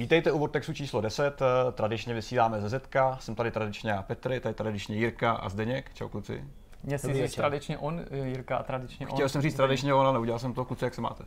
Vítejte u Vortexu číslo 10, eh, tradičně vysíláme ze Zetka, jsem tady tradičně já Petr, tady tradičně Jirka a Zdeněk, čau kluci. Mě si říct tradičně on, Jirka, a tradičně Chtěl on. jsem říct tradičně on, ale neudělal jsem to, kluci, jak se máte.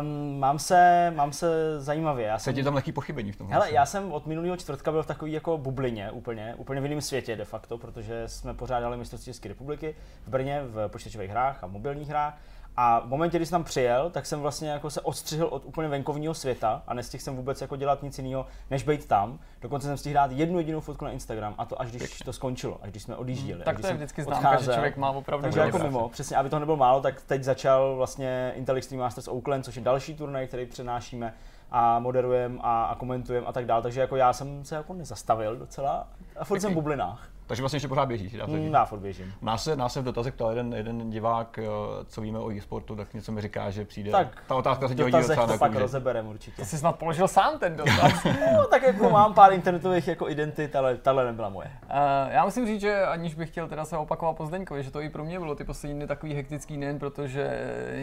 Um, mám se, mám se zajímavě. Já jsem, Cítím tam lehký pochybení v tom. hele, já jsem od minulého čtvrtka byl v takový jako bublině úplně, úplně v jiném světě de facto, protože jsme pořádali mistrovství České republiky v Brně v počítačových hrách a mobilních hrách. A v momentě, kdy jsem tam přijel, tak jsem vlastně jako se odstřihl od úplně venkovního světa a nestihl jsem vůbec jako dělat nic jiného, než být tam. Dokonce jsem stihl dát jednu jedinou fotku na Instagram a to až když to skončilo, až když jsme odjížděli. Tak až to je vždycky známka, že odcházel. člověk má opravdu Takže jako mimo, přesně, aby to nebylo málo, tak teď začal vlastně Intel Extreme Masters Oakland, což je další turnaj, který přenášíme a moderujeme a, a komentujeme a tak dále. Takže jako já jsem se jako nezastavil docela a furt jsem v bublinách. Takže vlastně ještě pořád běžíš, dá se říct. Já furt běžím. Nás se, nás se v dotazech ptal jeden, jeden divák, eh, co víme o e-sportu, tak něco mi říká, že přijde. Tak ta otázka se Dotazech docela to pak rozeberem určitě. Jsi snad položil sám ten dotaz. No, tak jako mám pár internetových jako identit, ale tahle nebyla moje. Uh, já musím říct, že aniž bych chtěl teda se opakovat po Zdeňkovi, že to i pro mě bylo ty poslední dny takový hektický nejen, protože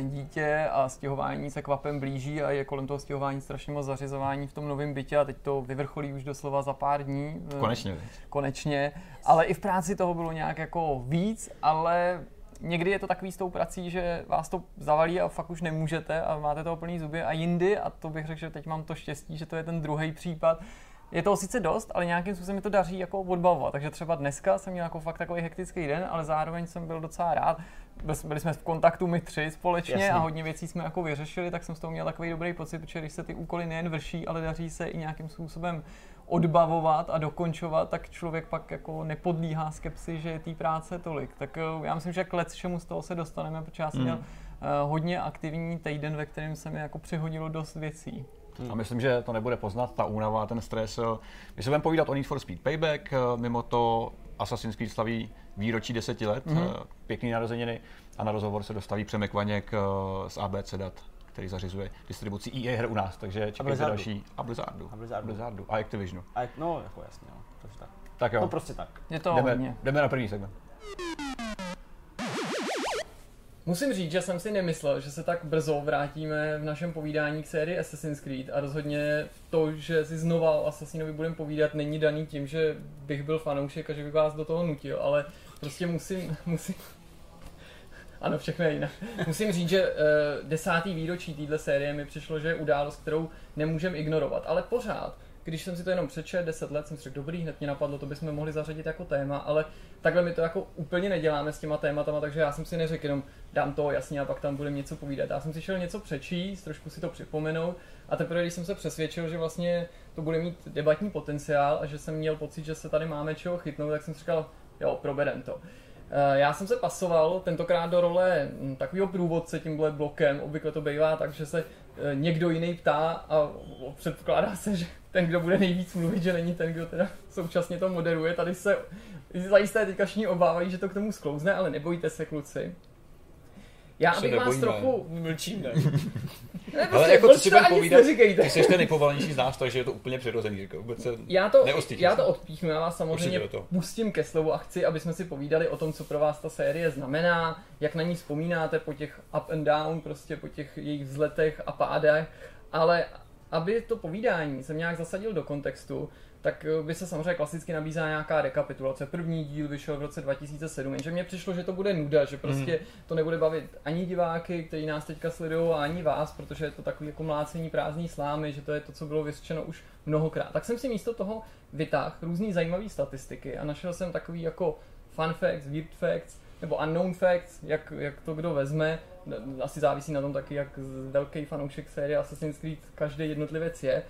dítě a stěhování se kvapem blíží a je kolem toho stěhování strašně moc zařizování v tom novém bytě a teď to vyvrcholí už doslova za pár dní. eh, Konečně. konečně, ale i v práci toho bylo nějak jako víc, ale někdy je to takový s tou prací, že vás to zavalí a fakt už nemůžete a máte toho plný zuby a jindy, a to bych řekl, že teď mám to štěstí, že to je ten druhý případ, je toho sice dost, ale nějakým způsobem mi to daří jako odbavovat. Takže třeba dneska jsem měl jako fakt takový hektický den, ale zároveň jsem byl docela rád. Byli- jsme v kontaktu my tři společně Jasně. a hodně věcí jsme jako vyřešili, tak jsem z toho měl takový dobrý pocit, protože když se ty úkoly nejen vrší, ale daří se i nějakým způsobem odbavovat a dokončovat, tak člověk pak jako nepodlíhá skepsi, že je té práce tolik. Tak eh, já myslím, že k let čemu z toho se dostaneme, protože já jsem Mm. měl eh, hodně aktivní týden, ve kterém se mi jako přihodilo dost věcí. A myslím, že to nebude poznat, ta únava ten stres. My se budeme povídat o Need for Speed Payback, eh, mimo to Assassin's Creed slaví výročí deseti let, mm-hmm. pěkný narozeniny a na rozhovor se dostaví Přemek Vaněk eh, z ABC Dat, který zařizuje distribuci EA her u nás, takže čekejte Blizzardu. další. A Blizzardu. A Blizzardu. Blizzardu. A Activisionu. A jak- no, jako jasně, no. Takže tak. Tak jo, No prostě tak. Je to jdeme, hodně. jdeme na první segment. Musím říct, že jsem si nemyslel, že se tak brzo vrátíme v našem povídání k sérii Assassin's Creed a rozhodně to, že si znova o Assassinovi budeme povídat, není daný tím, že bych byl fanoušek a že bych vás do toho nutil, ale prostě musím, musím, ano, všechno je jinak. Musím říct, že uh, desátý výročí téhle série mi přišlo, že je událost, kterou nemůžeme ignorovat, ale pořád, když jsem si to jenom přečet 10 let, jsem si řekl, dobrý, hned mě napadlo, to bychom mohli zařadit jako téma, ale takhle my to jako úplně neděláme s těma tématama, takže já jsem si neřekl jenom dám to jasně a pak tam budeme něco povídat. Já jsem si šel něco přečíst, trošku si to připomenout a teprve, když jsem se přesvědčil, že vlastně to bude mít debatní potenciál a že jsem měl pocit, že se tady máme čeho chytnout, tak jsem si říkal, jo, proberem to. Eh, Já jsem se pasoval tentokrát do role hm, takového průvodce tímhle blokem. Obvykle to bývá tak, že se eh, někdo jiný ptá a předpokládá se, že ten, kdo bude nejvíc mluvit, že není ten, kdo teda současně to moderuje. Tady se zajisté teďka všichni obávají, že to k tomu sklouzne, ale nebojte se, kluci. Já Se bych vás nebojíme. trochu... Mlčíme. Ne, Ale jako co si budem ani nic povídat, neříkejte. ty jsi ten nejpovalenější z nás, takže je to úplně přirozený, říkal. Vůbec se Já to, neostydíš já to odpíchnu, já vás samozřejmě pustím ke slovu a chci, aby jsme si povídali o tom, co pro vás ta série znamená, jak na ní vzpomínáte po těch up and down, prostě po těch jejich vzletech a pádech, ale aby to povídání jsem nějak zasadil do kontextu, tak eh, by se samozřejmě klasicky nabízela nějaká rekapitulace. První díl vyšel v roce 2007, jenže mně přišlo, že to bude nuda, že prostě to nebude bavit ani diváky, kteří nás teďka sledují, a ani vás, protože je to takový jako mlácení prázdný slámy, že to je to, co bylo vyřčeno už mnohokrát. Tak jsem si místo toho vytáhl různý zajímavé statistiky a našel jsem takový jako fun facts, weird facts, nebo unknown facts, jak, jak to kdo vezme. Asi závisí na tom taky, jak velký fanoušek série Assassin's Creed každý jednotlivec je.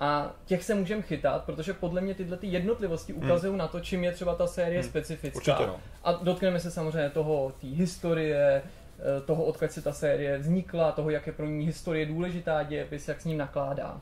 A těch se můžeme chytat, protože podle mě tyhle ty jednotlivosti ukazují na to, čím je třeba ta série specifická. Určitě no. A dotkneme se samozřejmě toho, té historie, eh, toho, odkud se ta série vznikla, toho, jak je pro ní historie důležitá, dějepis, jak s ním nakládá.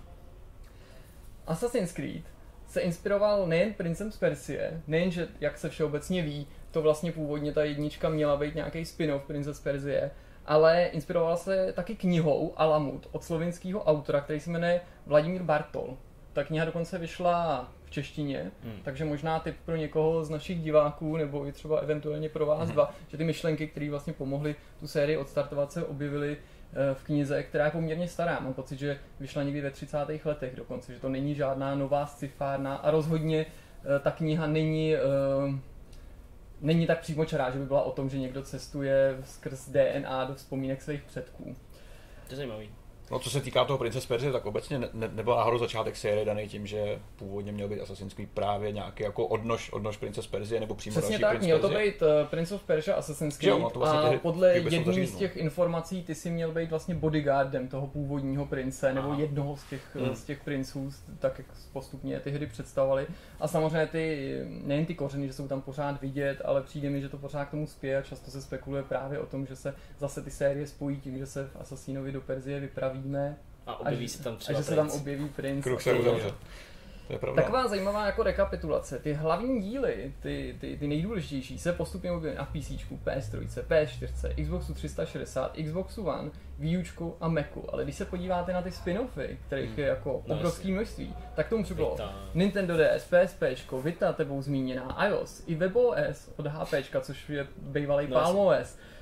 Assassin's Creed se inspiroval nejen princem z Persie, nejen, že, jak se všeobecně ví, to vlastně původně ta jednička měla být nějaký spin-off Prince z Persie, ale inspiroval se taky knihou Alamut od slovinského autora, který se jmenuje Vladimír Bartol. Ta kniha dokonce vyšla v češtině, Hmm. takže možná tip pro někoho z našich diváků, nebo i třeba eventuálně pro vás dva, že ty myšlenky, které vlastně pomohly tu sérii odstartovat, se objevily eh, v knize, která je poměrně stará. Mám pocit, že vyšla někdy ve 30. letech dokonce, že to není žádná nová sci-fárna a rozhodně eh, ta kniha není, eh, není tak přímočará, že by byla o tom, že někdo cestuje skrz DNA do vzpomínek svých předků. To je zajímavý. No, co se týká toho Prince Perzie, tak obecně ne, ne, nebyl náhodou začátek série daný tím, že původně měl být Assassin's Creed právě nějaký jako odnož, odnož Prince Perzie nebo přímo Přesně další tak, Prince měl to být uh, Prince of Persia Assassin's Jo, Creed no to vlastně a podle jedné z těch informací ty si měl být vlastně bodyguardem toho původního prince, nebo Aha. jednoho z těch, Hmm. z těch princů, tak jak postupně ty hry představovali. A samozřejmě ty, nejen ty kořeny, že jsou tam pořád vidět, ale přijde mi, že to pořád k tomu spěje a často se spekuluje právě o tom, že se zase ty série spojí tím, že se v Assassinovi do Perzie vypravíme A objeví a, se tam a třeba že se tam objeví princ. Kruh se to- uzavře. To je pravda. Taková zajímavá jako rekapitulace. Ty hlavní díly, ty, ty, ty nejdůležitější, se postupně objevily na PC, PS3, PS4, Xboxu 360, Xboxu One, Wii Učku a Macu. Ale když se podíváte na ty spin-offy, kterých Hmm. je jako No, obrovské množství, tak tomu přibylo Vita. Nintendo DS, PSP, Vita tebou zmíněná, iOS, i WebOS od HP, což je bývalý No, Palm OS, eh,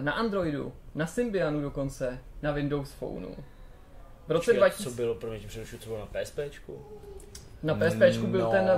na Androidu, na Symbianu dokonce, na Windows Phoneu. V roce Počkej, 2000... Co bylo, pro mě přerušu, co bylo na PSPčku? Na PSP byl No. ten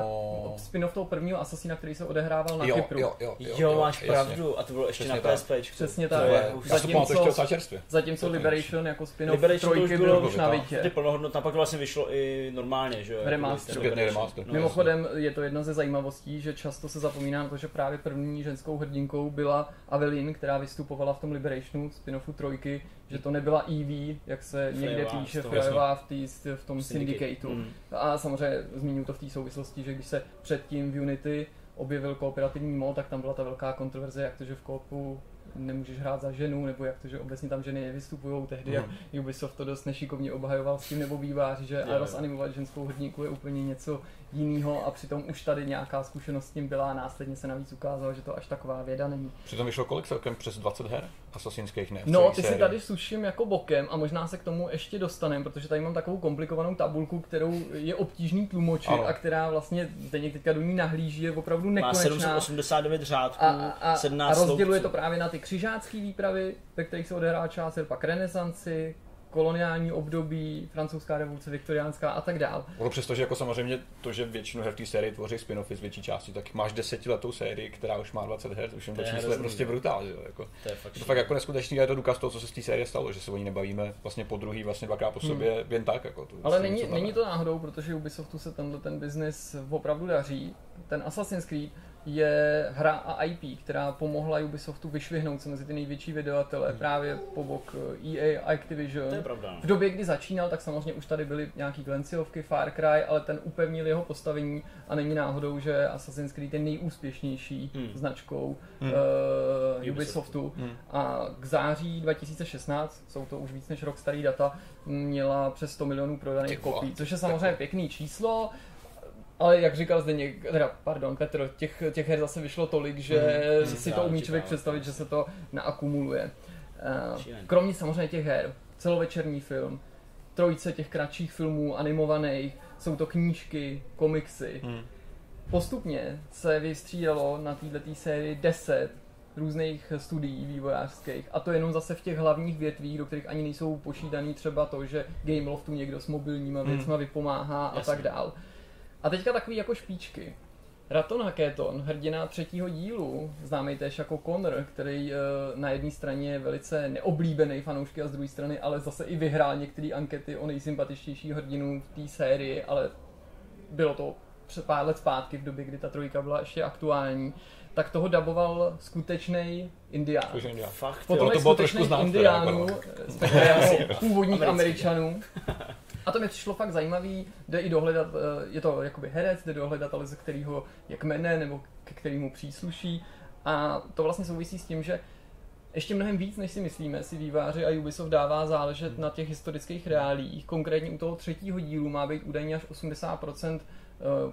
spin-off toho prvního Assassina, který se odehrával na jo, Kypru. jo, jo, jo, Jo, máš jasně. pravdu, a to bylo ještě Přesně na. PSPčku. Přesně To tak. je Já už- si to pamatuju ještě Zatímco- docela čerstvě. Zatímco Liberation jako spin-off Liberation to už trojky bylo byl už na Vitě. Ty plnohodnotná, pak vlastně vyšlo i normálně, že jo? jako Remaster. remaster. No, Mimochodem je to jedna ze zajímavostí, že často se zapomíná na to, že právě první ženskou hrdinkou byla Avelin, která vystupovala v tom Liberationu spin-offu trojky, že to nebyla EV, jak se někde Frejová, píše toho, Frejová v, tý, v tom syndicateu. Mm. A samozřejmě zmíním to v té souvislosti, že když se předtím v Unity objevil kooperativní mod, tak tam byla ta velká kontroverze, jak to, že v koopu nemůžeš hrát za ženu, nebo jak to, že obecně tam ženy nevystupují tehdy, jak Ubisoft to dost nešikovně obhajoval s tím, nebo býváři, že Jo, jo. rozanimovat ženskou hrdinku je úplně něco jiného a přitom už tady nějaká zkušenost s tím byla a následně se navíc ukázalo, že to až taková věda není. Přitom vyšlo kolik celkem přes 20 her asasinských ne? No, ty si tady suším jako bokem a možná se k tomu ještě dostaneme, protože tady mám takovou komplikovanou tabulku, kterou je obtížný tlumočit Ano. a která vlastně, Zdeněk teďka do ní nahlíží, je opravdu Má nekonečná. 789 řádků, A, a, a, 17 a rozděluje to sloupců. právě na ty křižácké výpravy, ve kterých se odehrává část, pak renesanci, koloniální období, francouzská revoluce, viktoriánská a tak dál. Ono přesto, že jako samozřejmě to, že většinu her v té sérii tvoří spin-offy z větší části, tak máš desetiletou sérii, která už má 20 her, už jen to číslo je prostě brutál, jo, jako. To je fakt Je to fakt jako neskutečný je to důkaz toho, co se z té série stalo, že se o ní nebavíme vlastně po druhý, vlastně dvakrát po sobě, jen tak. Jako to, Ale není, není to náhodou, protože Ubisoftu se tenhle ten biznis opravdu daří. Ten Assassin's Creed je hra a IP, která pomohla Ubisoftu vyšvihnout se mezi ty největší vydavatele právě po bok EA a Activision. To je pravda. no. V době, kdy začínal, tak samozřejmě už tady byly nějaký Glenciovky, Far Cry, ale ten upevnil jeho postavení a není náhodou, že Assassin's Creed je nejúspěšnější Hmm. značkou Hmm. uh, Ubisoftu. Hmm. A k září 2016, jsou to už víc než rok starý data, měla přes 100 milionů prodaných kopií, což je samozřejmě pěkný číslo, ale jak říkal Zdeněk, teda, pardon, Petr, těch, těch her zase vyšlo tolik, že Mhm. si to umí člověk představit, že se to naakumuluje. Eh. Kromě samozřejmě těch her, celovečerní film, trojice těch kratších filmů animovaných, jsou to knížky, komiksy. Hmm. Postupně se vystřídalo na této sérii 10 různých studií vývojářských a to jenom zase v těch hlavních větvích, do kterých ani nejsou počítaný třeba to, že Gameloftu někdo s mobilníma Hmm. věcma vypomáhá a Jasně. tak dál. A teďka takový jako špičky. Raton Hackathon, hrdina třetího dílu, známý též jako Connor, který eh, na jedné straně je velice neoblíbený fanoušky a z druhé strany ale zase i vyhrál některé ankety o nejsympatičtější hrdinu v té sérii, ale bylo to před pár let zpátky, v době, kdy ta trojka byla ještě aktuální, tak toho daboval skutečný indián. Fakt, Potom je to bylo trošku indiánů, jako jako původních američanů. A to mi přišlo fakt zajímavý, jde i dohledat, eh, je to jakoby herec, jde dohledat, ale ze kterého je kmene nebo ke kterému přísluší. A to vlastně souvisí s tím, že ještě mnohem víc, než si myslíme, si výváři a Ubisoft dává záležet Hmm. na těch historických reálích. Konkrétně u toho třetího dílu má být údajně až 80% eh,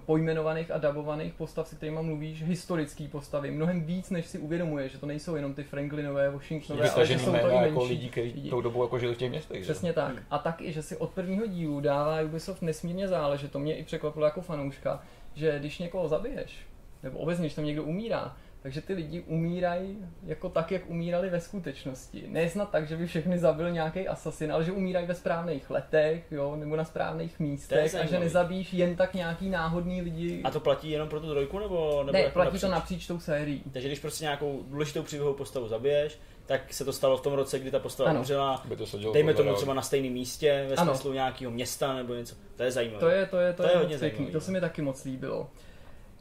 pojmenovaných a dabovaných postav, se kterými mluvíš, historický postavy. Mnohem víc, než si uvědomuje, že to nejsou jenom ty Franklinové, Washingtonové, ale že jsou to i jako menší lidí, kteří lidi. tou dobu jako žili v těch městech. že? Přesně tak. A taky, že si od prvního dílu dává Ubisoft nesmírně záležet, to mě i překvapilo jako fanouška, že když někoho zabiješ, nebo obecně, když tam někdo umírá, takže ty lidi umírají jako tak, jak umírali ve skutečnosti. Ne snad tak, že by všechny zabil nějaký asasin, ale že umírají ve správných letech, jo, nebo na správných místech a že nezabíš jen tak nějaký náhodný lidi. A to platí jenom pro tu trojku, nebo, nebo ne, jako platí napříč? to napříč tou sérií. Takže když prostě nějakou důležitou příběhovou postavu zabiješ, tak se to stalo v tom roce, kdy ta postava Ano. umřela, to se dělo dejme tomu třeba na stejném místě, ve Ano. smyslu nějakého města nebo něco. To je zajímavé. To je, to je, to, To je, je hodně pěkný, zajímavý, to no. se mi taky moc líbilo.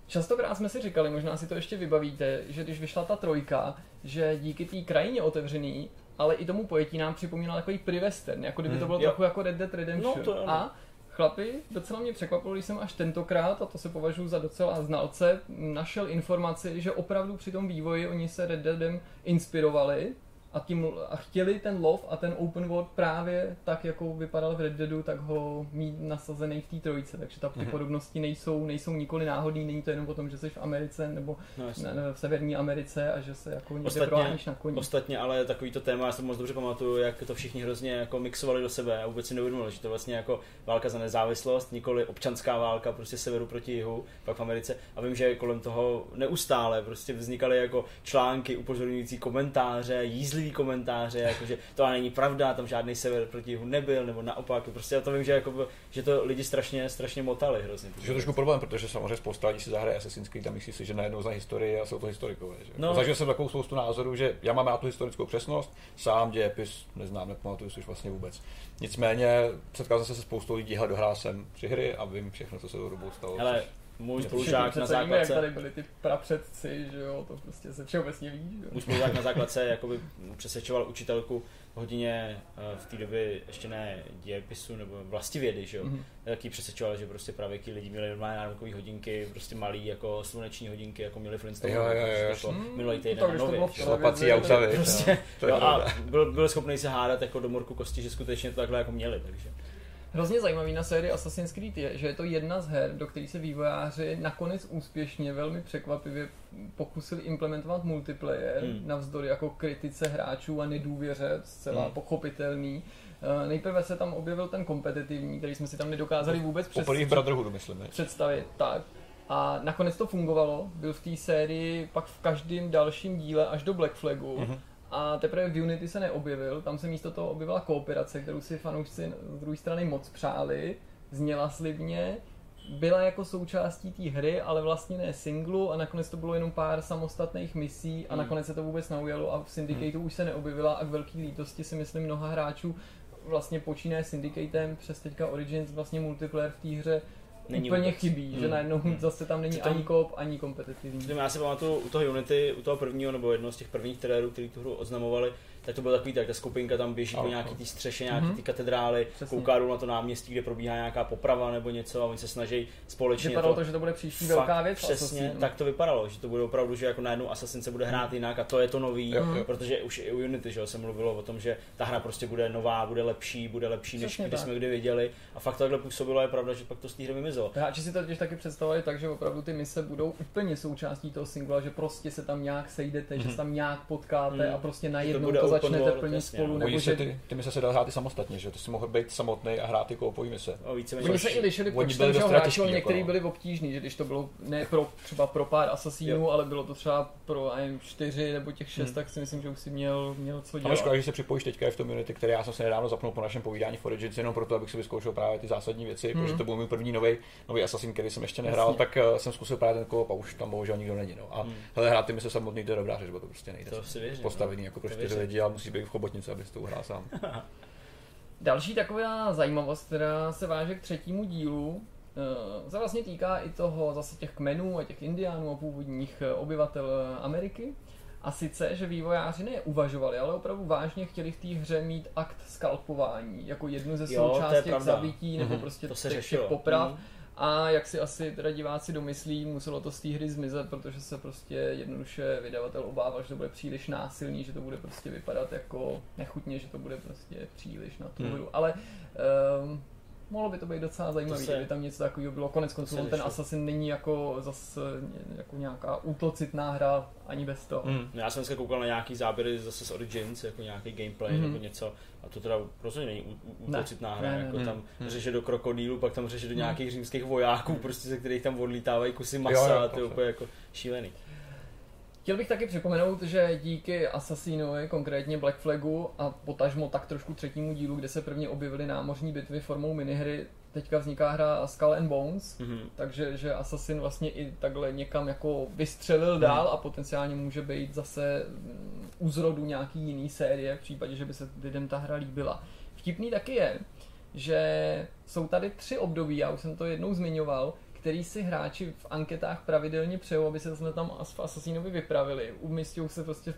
Častokrát jsme si říkali, možná si to ještě vybavíte, že když vyšla ta trojka, že díky té krajině otevřený, ale i tomu pojetí nám připomínal takový privestern, jako kdyby to Hmm, bylo jo. trochu jako Red Dead Redemption. No, to ano. a chlapi, docela mě překvapilo, když jsem až tentokrát, a to se považuji za docela znalce, našel informaci, že opravdu při tom vývoji oni se Red Deadem inspirovali a, tím, a chtěli ten lov a ten open world právě tak, jako vypadal v Red Deadu, tak ho mít nasazený v té trojice. Takže ta, ty Mhm. podobnosti nejsou, nejsou nikoli náhodný, není to jenom o tom, že jsi v Americe nebo No, jasně. ne, ne, v Severní Americe a že se jako někde proháníš na koni. Ostatně, ale takový to téma, já to moc dobře pamatuju, jak to všichni hrozně jako mixovali do sebe a vůbec si neuvědomili, že to vlastně jako válka za nezávislost, nikoli občanská válka, prostě severu proti jihu, pak v Americe. A vím, že kolem toho neustále prostě vznikaly jako články upozorňující komentáře, jízlivý komentáře, jako že to ale není pravda, tam žádný sever proti jihu nebyl, nebo naopak. Prostě já to vím, že, jako, že to lidi strašně, strašně motali hrozně. Což je trošku problém, protože samozřejmě spousta lidí si zahraje Assassin's Creed a myslí si, že najednou za historii a jsou to historikové. Že? No. Zažil jsem takovou spoustu názorů, že já mám rád tu historickou přesnost, sám dějepis neznám, nepamatuju si už vlastně vůbec. Nicméně setkal jsem se se spoustou lidí, hele, dohrál jsem tři hry a vím všechno, co se tou dobou stalo. Ale což- můj spolužák na víme, jak základce, tady byli ty prapředci, že jo, to prostě se všeobecně ví, že jo. můj spolužák na základce jakoby přesvědčoval učitelku v hodině eh, v té době ještě ne dějepisu nebo vlastivědy, že jo. Mhm. Jaký přesvědčoval, že prostě právě ti lidi měli normálně náramkové hodinky, prostě malý jako sluneční hodinky, jako měli Flintstone. Jo, jo, jo, Jako Mm, minulý týden tak na nově. Šlapací televizi, auta, tak- viď, Prostě, no. To je jo, a byl, byl schopný se hádat jako do morku kosti, že skutečně to takhle jako měli, takže. Hrozně zajímavý na sérii Assassin's Creed je, že je to jedna z her, do které se vývojáři nakonec úspěšně, velmi překvapivě pokusili implementovat multiplayer, Hmm. navzdory jako kritice hráčů a nedůvěře, zcela Hmm. pochopitelný. Eh, Nejprve se tam objevil ten kompetitivní, který jsme si tam nedokázali vůbec přes- Poprvé v Brotherhoodu, myslím. Ne? představit. Tak. A nakonec to fungovalo, byl v té sérii pak v každém dalším díle až do Black Flagu. Mhm. A teprve v Unity se neobjevil, tam se místo toho objevila kooperace, kterou si fanoušci z druhé strany moc přáli, zněla slibně, byla jako součástí té hry, ale vlastně ne singlu a nakonec to bylo jenom pár samostatných misí a Hmm. nakonec se to vůbec neujalo a v Syndicateu už se neobjevila a k velký lítosti si myslím mnoha hráčů vlastně počínaje Syndicatem přes teďka Origins vlastně multiplayer v té hře Není úplně vůbec. chybí, že Hmm. najednou zase tam není Přitom- ani kop, ani kompetitivní. Já si pamatuju u toho Unity, u toho prvního nebo jednoho z těch prvních trailerů, který tu hru oznamovali, tak to bylo takový, tak ta skupinka tam běží po nějaký té střeše, nějaký Mhm. ty katedrály, Přesně. kouká jdou na to náměstí, kde probíhá nějaká poprava nebo něco a oni se snaží společně Vypadalo to, že to bude příští Fakt, velká věc. Přesně, Assassinu. tak to vypadalo, že to bude opravdu, že jako najednou Assassin se bude hrát jinak a to je to nový, Jo, jo. protože už i u Unity, že jo, se mluvilo o tom, že ta hra prostě bude nová, bude lepší, bude lepší, než Přesně kdy tak. jsme kdy viděli a fakt to takhle působilo, je pravda, že pak to z té hry vymizelo. Hráči si to totiž taky představovali tak, že opravdu ty mise budou úplně součástí toho singla, že prostě se tam nějak sejdete, že se tam nějak potkáte Mhm. a prostě To najednou bude to začnete plnit spolu, no. nebo Oni se že ty, ty mise se dá hrát i samostatně, že to si mohl být samotný a hrát ty koupový mise. O, více Oni se i lišili počtem byli že hráčů, ale některý jako. byli obtížný, že když to bylo ne pro, třeba pro pár asasínů, ale bylo to třeba pro nevím, čtyři nebo těch šest, Hmm. tak si myslím, že už si měl, měl co Ale dělat. škoda, že se připojíš teďka i v tom Unity, který já jsem se nedávno zapnul po našem povídání v Origins, jenom proto, abych si vyzkoušel právě ty zásadní věci, Mhm. protože to byl můj první nový nový Assassin, který jsem ještě nehrál, Jasně. tak uh, jsem zkusil právě ten koop a už tam bohužel nikdo není. No. A Hmm. hele, hrát ty mise samotný, to je dobrá řeč, bo to prostě nejde. To si věřím. Postavený no. jako pro čtyři lidi a musí být v chobotnici, abys to uhrál sám. Další taková zajímavost, která se váže k třetímu dílu, eh, se vlastně týká i toho zase těch kmenů a těch indiánů a původních eh, obyvatel eh, Ameriky. A sice, že vývojáři ne uvažovali, ale opravdu vážně chtěli v té hře mít akt skalpování, jako jednu ze součástí zabití nebo Mhm. prostě To se těch, těch poprav. Mhm. A jak si asi teda diváci domyslí, muselo to z té hry zmizet, protože se prostě jednoduše vydavatel obával, že to bude příliš násilný, že to bude prostě vypadat jako nechutně, že to bude prostě příliš na tu Hmm. hru. Ale um, mohlo by to být docela zajímavé, se- kdyby tam něco takového bylo. Konec konců se on ten. Assassin není jako zase jako nějaká útlocitná hra ani bez toho. Mm. Já jsem dneska koukal na nějaký záběry zase z Origins, jako nějaký gameplay mm-hmm. nebo něco. A to teda rozhodně není ú- ú- Ne. útocitná hra. Ne, ne, jako ne. tam Mhm. řeže do krokodýlu, pak tam řeže do Mhm. nějakých římských vojáků, prostě ze kterých tam odlítávají kusy Jo, masa. jo, a to je úplně jako šílený. Chtěl bych taky připomenout, že díky Assassinovi, konkrétně Black Flagu a potažmo tak trošku třetímu dílu, kde se prvně objevily námořní bitvy formou minihry, teďka vzniká hra Skull and Bones, Mm-hmm. takže že Assassin vlastně i takhle někam jako vystřelil dál a potenciálně může být zase mm, u zrodu nějaký jiný série v případě, že by se lidem ta hra líbila. Vtipný taky je, že jsou tady tři období, já už jsem to jednou zmiňoval, který si hráči v anketách pravidelně přejou, aby se jsme tam v Assassinovi vypravili. Umístějí se prostě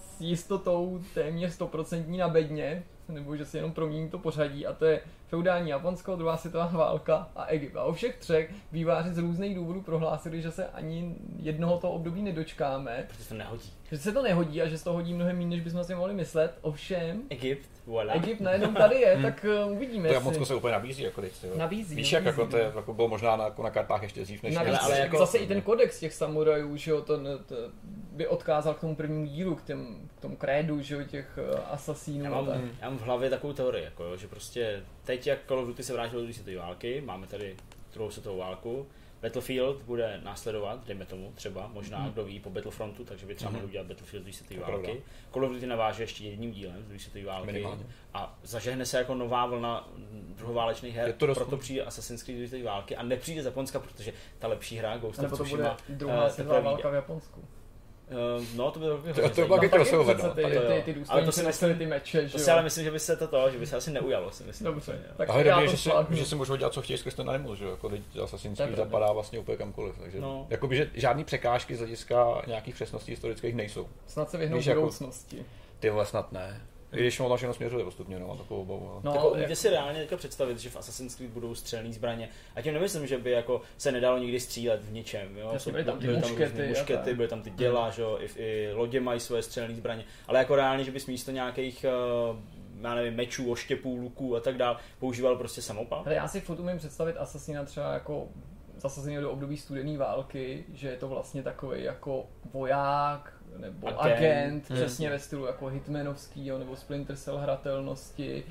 s jistotou téměř stoprocentní na bedně, nebo že si jenom promění to pořadí a to je feudální Japonsko, druhá světová válka a Egypt. A o všech třech výváři z různých důvodů prohlásili, že se ani jednoho toho období nedočkáme, Protože to nehodí. že se to nehodí a že se to hodí mnohem méně, než bychom si mohli myslet. Ovšem, Egypt, voilà. Egypt najednou tady je, tak uh, uvidíme. To Japonsko se úplně nabízí jako teď, jo. Nabízí, Víš, jak nabízí, jako to je, jako bylo možná na, jako na kartách ještě dřív, než Navíc, Ale- jako- zase i ten kodex těch samurajů, že jo, ten, to by odkázal k tomu prvnímu dílu, k, těm, k tomu krédu, že jo, těch uh, asasínů. Já mám, já mám v hlavě takovou teorii, jako, jo, že prostě teď, jak Call of Duty se vrátilo do druhé světové války, máme tady druhou světovou válku, Battlefield bude následovat, dejme tomu třeba, možná Mhm. kdo ví, po Battlefrontu, takže by třeba Mhm. mohli udělat Battlefield druhé světové války. pravda. Call of Duty naváže ještě jedním dílem z druhé světové války Minimálně. a zažehne se jako nová vlna druhoválečných her, Je to dost- proto přijde Assassin's Creed druhé světové války a nepřijde z Japonska, protože ta lepší hra Ghost of to bude Tsushima druhá eh, světová válka v. Japonsku. Eh, No, to by bylo To- hodně to taky Tam crossover, no, ty, to ty, ty Ale to si myslím- ty meče, že To si ale myslím, že by se to, to že by se asi neujalo, si myslím. Dobře, úplně, tak A je já dobrý, to že si, že si můžou dělat, co chtějí skrz ten animal, že jo, jako teď Assassin's To Creed zapadá vlastně úplně kamkoliv, takže No. jakoby, že žádný překážky z hlediska nějakých přesností historických nejsou. Snad se vyhnou jako- budoucnosti. Ty vole snad ne. I když ono všechno směřuje postupně, no, takovou obavu. No. No, jako, si reálně teďka představit, že v Assassin's Creed budou střelné zbraně. A tím nemyslím, že by jako se nedalo nikdy střílet v ničem. Jo? Jasně, byly tam ty byly muškety a muškety tak. byly tam ty děla, že jo? I, i, lodě mají své střelné zbraně. Ale jako reálně, že bys místo nějakých uh, já nevím, mečů, oštěpů, luků a tak dál, používal prostě samopal. Ale já si furt umím představit Assassina třeba jako zasazený do období studené války, že je to vlastně takový jako voják nebo Agent. agent, Hmm. přesně ve stylu jako Hitmanovský jo, nebo Splinter Cell hratelnosti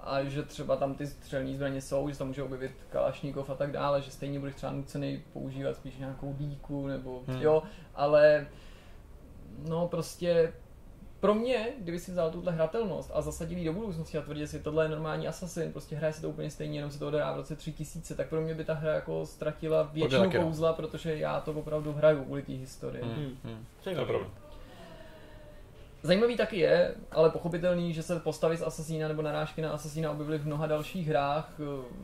a že třeba tam ty střelní zbraně jsou, že tam může objevit Kalašníkov a tak dále, že stejně budeš třeba nucený používat spíš nějakou díku nebo Hmm. jo, ale no prostě pro mě, kdyby si vzal tuhle hratelnost a zasadil ji do budoucnosti a tvrdil si, tohle je normální Assassin, prostě hraje se to úplně stejně, jenom se to odehrává v roce 3000, tak pro mě by ta hra jako ztratila většinu kouzla, protože já to opravdu hraju kvůli té historii. Hmm. Hmm. Hmm. To je To je pravda. Zajímavý taky je, ale pochopitelný, že se postavy z Assassina nebo narážky na Assassina objevily v mnoha dalších hrách.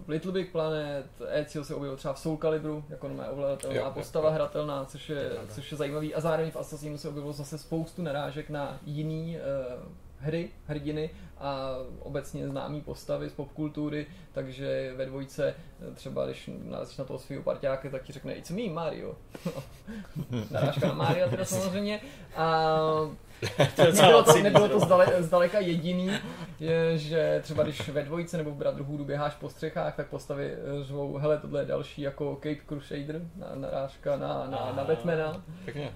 V Little Big Planet, Ezio se objevil třeba v Soul Calibru, jako Jo, ovladatelná jo, postava hratelná, což je, což je zajímavý. A zároveň v Assassinu se objevilo zase spoustu narážek na jiný uh, hry, hrdiny a obecně známý postavy z popkultury, takže ve dvojce eh, třeba, když narazíš na toho svého parťáka, tak ti řekne It's me, Mario. Narážka na Mario teda samozřejmě. A nebylo to, nebylo to zdale, zdaleka jediný, je, že třeba když ve dvojice nebo v Brotherhoodu běháš po střechách, tak postavy eh, řvou, hele, tohle je další jako Cape Crusader, na, narážka na, na, na. Batmana. Pěkně.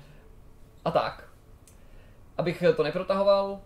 A tak. Abych to neprotahoval,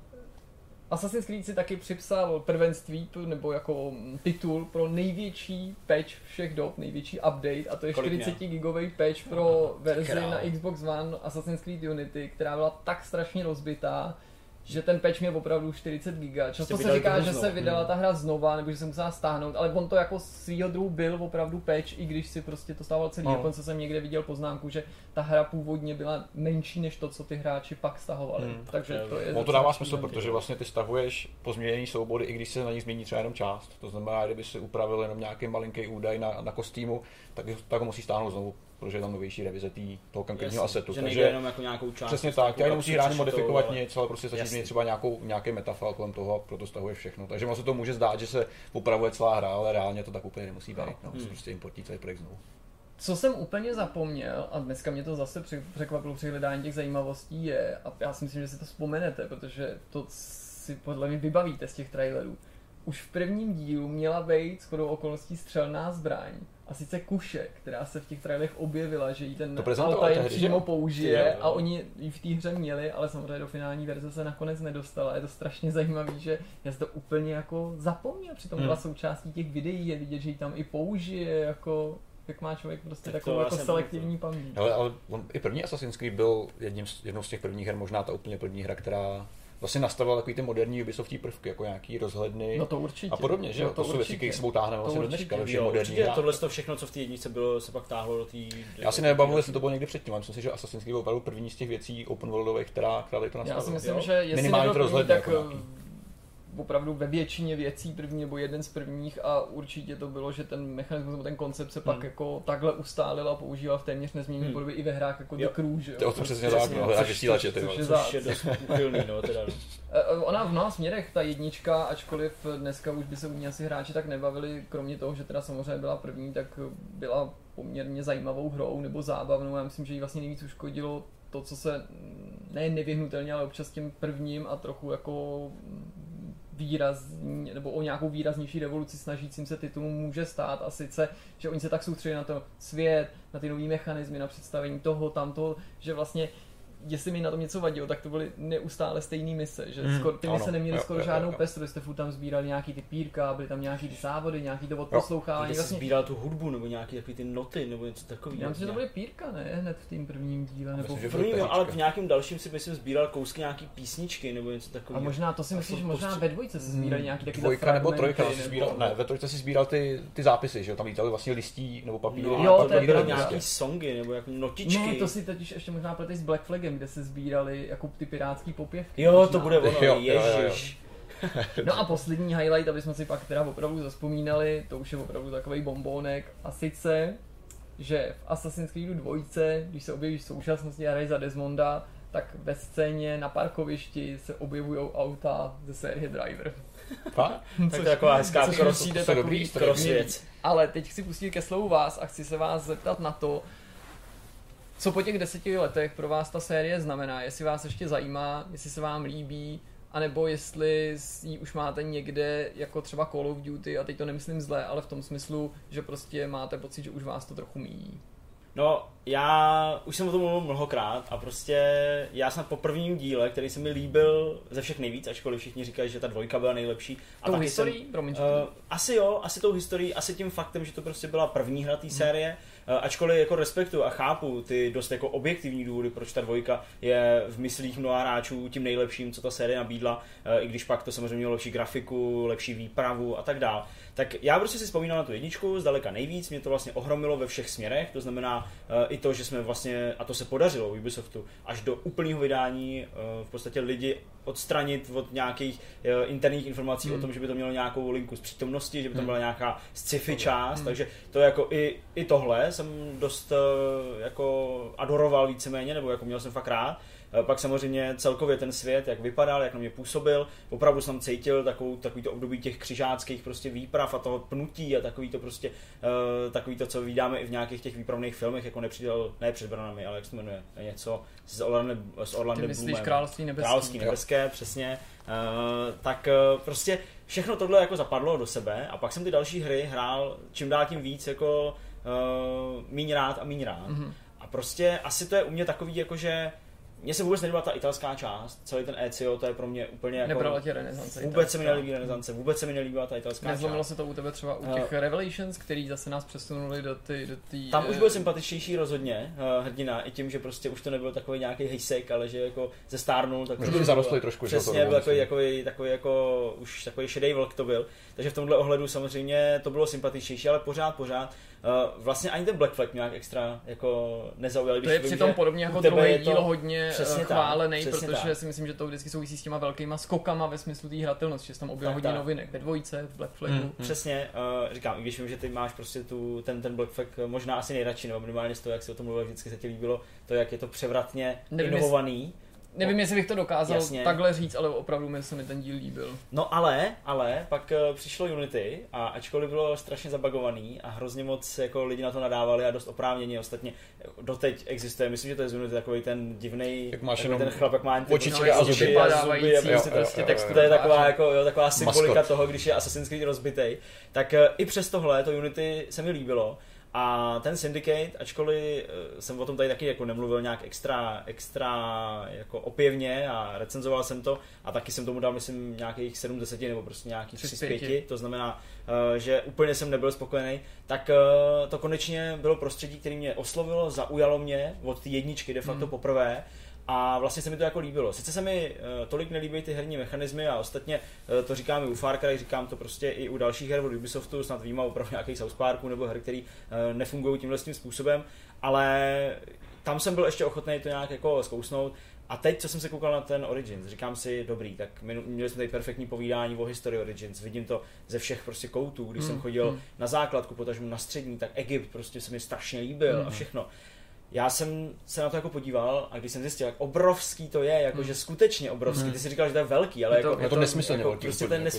Assassin's Creed si taky připsal prvenství, nebo jako mm, titul pro největší patch všech dob, největší update, a to je Kolik 40 gigový patch pro verzi král. na Xbox One Assassin's Creed Unity, která byla tak strašně rozbitá, že ten patch měl opravdu 40 giga. Často se říká, že se vydala ta hra znova, nebo že se musela stáhnout, ale on to jako svýho druhu byl opravdu patch, i když si prostě to stával celý. No. Dokonce jsem někde viděl poznámku, že ta hra původně byla menší než to, co ty hráči pak stahovali. Hmm. Takže to je No to dává smysl, protože vlastně ty stahuješ pozměněný soubory, i když se na nich změní třeba jenom část. To znamená, kdyby si upravil jenom nějaký malinký údaj na, na kostýmu, tak, tak ho musí stáhnout znovu. Protože je tam novější revize tý, toho konkrétního Jasně, asetu. že takže jenom jako nějakou část. Přesně prostě tak, jako nemusíš opci rád přešitou, modifikovat ale- nic, ale prostě stačí mít třeba nějakou, nějaký metafal kolem toho a proto stahuješ všechno. Takže se to může zdát, že se upravuje celá hra, ale reálně to tak úplně nemusí být. No, Hmm. prostě importí celý projekt znovu. Co jsem úplně zapomněl, a dneska mě to zase překvapilo při hledání těch zajímavostí, je, a já si myslím, že si to vzpomenete, protože to si podle mě vybavíte z těch trailerů. Už v prvním dílu měla být shodou okolností střelná zbraň, a sice kuše, která se v těch trailerech objevila, že jí ten Altair přímo použije Jo, jo. a oni ji v té hře měli, ale samozřejmě do finální verze se nakonec nedostala. Je to strašně zajímavý, že já jsem to úplně jako zapomněl, přitom byla Hmm. součástí těch videí, je vidět, že ji tam i použije, jako jak má člověk prostě Tak takovou jako selektivní paměť. Ale, ale on, i první Assassin's Creed byl jedním z, jednou z těch prvních her, možná ta úplně první hra, která vlastně nastavila takový ty moderní Ubisoftí prvky, jako nějaký rozhledny No to určitě. a podobně, že No jo? To, jsou věci, které sebou táhneme vlastně do dneška, ve Jo, moderních určitě tohle to všechno, co v té jedničce bylo, se pak táhlo do té... Já si nebavu, jestli to bylo někdy předtím, ale myslím si, že Assassin's Creed byl opravdu první z těch věcí open worldových, která, která to Já nastavila. si myslím, jo? že jestli Minimálně to první, rozhledně tak jako nějaký. Opravdu ve většině věcí první nebo jeden z prvních a určitě to bylo, že ten mechanismus nebo ten koncept se pak Hmm. jako takhle ustálil a používal v téměř nezměněné Hmm. podobě i ve hrách jako Jo. The Crew, že To je jo? o tom přesně tak, no, hledáš vysílače, ty což vole. je Což je dost no, teda. Eh, eh, Ona v mnoha směrech, ta jednička, ačkoliv dneska už by se u ní asi hráči tak nebavili, kromě toho, že teda samozřejmě byla první, tak byla poměrně zajímavou hrou nebo zábavnou. Já myslím, že jí vlastně nejvíc uškodilo to, co se ne nevyhnutelně, ale občas tím prvním a trochu jako výrazní, nebo o nějakou výraznější revoluci snažícím se titulům může stát. A sice, že oni se tak soustředí na to svět, na ty nové mechanismy, na představení toho, tamtoho, že vlastně jestli mi na tom něco vadilo, tak to byly neustále stejné mise, že Hmm, skoro, ty mise neměly jo, skoro jo, žádnou jo. pestrost, jste furt tam sbírali nějaký ty pírka, byly tam nějaký ty závody, nějaký to odposlouchávání. Jsi Vlastně, sbíral tu hudbu, nebo nějaký takový ty noty, nebo něco takového. já myslím, že to byly pírka, ne? Hned v tom prvním díle, nebo Myslím, V prvním, jo, ale v nějakém dalším si myslím sbíral kousky nějaký písničky, nebo něco a takového. možná to si A myslíš, možná ve dvojce se sbírali nějaký taky Dvojka nebo trojka si nebo- sbíral, ne, ve trojce si sbíral ty, ty zápisy, že jo, tam lítali vlastně listí nebo papíry. No, Jo, jo, to byly nějaký songy, nebo jako notičky. Ne, to si totiž ještě možná pleteš s Black Flagem, kde se sbírali jako ty pirátský popěvky. Jo, možná. to bude ono, Jo, jo, jo, jo. ježiš. No a poslední highlight, aby jsme si pak teda opravdu zaspomínali, to už je opravdu takový bombónek, a sice, že v Assassin's Creed 2, když se objeví v současnosti a hraješ za Desmonda, tak ve scéně na parkovišti se objevují auta ze série Driver. Fakt? Tak to je taková hezká což cross, dobrý, cross věc. Ale teď chci pustit ke slovu vás a chci se vás zeptat na to, co po těch deseti letech pro vás ta série znamená, jestli vás ještě zajímá, jestli se vám líbí, anebo jestli ji už máte někde jako třeba Call of Duty, a teď to nemyslím zle, ale v tom smyslu, že prostě máte pocit, že už vás to trochu míjí. No, já už jsem o tom mluvil mnohokrát a prostě já jsem po prvním díle, který se mi líbil ze všech nejvíc, ačkoliv všichni říkají, že ta dvojka byla nejlepší. A Tou taky historií? Jsem, Promiň, Uh, to- asi jo, asi tou historií, asi tím faktem, že to prostě byla první hra té série, uh, ačkoliv jako respektu a chápu ty dost jako objektivní důvody, proč ta dvojka je v myslích mnoha hráčů tím nejlepším, co ta série nabídla, uh, i když pak to samozřejmě mělo lepší grafiku, lepší výpravu a tak dál. Tak já prostě si vzpomínám na tu jedničku, zdaleka nejvíc, mě to vlastně ohromilo ve všech směrech, to znamená uh, i to, že jsme vlastně, a to se podařilo Ubisoftu, až do úplného vydání uh, v podstatě lidi odstranit od nějakých uh, interních informací Hmm. o tom, že by to mělo nějakou linku z přítomnosti, že by tam Hmm. byla nějaká sci-fi část, Hmm. takže to jako i, i tohle jsem dost uh, jako adoroval víceméně, nebo jako měl jsem fakt rád. Eh, Pak samozřejmě celkově ten svět, jak vypadal, jak na mě působil, opravdu jsem cítil takovou, takový to období těch křižáckých prostě výprav a toho pnutí a takový to prostě, uh, takový to, co vidíme i v nějakých těch výpravných filmech, jako nepřítel, ne před branami, ale jak se to jmenuje, něco s Orlandem, s Ty Orlandem myslíš Bloomem. Království nebeský? Království Jo. nebeské, přesně. Uh, tak uh, prostě všechno tohle jako zapadlo do sebe a pak jsem ty další hry hrál čím dál tím víc jako uh, míň rád a míň rád. Mhm. A prostě asi to je u mě takový jako, že mně se vůbec nelíbila ta italská část, celý ten ECO, to je pro mě úplně jako... Nebrala tě renesance. Vůbec se mi italská. nelíbí renesance, vůbec se mi nelíbila ta italská Nezlomilo část. se to u tebe třeba u Eh, těch Revelations, který zase nás přesunuli do ty, do ty Tam už eh, byl sympatičtější rozhodně uh, hrdina, i tím, že prostě už to nebyl takový nějaký hejsek, ale že jako ze stárnul, tak Možná zarostli trošku, že jo, to Přesně, byl domů, takový, myslím. takový, takový, jako, už takový šedý vlk to byl. Takže v tomhle ohledu samozřejmě to bylo sympatičnější, ale pořád, pořád. Uh, vlastně ani ten Black Flag nějak extra jako nezaujal. To je přitom že podobně jako druhý díl hodně tak, chválený, přesně protože tak. si myslím, že to vždycky souvisí s těma velkýma skokama ve smyslu té hratelnosti, že se tam objevil Tak, hodně tak. novinek ve dvojce, v Black Flagu. Hmm. Přesně, uh, říkám, i když vím, že ty máš prostě tu, ten, ten Black Flag možná asi nejradši, nebo minimálně z toho, jak si o tom mluvil, vždycky se ti líbilo, to, jak je to převratně Nevím, inovovaný. Nevím, jestli bych to dokázal Jasně. takhle říct, ale opravdu mi se mi ten díl líbil. No ale, ale pak uh, přišlo Unity a ačkoliv bylo strašně zabagovaný a hrozně moc jako lidi na to nadávali a dost oprávněně, ostatně doteď existuje, myslím, že to je z Unity takový ten divný, Jak máš jenom ten chlap, jak má jen ty očičky a oči zuby. a zuby a prostě jo, prostě jo, jo, texturu to je taková, jako, jo, taková symbolika Maskot. toho, když je Assassin's Creed rozbitej. Tak eh, i přes tohle to Unity se mi líbilo. A ten Syndicate, ačkoliv eh, jsem o tom tady taky jako nemluvil nějak extra, extra jako opěvně a recenzoval jsem to a taky jsem tomu dal, myslím, nějakých 7 10 nebo prostě nějakých 3 Tři z z pěti. 5, to znamená, eh, že úplně jsem nebyl spokojený, tak eh, to konečně bylo prostředí, které mě oslovilo, zaujalo mě od té jedničky de facto Hmm. poprvé a vlastně se mi to jako líbilo. Sice se mi uh, tolik nelíbí ty herní mechanismy a ostatně uh, to říkám i u Far Cry, říkám to prostě i u dalších her od Ubisoftu, snad výjima opravdu nějakých South Parků nebo her, které uh, nefungují tímhle tím způsobem, ale tam jsem byl ještě ochotný to nějak jako zkousnout. A teď, co jsem se koukal na ten Origins, říkám si, dobrý, tak my, měli jsme tady perfektní povídání o historii Origins, vidím to ze všech prostě koutů, když Hmm, jsem chodil hmm. na základku, potažmu na střední, tak Egypt prostě se mi strašně líbil Hmm. a všechno. Já jsem se na to jako podíval a když jsem zjistil, jak obrovský to je, jako Hmm. že skutečně obrovský, Hmm. ty jsi říkal, že to je velký, ale Je to- jako, je to nesmyslně jako, velký prostě úplně, ten jako.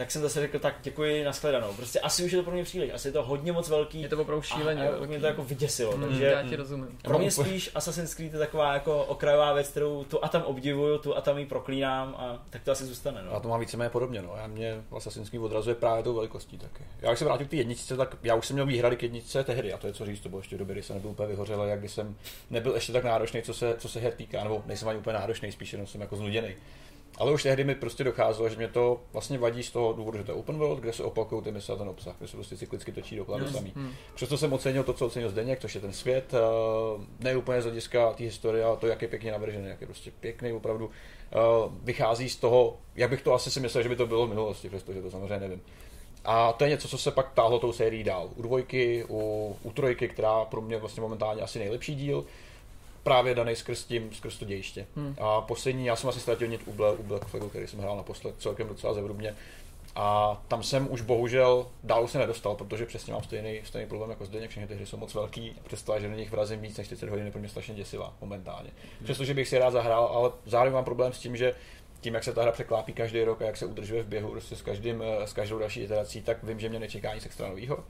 Tak jsem zase řekl, tak děkuji, nashledanou. Prostě asi už je to pro mě příliš, asi je to hodně moc velký. Je to opravdu šíleně a, a mě to jako vyděsilo, Hmm, takže Já ti rozumím. pro mě spíš Assassin's Creed je taková jako okrajová věc, kterou tu a tam obdivuju, tu a tam ji proklínám a tak to asi zůstane. No. Já to mám víceméně podobně, no. Já mě Assassin's Creed odrazuje právě tou velikostí taky. Já když se vrátím k té jedničce, tak já už jsem měl výhrady k jedničce tehdy, a to je co říct, to bylo ještě v době, kdy jsem nebyl úplně vyhořel, jak když jsem nebyl ještě tak náročný, co se, co se her týká, nebo nejsem ani úplně náročný, spíš jenom jsem jako znuděný. Ale už tehdy mi prostě docházelo, že mě to vlastně vadí z toho důvodu, že to je open world, kde se opakují ty mise a ten obsah, kde se prostě cyklicky točí dokola Hmm, samý. hmm. Přesto jsem ocenil to, co ocenil Zdeněk, což je ten svět, eh, ne úplně z hlediska té historie, ale to, jak je pěkně navržený, jak je prostě pěkný, opravdu eh, vychází z toho, jak bych to asi si myslel, že by to bylo v minulosti, přestože to samozřejmě nevím. A to je něco, co se pak táhlo tou sérií dál. U dvojky, u, u trojky, která pro mě vlastně momentálně asi nejlepší díl, právě daný skrz tím, skrz to dějiště. Hmm. A poslední, já jsem asi ztratil nit u, u Black Flagu, který jsem hrál naposled celkem docela zevrubně. A tam jsem už bohužel dál se nedostal, protože přesně mám stejný, stejný problém jako Zdeněk, všechny ty hry jsou moc velký. Představa, že do nich vrazím víc než 40 hodin je pro mě strašně děsivá momentálně. Přestože bych si rád zahrál, ale zároveň mám problém s tím, že tím, jak se ta hra překlápí každý rok a jak se udržuje v běhu prostě s, každým, eh, s každou další iterací, tak vím, že mě nečeká nic extra nového.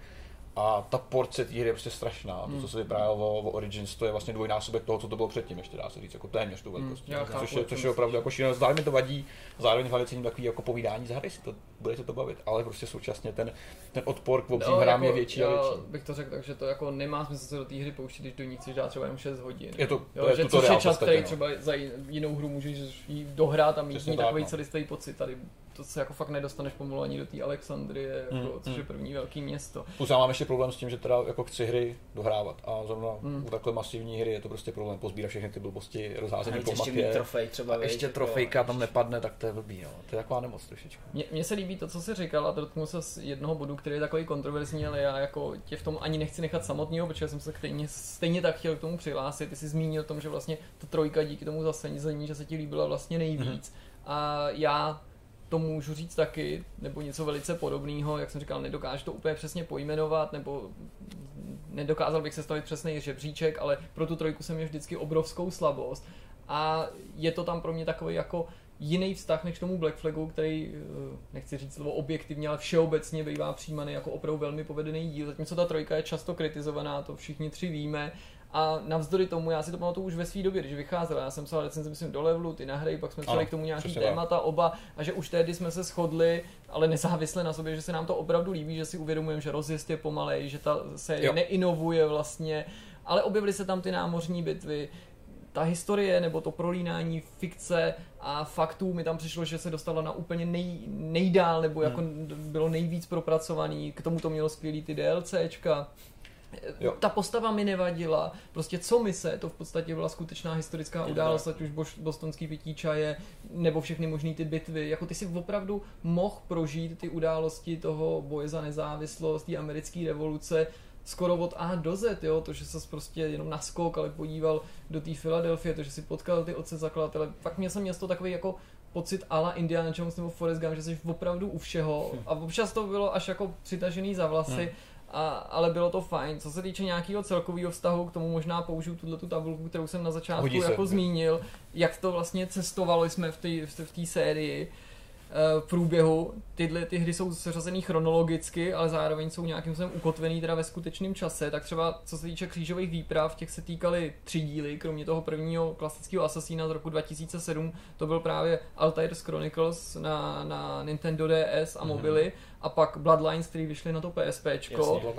A ta porce té hry je prostě strašná. To, Hmm. co se vyprávělo o, o Origins, to je vlastně dvojnásobek toho, co to bylo předtím, ještě dá se říct, jako téměř tu velikostí. já chápu, což, je, to což je opravdu jako šílené. Zároveň to vadí, zároveň hlavně cením takový jako povídání z hry, si to, bude se to bavit, ale prostě současně ten, ten odpor k obřím hrám je větší a No, já větší. bych to řekl tak, že to jako nemá smysl se do té hry pouštět, když do ní chceš dát třeba jenom 6 hodin. Je to, Jo, to je že což je čas, který no. třeba za ji- jinou hru můžeš jí dohrát a mít Přesně z ní tak, takový no. celistvý pocit. Tady to se jako fakt nedostaneš pomalu ani do té Alexandrie, jako, Mm, což je mm. první velký město. Plus já mám ještě problém s tím, že teda jako chci hry dohrávat a zrovna Hmm. u takhle masivní hry je to prostě problém pozbírat všechny ty blbosti víc po ještě mít mapě. trofej třeba. Ještě jako- trofejka tam nepadne, tak to je blbý, no. To je taková nemoc trošičku. Mně, mně se líbí to, co jsi říkal a dotknu se z jednoho bodu, který je takový kontroverzní, ale já jako tě v tom ani nechci nechat samotného, protože jsem se stejně, stejně tak chtěl k tomu přihlásit. Ty jsi zmínil o tom, že vlastně ta trojka díky tomu zasenzení, že se ti líbila vlastně nejvíc. A já to můžu říct taky, nebo něco velice podobného, jak jsem říkal, nedokážu to úplně přesně pojmenovat, nebo nedokázal bych sestavit přesný žebříček, ale pro tu trojku jsem měl vždycky obrovskou slabost. A je to tam pro mě takový jako jiný vztah než tomu Black Flagu, který, eh, nechci říct slovo objektivně, ale všeobecně bývá přijímaný jako opravdu velmi povedený díl, zatímco ta trojka je často kritizovaná, to všichni tři víme, a navzdory tomu, já si to pamatuju už ve své době, když vycházela, já jsem psal recenzi, myslím, do levelu, ty na hry, pak jsme psali k tomu nějaký přesně tak. témata oba a že už tehdy jsme se shodli, ale nezávisle na sobě, že se nám to opravdu líbí, že si uvědomujeme, že rozjezd je pomalej, že ta série Jo. neinovuje vlastně, ale objevily se tam ty námořní bitvy, ta historie nebo to prolínání fikce a faktů mi tam přišlo, že se dostalo na úplně nej, nejdál nebo jako bylo nejvíc propracovaný, k tomu to mělo skvělý ty DLCčka. Jo. Ta postava mi nevadila, prostě co mise, to v podstatě byla skutečná historická událost, ať už bostonský pití čaje, nebo všechny možný ty bitvy, jako ty si opravdu mohl prožít ty události toho boje za nezávislost, té americké revoluce, skoro od A do Z, jo, to, že se prostě jenom naskok, ale podíval do té Filadelfie, to, že si potkal ty otce zakladatele, fakt mě jsem měl to takový jako pocit ala Indiana Jones nebo Forrest Gump, že jsi opravdu u všeho. A občas to bylo až jako přitažený za vlasy, hmm. a, ale bylo to fajn. Co se týče nějakého celkového vztahu, k tomu možná použiju tuhle tu tabulku, kterou jsem na začátku jako zmínil, jak to vlastně cestovalo jsme v té v té sérii v průběhu. Tyhle ty hry jsou seřazený chronologicky, ale zároveň jsou nějakým způsobem ukotvený teda ve skutečném čase. Tak třeba co se týče křížových výprav, těch se týkaly tři díly, kromě toho prvního klasického Assassina z roku 2007, to byl právě Altair's Chronicles na, na Nintendo DS a mhm. mobily. Mm-hmm a pak Bloodlines, který vyšly na to PSP,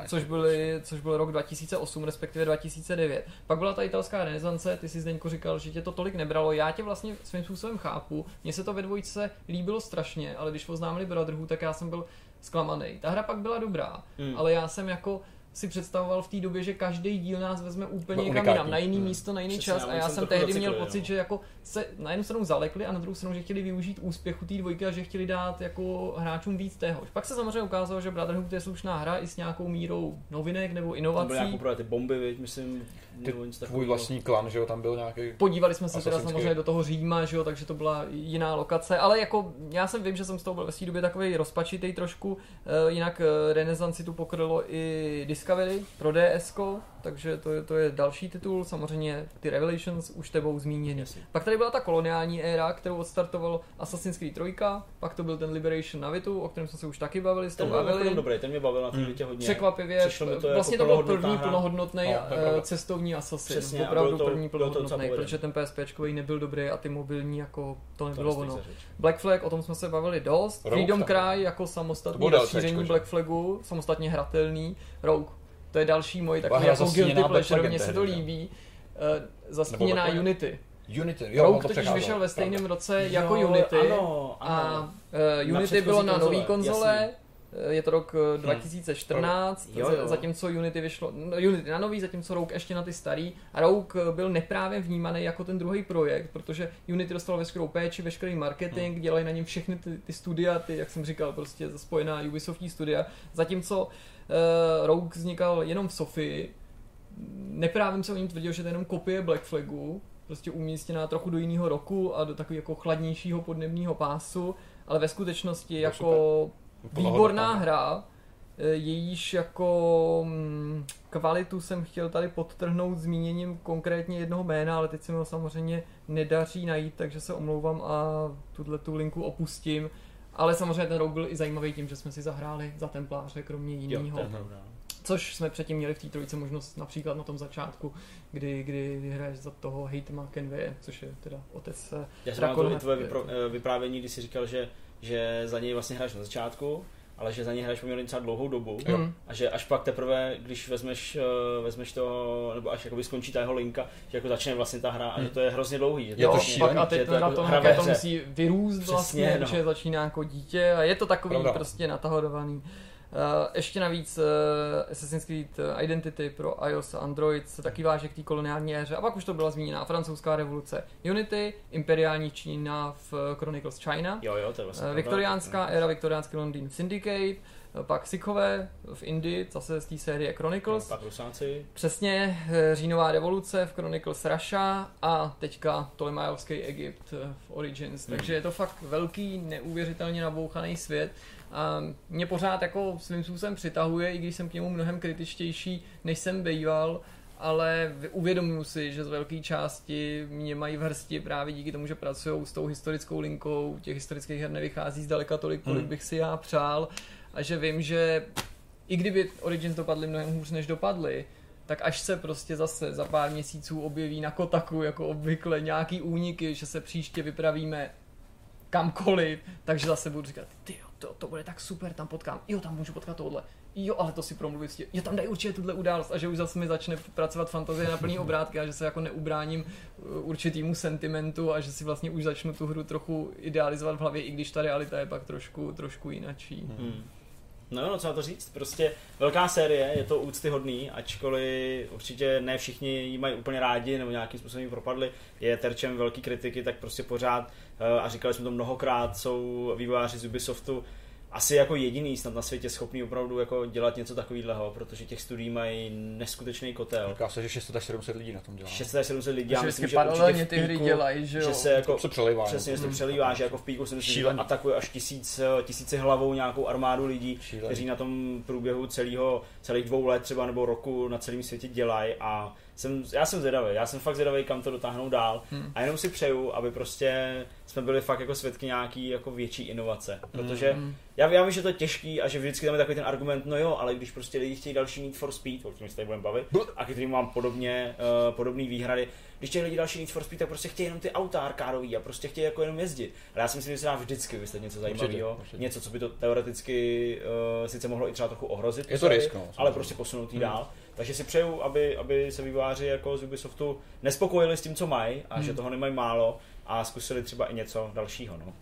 což, byly, což byl rok 2008, respektive 2009. Pak byla ta italská renesance, ty si Zdeňko říkal, že tě to tolik nebralo. Já tě vlastně svým způsobem chápu. Mně se to ve dvojce líbilo strašně, ale když oznámili Brotherhood, tak já jsem byl zklamaný. Ta hra pak byla dobrá, mm. ale já jsem jako si představoval v té době, že každý díl nás vezme úplně někam jinam, na jiný hmm. místo, na jiný Přesně, čas a já jsem tehdy měl pocit, no. že jako se na jednu stranu zalekli a na druhou stranu, že chtěli využít úspěchu té dvojky a že chtěli dát jako hráčům víc téhož. Pak se samozřejmě ukázalo, že Brotherhood je slušná hra i s nějakou mírou novinek nebo inovací. Tam byly ty bomby, viď, myslím, ty, tvůj vlastní klan, že jo, tam byl nějaký. Podívali jsme se teda samozřejmě do toho Říma, že jo, takže to byla jiná lokace, ale jako já jsem vím, že jsem z toho byl ve době takový rozpačitý trošku, uh, jinak uh, renesanci tu pokrylo i Discovery pro DS, takže to je, to je další titul, samozřejmě ty Revelations už tebou zmíněny. Pak tady byla ta koloniální éra, kterou odstartoval Assassin's Creed 3, pak to byl ten Liberation Navitu, o kterém jsme se už taky bavili, s ten bavili. dobrý, ten mě bavil na tom hmm. hodně. Překvapivě, to vlastně jako to byl první plnohodnotný no, cestovní Assassin, Přesně, opravdu to, první plnohodnotný, protože ten PSP nebyl dobrý a ty mobilní jako to nebylo ono. Black Flag, o tom jsme se bavili dost, Freedom Cry jako samostatný rozšíření Black Flagu, samostatně hratelný, Rogue to je další můj takový jako guilty pleasure, mně se to líbí. Uh, zastíněná Unity. Unity, jo, Rogue totiž vyšel ve stejném roce jo, jako Unity ano, ano. a uh, Unity bylo na nové konzole, jasný. Eh, je to rok 2014, hmm. jo, jo. zatímco Unity vyšlo, no, Unity na nový, zatímco Rogue ještě na ty starý. A Rogue byl neprávě vnímaný jako ten druhý projekt, protože Unity dostal veškerou péči, veškerý marketing, hmm. dělají na něm všechny ty, ty studia, ty, jak jsem říkal, prostě spojená Ubisoftí studia, zatímco uh, Rogue vznikal jenom v Sofii. Neprávím se o něm tvrdil, že to je jenom kopie Black Flagu, prostě umístěná trochu do jiného roku a do takového jako chladnějšího podnebního pásu, ale ve skutečnosti to jako super. výborná hra, eh, jejíž jako mm, kvalitu jsem chtěl tady podtrhnout zmíněním konkrétně jednoho jména, ale teď se mi ho samozřejmě nedaří najít, takže se omlouvám a tuhle tu linku opustím. Ale samozřejmě ten rouk byl i zajímavý tím, že jsme si zahráli za templáře, kromě jiného. Což jsme předtím měli v té trojice možnost například na tom začátku, kdy, kdy hraješ za toho Hatema Kenway, což je teda otec eh, Já jsem to tvoje vypro, eh, vyprávění, kdy jsi říkal, že, že za něj vlastně hraješ na začátku, ale že za ně hraješ poměrně docela dlouhou dobu mm. a že až pak teprve, když vezmeš, uh, vezmeš to, nebo až jakoby skončí ta jeho linka, že jako začne vlastně ta hra mm. a že to je hrozně dlouhý. Že to jo, je pak a teď to, jako to, hra to musí vyrůst Přesně, vlastně, no. že začíná jako dítě a je to takový Pravda. prostě natahodovaný. Uh, ještě navíc uh, Assassin's Creed Identity pro iOS a Android se taky váže k té koloniální éře. A pak už to byla zmíněná francouzská revoluce. Unity, imperiální Čína v Chronicles China. Jo, jo, to je vlastně uh, viktoriánská éra, viktoriánský Londýn Syndicate, pak Sikhové v Indii, zase z té série Chronicles. No, pak Rusáci. Přesně, říjnová revoluce v Chronicles Russia a teďka Ptolemajovský Egypt v Origins. Hmm. Takže je to fakt velký, neuvěřitelně nabouchaný svět. A mě pořád jako svým způsobem přitahuje, i když jsem k němu mnohem kritičtější, než jsem býval, ale uvědomuji si, že z velké části mě mají v hrsti právě díky tomu, že pracují s tou historickou linkou, těch historických her nevychází zdaleka tolik, kolik hmm. bych si já přál a že vím, že i kdyby Origins dopadly mnohem hůř, než dopadly, tak až se prostě zase za pár měsíců objeví na Kotaku, jako obvykle, nějaký úniky, že se příště vypravíme kamkoliv, takže zase budu říkat, ty to, to bude tak super, tam potkám, jo, tam můžu potkat tohle, jo, ale to si promluvit s tím, jo, tam dají určitě tuhle událost a že už zase mi začne pracovat fantazie na plný obrátky a že se jako neubráním uh, určitýmu sentimentu a že si vlastně už začnu tu hru trochu idealizovat v hlavě, i když ta realita je pak trošku, trošku jinačí. Hmm. No, no, co na to říct, prostě velká série, je to úctyhodný, ačkoliv určitě ne všichni ji mají úplně rádi nebo nějakým způsobem propadli, je terčem velký kritiky, tak prostě pořád, eh, a říkali jsme to mnohokrát, jsou vývojáři z Ubisoftu asi jako jediný snad na světě schopný opravdu jako dělat něco takového, protože těch studií mají neskutečný kotel. Říká se, že 600 až 700 lidí na tom dělá. 600 až 700 lidí, já myslím, že určitě ty hry dělají, že, jo? že se jako se přelivá, přesně se hmm. přelívá, že jako v píku si myslím, že atakuje až tisíc, tisíce hlavou nějakou armádu lidí, Šílený. kteří na tom průběhu celého, celých dvou let třeba nebo roku na celém světě dělají a jsem, já jsem zvědavý, já jsem fakt zvědavý, kam to dotáhnou dál hmm. a jenom si přeju, aby prostě jsme byli fakt jako svědky nějaký jako větší inovace, protože hmm. já, já vím, že to je těžký a že vždycky tam je takový ten argument, no jo, ale když prostě lidi chtějí další Need for Speed, o kterém se tady budeme bavit, a který mám podobně, uh, podobné výhrady, když chtějí lidi další Need for Speed, tak prostě chtějí jenom ty auta arkádový a prostě chtějí jako jenom jezdit. Ale já si myslím, že se dá vždycky vysvětlit něco zajímavého, něco, co by to teoreticky uh, sice mohlo i třeba trochu ohrozit, je to risk, no, ale prostě posunout jí hmm. dál. Takže si přeju, aby, aby se výváři jako z Ubisoftu nespokojili s tím, co mají a hmm. že toho nemají málo a zkusili třeba i něco dalšího. No.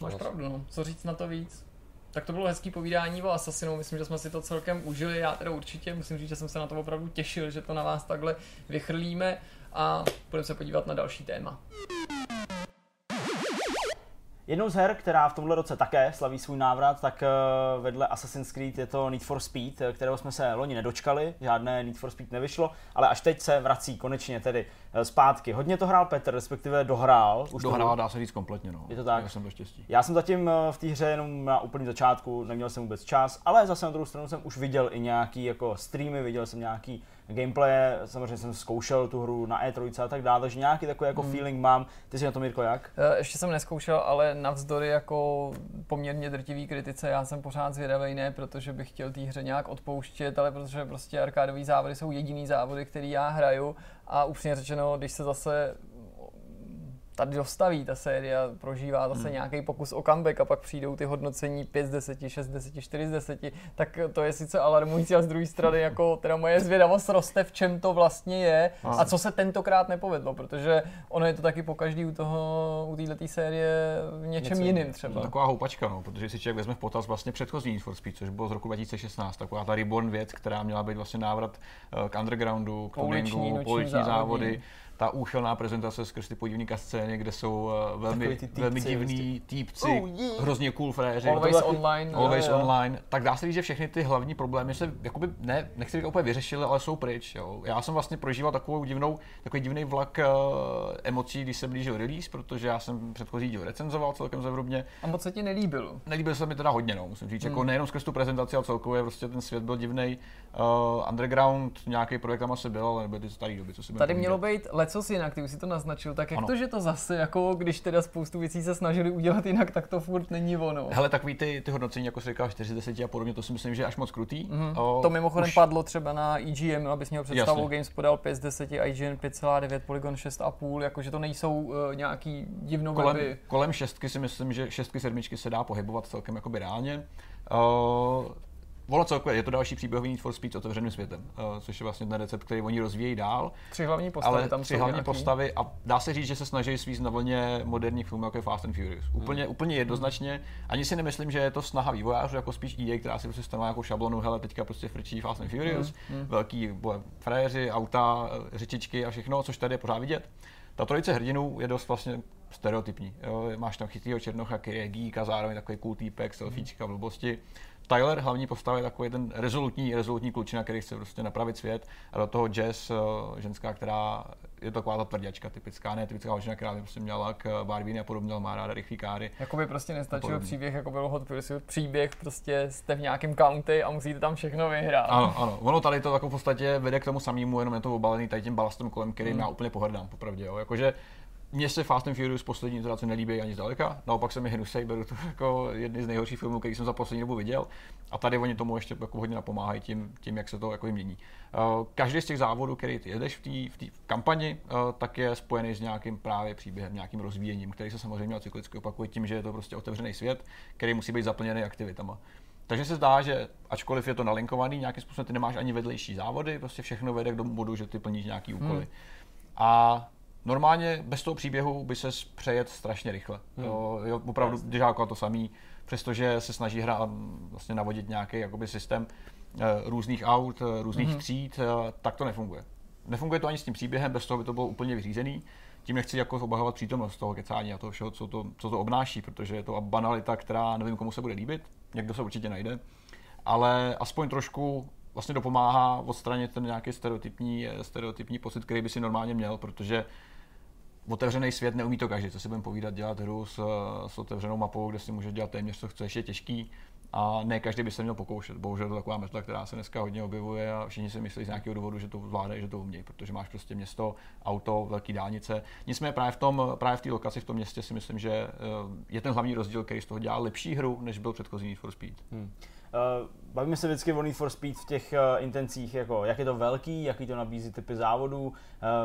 Máš pravdu, no. Co říct na to víc? Tak to bylo hezký povídání o Assassinu, myslím, že jsme si to celkem užili, já teda určitě, musím říct, že jsem se na to opravdu těšil, že to na vás takhle vychrlíme a budeme se podívat na další téma. Jednou z her, která v tomhle roce také slaví svůj návrat, tak eh, vedle Assassin's Creed je to Need for Speed, eh, kterého jsme se loni nedočkali, žádné Need for Speed nevyšlo, ale až teď se vrací konečně tedy eh, zpátky. Hodně to hrál Petr, respektive dohrál. Už dohrál, dá se říct kompletně, no. Je to tak. Já jsem to štěstí. Já jsem zatím v té hře jenom na úplný začátku, neměl jsem vůbec čas, ale zase na druhou stranu jsem už viděl i nějaký jako streamy, viděl jsem nějaký gameplay, samozřejmě jsem zkoušel tu hru na E3 a tak dále, takže nějaký takový jako hmm. feeling mám. Ty jsi na tom, Mirko, jak? Eh, ještě jsem neskoušel, ale navzdory jako poměrně drtivý kritice, já jsem pořád zvědavý, ne protože bych chtěl té hře nějak odpouštět, ale protože prostě arkádové závody jsou jediný závody, který já hraju a upřímně řečeno, když se zase tady dostaví ta série a prožívá zase hmm. nějaký pokus o comeback a pak přijdou ty hodnocení 5 z 10, 6 z 10, 4 z 10, tak to je sice alarmující a z druhé strany jako teda moje zvědavost roste, v čem to vlastně je a co se tentokrát nepovedlo, protože ono je to taky po každý u toho, u této série v něčem Něco, jiným třeba. Taková houpačka, no, protože si člověk vezme v potaz vlastně předchozí Need for Speed, což bylo z roku 2016, taková ta Reborn věc, která měla být vlastně návrat eh, k undergroundu, k pouliční, pouliční závody. závody ta úchylná prezentace skrz ty podivníka scény, kde jsou uh, velmi, týpci, velmi divní týpci, oh, yeah. hrozně cool fréři. Always taky, online. Always jo, jo. online. Tak dá se říct, že všechny ty hlavní problémy se jakoby, ne, nechci říct úplně vyřešily, ale jsou pryč. Jo. Já jsem vlastně prožíval takovou divnou, takový divný vlak uh, emocí, když se blížil release, protože já jsem předchozí díl recenzoval celkem zevrubně. A moc se ti nelíbil? Nelíbil se mi teda hodně, no, musím říct. Jako hmm. Jako nejenom skrz tu prezentaci, ale celkově prostě ten svět byl divný. Uh, underground, nějaký projekt tam asi byl, ale nebyly ty staré doby, co si Tady mělo být lecos jinak, ty už si to naznačil, tak jak ano. to, že to zase, jako když teda spoustu věcí se snažili udělat jinak, tak to furt není ono. Hele, takový ty, ty hodnocení, jako se říká 40 a podobně, to si myslím, že je až moc krutý. Mm-hmm. O, to mimochodem už... padlo třeba na EGM, abys měl představu, Jasně. Games podal 5 z 10, IGN 5,9, Polygon 6,5, jakože to nejsou uh, nějaký divnou kolem. Kolem šestky si myslím, že šestky, sedmičky se dá pohybovat celkem jakoby reálně. Uh, Volo celkově je to další příběhový Need for Speed s otevřeným světem, uh, což je vlastně ten recept, který oni rozvíjejí dál. Tři hlavní postavy ale tam tři hlavní nějaký... postavy a dá se říct, že se snaží svízt na vlně moderních filmů, jako je Fast and Furious. Hmm. Úplně, úplně jednoznačně. Ani si nemyslím, že je to snaha vývojářů, jako spíš EA, která si prostě stanová jako šablonu, hele, teďka prostě frčí Fast and Furious, hmm. Hmm. velký boje, frajeři, auta, řečičky a všechno, což tady je pořád vidět. Ta trojice hrdinů je dost vlastně stereotypní. Jo? Máš tam chytrýho černocha, který je geek a zároveň takový cool týpek, selfiečka, blbosti. Tyler, hlavní postava, je takový ten rezolutní, rezolutní klučina, který chce prostě napravit svět. A do toho Jess, eh, ženská, která je taková ta tvrděčka typická, ne typická holčina, která by prostě měla k Barbie a podobně, má ráda rychlý káry. by prostě nestačil příběh, jako byl Hot Pursuit, příběh, prostě jste v nějakém county a musíte tam všechno vyhrát. Ano, ano. Ono tady to jako v podstatě vede k tomu samému, jenom je to obalený tady tím balastem kolem, který hmm. já úplně pohrdám, popravdě. Jo. Jakože mně se Fast and Furious poslední co nelíbí ani zdaleka, naopak se mi hnusej, beru to jako jedny z nejhorších filmů, který jsem za poslední dobu viděl. A tady oni tomu ještě jako hodně napomáhají tím, tím, jak se to jako mění. Uh, každý z těch závodů, který ty jedeš v té v kampani, uh, tak je spojený s nějakým právě příběhem, nějakým rozvíjením, který se samozřejmě cyklicky opakuje tím, že je to prostě otevřený svět, který musí být zaplněný aktivitama. Takže se zdá, že ačkoliv je to nalinkovaný, nějakým způsobem ty nemáš ani vedlejší závody, prostě všechno vede k tomu bodu, že ty plníš nějaký úkoly. Hmm. A normálně bez toho příběhu by se přejet strašně rychle. Hmm. To je opravdu děláko to samý, přestože se snaží hra vlastně navodit nějaký jakoby systém uh, různých aut, uh, různých hmm. tříd, uh, tak to nefunguje. Nefunguje to ani s tím příběhem, bez toho by to bylo úplně vyřízený. tím nechci jako obahovat přítomnost toho kecání a toho všeho, co to, co to obnáší, protože je to banalita, která nevím, komu se bude líbit, někdo se určitě najde, ale aspoň trošku vlastně dopomáhá odstranit ten nějaký stereotypní, stereotypní pocit, který by si normálně měl, protože otevřený svět neumí to každý, co si budeme povídat, dělat hru s, s otevřenou mapou, kde si může dělat téměř co chceš, je těžký a ne každý by se měl pokoušet. Bohužel to taková metoda, která se dneska hodně objevuje a všichni si myslí z nějakého důvodu, že to zvládají, že to umějí, protože máš prostě město, auto, velké dálnice. Nicméně právě v tom, právě v té lokaci v tom městě si myslím, že eh, je ten hlavní rozdíl, který z toho dělá lepší hru, než byl předchozí Need for Speed. Hmm. Uh, bavíme se vždycky o Need for Speed v těch uh, intencích, jako jak je to velký, jaký to nabízí typy závodů, uh,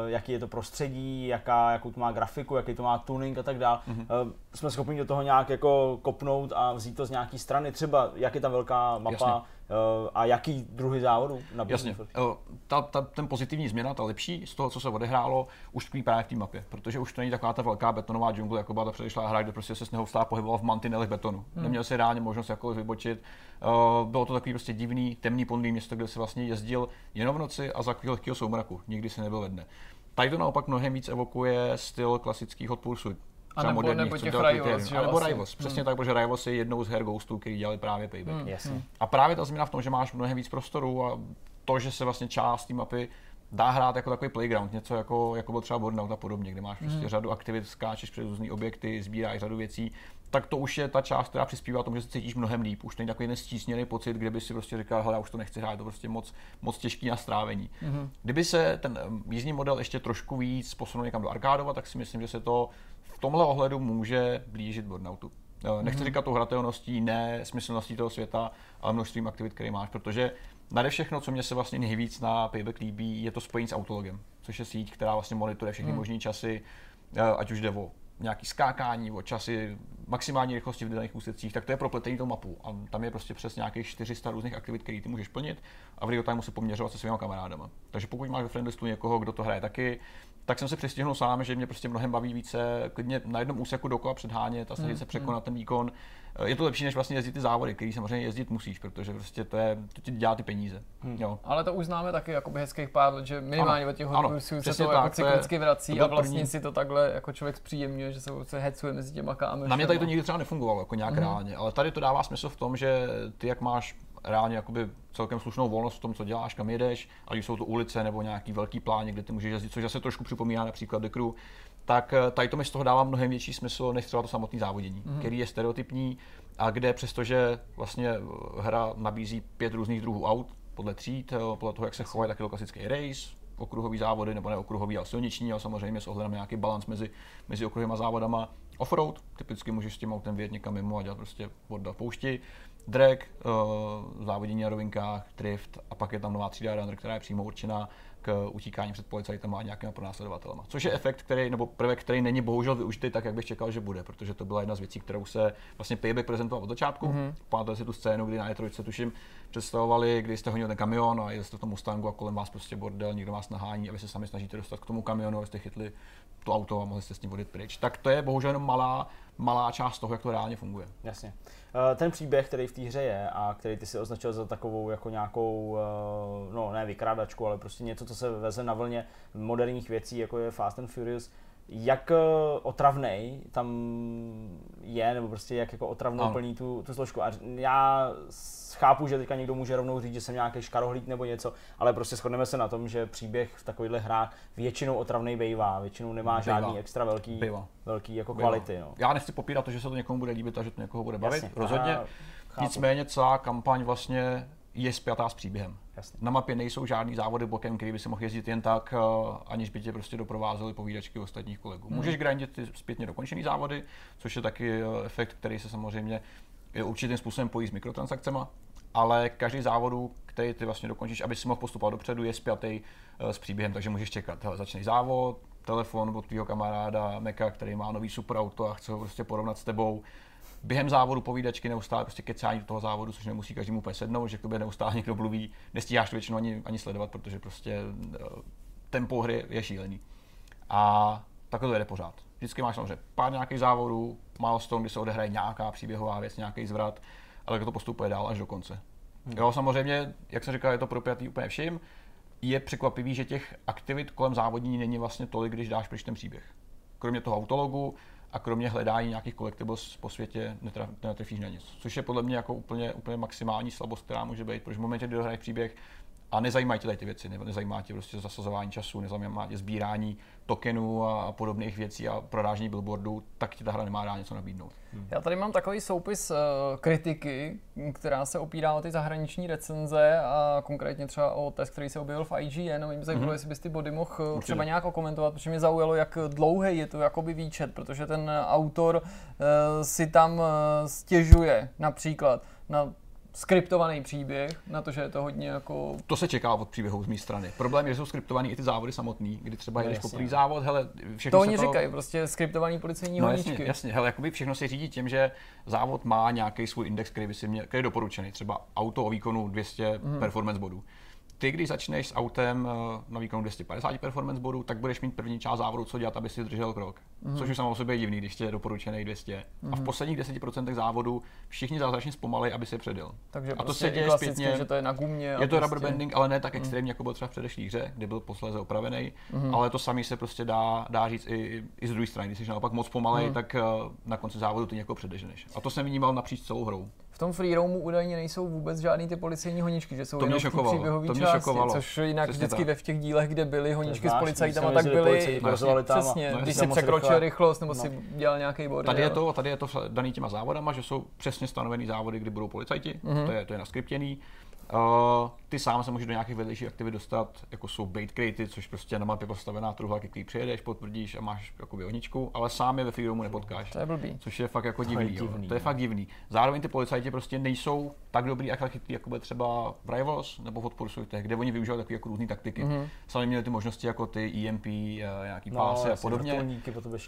jaký je to prostředí, jaká, jakou to má grafiku, jaký to má tuning a tak dále. Mm-hmm. Uh, jsme schopni do toho nějak jako kopnout a vzít to z nějaký strany, třeba jak je ta velká mapa, Jasně. Uh, a jaký druhy závodů nabízí? Jasně. Uh, ta, ta, ten pozitivní změna, ta lepší z toho, co se odehrálo, už tkví právě v té mapě, protože už to není taková ta velká betonová džungle, jako byla ta předešlá hra, kde prostě se z něho vstává pohyboval v mantinelech betonu. Hmm. Neměl si reálně možnost jakkoliv vybočit. Uh, bylo to takový prostě divný, temný ponlý město, kde se vlastně jezdil jenom v noci a za lehkého soumraku. Nikdy se nebyl ve dne. Tady to naopak mnohem víc evokuje styl klasických Hot Pursuit. A nebo, nebo těch Rivals, A nebo Rivals, přesně hmm. tak, protože Rivals je jednou z her Ghostů, který dělali právě Payback. Hmm. Yes. A právě ta změna v tom, že máš mnohem víc prostoru a to, že se vlastně část té mapy dá hrát jako takový playground, něco jako, jako byl třeba Burnout a podobně, kde máš prostě hmm. řadu aktivit, skáčeš přes různé objekty, sbíráš řadu věcí, tak to už je ta část, která přispívá tomu, že se cítíš mnohem líp. Už není takový nestísněný pocit, kde by si prostě říkal, hele, já už to nechci hrát, je to prostě moc, moc těžký na strávení. Mm-hmm. Kdyby se ten jízdní model ještě trošku víc posunul někam do arkádova, tak si myslím, že se to tomhle ohledu může blížit Burnoutu. Nechci mm-hmm. říkat tou hratelností, ne smyslností toho světa, ale množstvím aktivit, které máš, protože nade všechno, co mě se vlastně nejvíc na Payback líbí, je to spojení s Autologem, což je síť, která vlastně monitoruje všechny mm. možné časy, ať už jde o nějaký skákání, o časy, maximální rychlosti v daných úsecích, tak to je propletení tou mapu. A tam je prostě přes nějakých 400 různých aktivit, které ty můžeš plnit a v real time se poměřovat se svými kamarádama. Takže pokud máš ve friendlistu někoho, kdo to hraje taky, tak jsem se přistihnul sám, že mě prostě mnohem baví více klidně na jednom úseku dokola předhánět a snažit mm, se překonat mm. ten výkon. Eh, je to lepší, než vlastně jezdit ty závody, který samozřejmě jezdit musíš, protože prostě to, je, to ti dělá ty peníze. Hmm. Jo. Ale to už známe taky jako hezkých pár let, že minimálně od těch hodin se to tak, jako cyklicky vrací a vlastně první... si to takhle jako člověk zpříjemňuje, že se, se hecuje mezi těma kámy. Na mě tady to nikdy třeba nefungovalo jako nějak hmm. reálně, ale tady to dává smysl v tom, že ty jak máš reálně jakoby celkem slušnou volnost v tom, co děláš, kam jedeš, ať jsou to ulice nebo nějaký velký plán, kde ty můžeš jezdit, což zase trošku připomíná například The Crew, tak eh, tady to mi z toho dává mnohem větší smysl, než třeba to samotné závodění, mm-hmm. který je stereotypní a kde přestože vlastně eh, hra nabízí pět různých druhů aut, podle tříd, eh, podle toho, jak se chovají, taky klasický race, okruhový závody, nebo ne okruhový, ale silniční, ale samozřejmě s ohledem na nějaký balans mezi, mezi okruhovými závodama. Offroad, typicky můžeš s tím autem vyjet někam mimo a dělat prostě voda v poušti drag, uh, závodění na rovinkách, drift a pak je tam nová třída runner, která je přímo určená k utíkání před policajtem a nějakými pronásledovatelema. Což je efekt, který, nebo prvek, který není bohužel využitý tak, jak bych čekal, že bude, protože to byla jedna z věcí, kterou se vlastně Payback prezentoval od začátku. Mm-hmm. Pamatujete si tu scénu, kdy na E3 tuším představovali, kdy jste honili ten kamion a jste v tom Mustangu a kolem vás prostě bordel, někdo vás nahání a vy se sami snažíte dostat k tomu kamionu, abyste chytli to auto a mohli jste s ním vodit pryč. Tak to je bohužel jenom malá, malá část toho, jak to reálně funguje. Jasně. Eh, ten příběh, který v té hře je a který ty si označil za takovou jako nějakou, eh, no ne vykrádačku, ale prostě něco, co se veze na vlně moderních věcí, jako je Fast and Furious, jak eh, otravnej tam je, nebo prostě jak jako otravnou plní tu, tu složku. A já chápu, že teďka někdo může rovnou říct, že jsem nějaký škarohlík nebo něco, ale prostě shodneme se na tom, že příběh v takovýchhle hrách většinou otravnej bejvá, většinou nemá bejvá. žádný extra velký, bejvá. velký jako bejvá. kvality. No. Já nechci popírat to, že se to někomu bude líbit a že to někoho bude bavit, Jasně, rozhodně. Nicméně celá kampaň vlastně je spjatá s příběhem. Jasně. Na mapě nejsou žádný závody bokem, který by si mohl jezdit jen tak, eh, aniž by tě prostě doprovázely povídačky ostatních kolegů. Hmm. Můžeš grindit ty zpětně dokončený závody, což je taky eh, efekt, který se samozřejmě je určitým způsobem pojí s mikrotransakcemi, ale každý závodu, který ty vlastně dokončíš, aby si mohl postupovat dopředu, je spjatý eh, s příběhem, takže můžeš čekat. Hele, začne závod, telefon od tvého kamaráda Meka, který má nový superauto a chce ho prostě porovnat s tebou během závodu povídačky neustále prostě kecání do toho závodu, což nemusí každému úplně sednout, že k tobě neustále někdo mluví, nestíháš to většinou ani, ani sledovat, protože prostě eh, tempo hry je šílený. A takhle to jde pořád. Vždycky máš samozřejmě pár nějakých závodů, milestone, kdy se odehraje nějaká příběhová věc, nějaký zvrat, ale to postupuje dál až do konce. Hmm. Jo, samozřejmě, jak jsem říkal, je to propjatý úplně vším. Je překvapivý, že těch aktivit kolem závodní není vlastně tolik, když dáš pryč ten příběh. kromě toho autologu a kromě hledání nějakých collectibles po světě netrefíš na nic. Což je podle mě jako úplně, úplně maximální slabost, která může být, protože v momentě, kdy dohraješ příběh a nezajímají tě tady ty věci, nebo nezajímá tě prostě zasazování času, nezajímá tě sbírání tokenů a podobných věcí a prodážení billboardů, tak ti ta hra nemá dá něco nabídnout. Hmm. Já tady mám takový soupis uh, kritiky, která se opírá o ty zahraniční recenze a konkrétně třeba o test, který se objevil v IGN. Mě zajímalo, mm-hmm. jestli bys ty body mohl uh, třeba nějak okomentovat, protože mě zaujalo, jak dlouhý je to jakoby výčet, protože ten autor uh, si tam uh, stěžuje například na skriptovaný příběh, na to, že je to hodně jako... To se čeká od příběhu z mé strany. Problém je, že jsou skriptovaný i ty závody samotný, kdy třeba no, jedeš poprvé závod, hele, všechno To oni to... říkají, prostě skriptovaný policejní no, honičky. Jasně, jasně, hele, jakoby všechno se řídí tím, že závod má nějaký svůj index, který, by si měl, který je doporučený, třeba auto o výkonu 200 mm. performance bodů ty, když začneš s autem eh, na výkonu 250 performance bodů, tak budeš mít první část závodu, co dělat, aby si držel krok. Mm-hmm. Což už samo o sobě je divný, když tě je doporučený 200. Mm-hmm. A v mhm. posledních 10% závodu všichni zázračně zpomalej, aby se předjel. Takže a to prostě se děje zpětně. že to je na gumě. Je to prostě... rubber banding, ale ne tak mhm. extrémně, mm. jako byl třeba v předešlý hře, kdy byl posléze opravený. Mm-hmm. Ale to samý se prostě dá, dá říct i, i z druhé strany. Když jsi naopak moc pomalej, mm. tak uh, na konci závodu ty někoho předeženeš. A to jsem vnímal napříč celou hrou. V tom free roamu údajně nejsou vůbec žádný ty policejní honičky, že jsou to mě šokovalo. to mě šokovalo. což jinak Přesně vždycky tak. ve v těch dílech, kde byly honičky s policajtama, tak byly no, přesně, no, když si překročil rychlost nebo no. si dělal nějaký bordel. Tady je to, tady je to daný těma závodama, že jsou přesně stanovený závody, kdy budou policajti, mm-hmm. to, je, to je naskriptěný. Uh, ty sám se můžeš do nějakých vedlejších aktivit dostat, jako jsou bait cratey, což prostě na mapě postavená truhla, který přijedeš, potvrdíš a máš jako ohničku, ale sám je ve freedomu nepotkáš. To je blbý. Což je fakt jako divný, to je, divný, to je fakt divný. Zároveň ty policajti prostě nejsou tak dobrý a chytrý, jako by třeba v Rivals nebo v Pursuitech, kde oni využívají takové jako různé taktiky. Mm-hmm. Sami měli ty možnosti jako ty EMP, eh, nějaký no, pásy a podobně.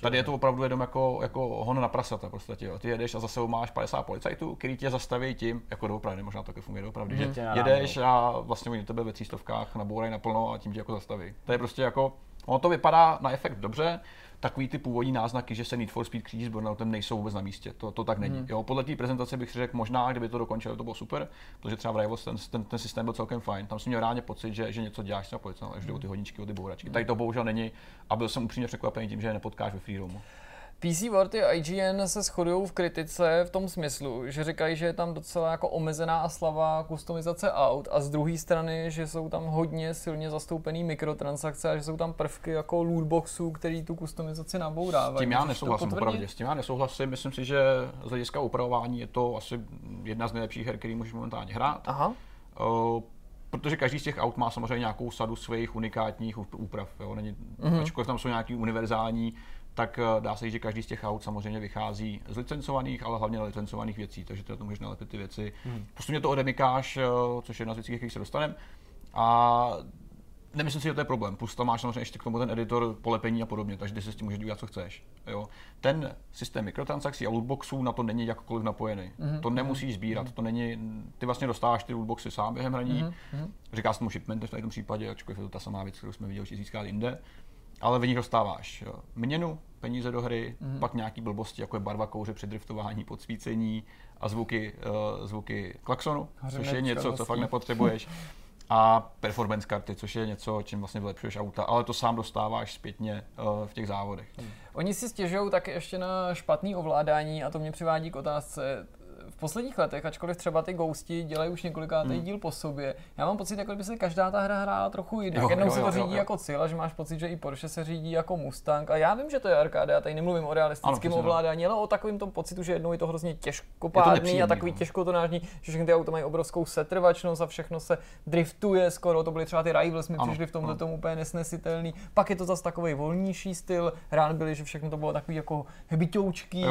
Tady je to opravdu jenom jako, jako hon na prasata. Prostě, jo. Ty jedeš a zase máš 50 policajtů, který tě zastaví tím, jako doopravdy, možná to funguje doopravdy, mm-hmm. že jedeš a vlastně oni tebe ve třístovkách nabourají naplno a tím tě jako zastaví. To je prostě jako, ono to vypadá na efekt dobře, takový ty původní náznaky, že se Need for Speed kříží s Burnoutem nejsou vůbec na místě. To, to tak není. Hmm. Jo, podle té prezentace bych si řekl, možná, kdyby to dokončilo, to bylo super, protože třeba v Rivals ten, ten, ten, systém byl celkem fajn. Tam jsem měl reálně pocit, že, že něco děláš třeba policajt, až jde o ty hodničky, o ty bouračky. Hmm. Tady to bohužel není a byl jsem upřímně překvapený tím, že je nepotkáš ve Freedomu. PC World a IGN se shodují v kritice v tom smyslu, že říkají, že je tam docela jako omezená a slabá kustomizace aut a z druhé strany, že jsou tam hodně silně zastoupený mikrotransakce a že jsou tam prvky jako lootboxů, který tu kustomizaci nabourávají. S tím já nesouhlasím, opravdu. S tím já nesouhlasím. Myslím si, že z hlediska upravování je to asi jedna z nejlepších her, který můžeš momentálně hrát. Aha. Uh, protože každý z těch aut má samozřejmě nějakou sadu svých unikátních úprav. Jo? Není, mm-hmm. Ačkoliv tam jsou nějaký univerzální tak eh, dá se říct, že každý z těch aut samozřejmě vychází z licencovaných, ale hlavně licencovaných věcí, takže to můžeš nalepit ty věci. Hmm. Postupně to odemykáš, eh, což je jedna z věcí, kterých se dostaneme. A nemyslím si, že to je problém. Plus tam máš samozřejmě ještě k tomu ten editor polepení a podobně, takže ty si s tím můžeš dělat, co chceš. Jo. Ten systém mikrotransakcí a lootboxů na to není jakkoliv napojený. Mm-hmm. To nemusíš sbírat, mm-hmm. to není, ty vlastně dostáváš ty lootboxy sám během hraní. Mm-hmm. Říká se tomu shipment v tom případě, ačkoliv je to ta samá věc, kterou jsme viděli, že získat jinde ale v nich dostáváš měnu, peníze do hry, mm-hmm. pak nějaký blbosti, jako je barva kouře při driftování, podsvícení a zvuky, uh, zvuky klaxonu, což je něco, co fakt nepotřebuješ. A performance karty, což je něco, čím vlastně vylepšuješ auta, ale to sám dostáváš zpětně uh, v těch závodech. Oni si stěžují taky ještě na špatný ovládání a to mě přivádí k otázce, v posledních letech, ačkoliv třeba ty Ghosti dělají už několikátý hmm. díl po sobě, já mám pocit, jako by se každá ta hra hrála trochu jinak. Jo, Jednou jo, se to jo, řídí jo, jako Cila, že máš pocit, že i Porsche se řídí jako Mustang. A já vím, že to je arkáda, já tady nemluvím o realistickém ano, ovládání, ale o takovém tom pocitu, že jednou je to hrozně těžkopádný a takový těžkotonážný, že všechny ty auta mají obrovskou setrvačnost a všechno se driftuje skoro. To byly třeba ty Rivals, mi přišli v tomhle tomu úplně nesnesitelný. Pak je to zase takový volnější styl. Rád byli, že všechno to bylo takový jako hbitoučký.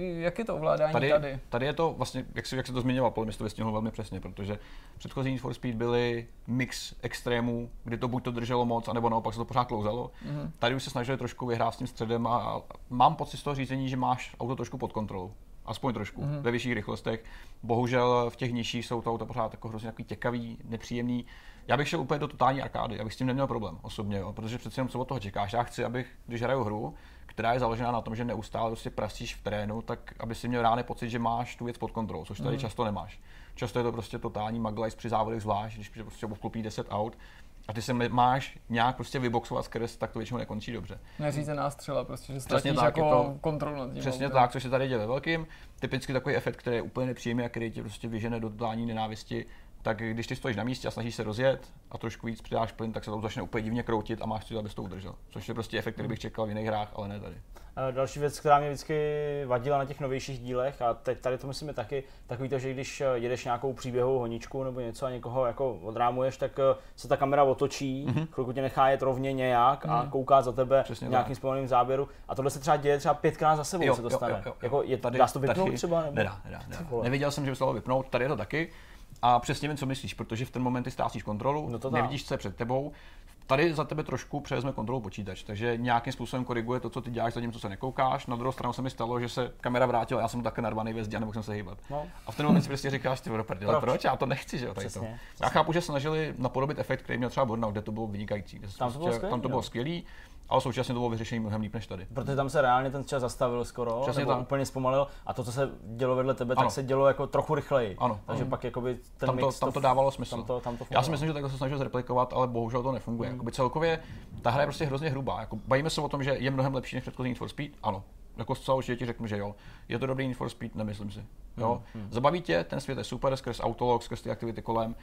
Jak je to ovládání tady? Tady, tady je to vlastně, jak, si, jak se to zmiňoval, podle mě to vystihnul velmi přesně, protože předchozí Need for Speed byly mix extrémů, kdy to buď to drželo moc, anebo naopak se to pořád klouzalo. Mm-hmm. Tady už se snažili trošku vyhrát s tím středem a, a mám pocit z toho řízení, že máš auto trošku pod kontrolou. Aspoň trošku, mm-hmm. ve vyšších rychlostech. Bohužel v těch nižších jsou to auta pořád jako hrozně takový těkavý, nepříjemný. Já bych šel úplně do totální arkády, abych s tím neměl problém osobně, jo, protože přece jenom co od toho čekáš. Já chci, abych, když hraju hru, která je založená na tom, že neustále prostě prasíš v terénu, tak aby si měl reálný pocit, že máš tu věc pod kontrolou, což tady mm. často nemáš. Často je to prostě totální maglajs při závodech zvlášť, když prostě obklopí 10 aut. a ty se máš nějak prostě vyboxovat skrz, tak to většinou nekončí dobře. Neřízená střela, prostě, že Přesně ztratíš tak, je jako to- kontrolu nad tím. Přesně autem. tak, což se tady děje ve velkým. Typicky takový efekt, který je úplně nepříjemný a který tě prostě vyžene do totální nenávisti, tak když ty stojíš na místě a snažíš se rozjet a trošku víc přidáš plyn, tak se to začne úplně divně kroutit a máš to, abys to udržel. Což je prostě efekt, který bych čekal v jiných hrách, ale ne tady. A Další věc, která mě vždycky vadila na těch novějších dílech, a teď tady to myslím je taky, takový to, že když eh, jedeš nějakou příběhovou honičku nebo něco a někoho jako odrámuješ, tak eh, se ta kamera otočí, mm-hmm. chvilku tě nechá jet rovně nějak a kouká za tebe Přesně v nějakým tak. zpomaleným záběru. A tohle se třeba děje třeba pětkrát za sebou, se to stane. Jako je, dá se to vypnout třeba? Nebo? Nedá, nedá, nedá. Neviděl jsem, že by se dalo vypnout, tady je to taky. A přesně vím, co myslíš, protože v ten moment ty ztrácíš kontrolu, No to dá. nevidíš, co je před tebou. Tady za tebe trošku převezme kontrolu počítač, takže nějakým způsobem koriguje to, co ty děláš, zatímco se nekoukáš. Na druhou stranu se mi stalo, že se kamera vrátila, já jsem také narvaný ve zdi a nemohl jsem se hýbat. No. A v ten moment si prostě říkáš, ty prdele, Proč? proč? Já to nechci, že jo, tady to. Přesně, Já chápu, že se snažili napodobit efekt, který měl třeba Burnout, kde to bylo vynikající. Tam to bylo prostě- skvělý, tam to bylo skvělý, ale současně to bylo vyřešení mnohem líp než tady. Protože tam se reálně ten čas zastavil skoro, Přesně nebo tak. úplně zpomalil a to, co se dělo vedle tebe, Ano. tak se dělo jako trochu rychleji. Ano, Takže ano. pak jakoby ten tam to, mix tam to dávalo smysl. Tam to, tam to Já si myslím, že takhle se snažil zreplikovat, ale bohužel to nefunguje. Hmm. Jakoby celkově ta hra je prostě hrozně hrubá. Jako, bavíme se o tom, že je mnohem lepší než předchozí Need for Speed? Ano. Jako zcela určitě ti řeknu, že jo. Je to dobrý Need for Speed? Nemyslím si. Jo. Hmm. Zabaví tě, ten svět je super, skrz autolog, skrz ty aktivity kolem,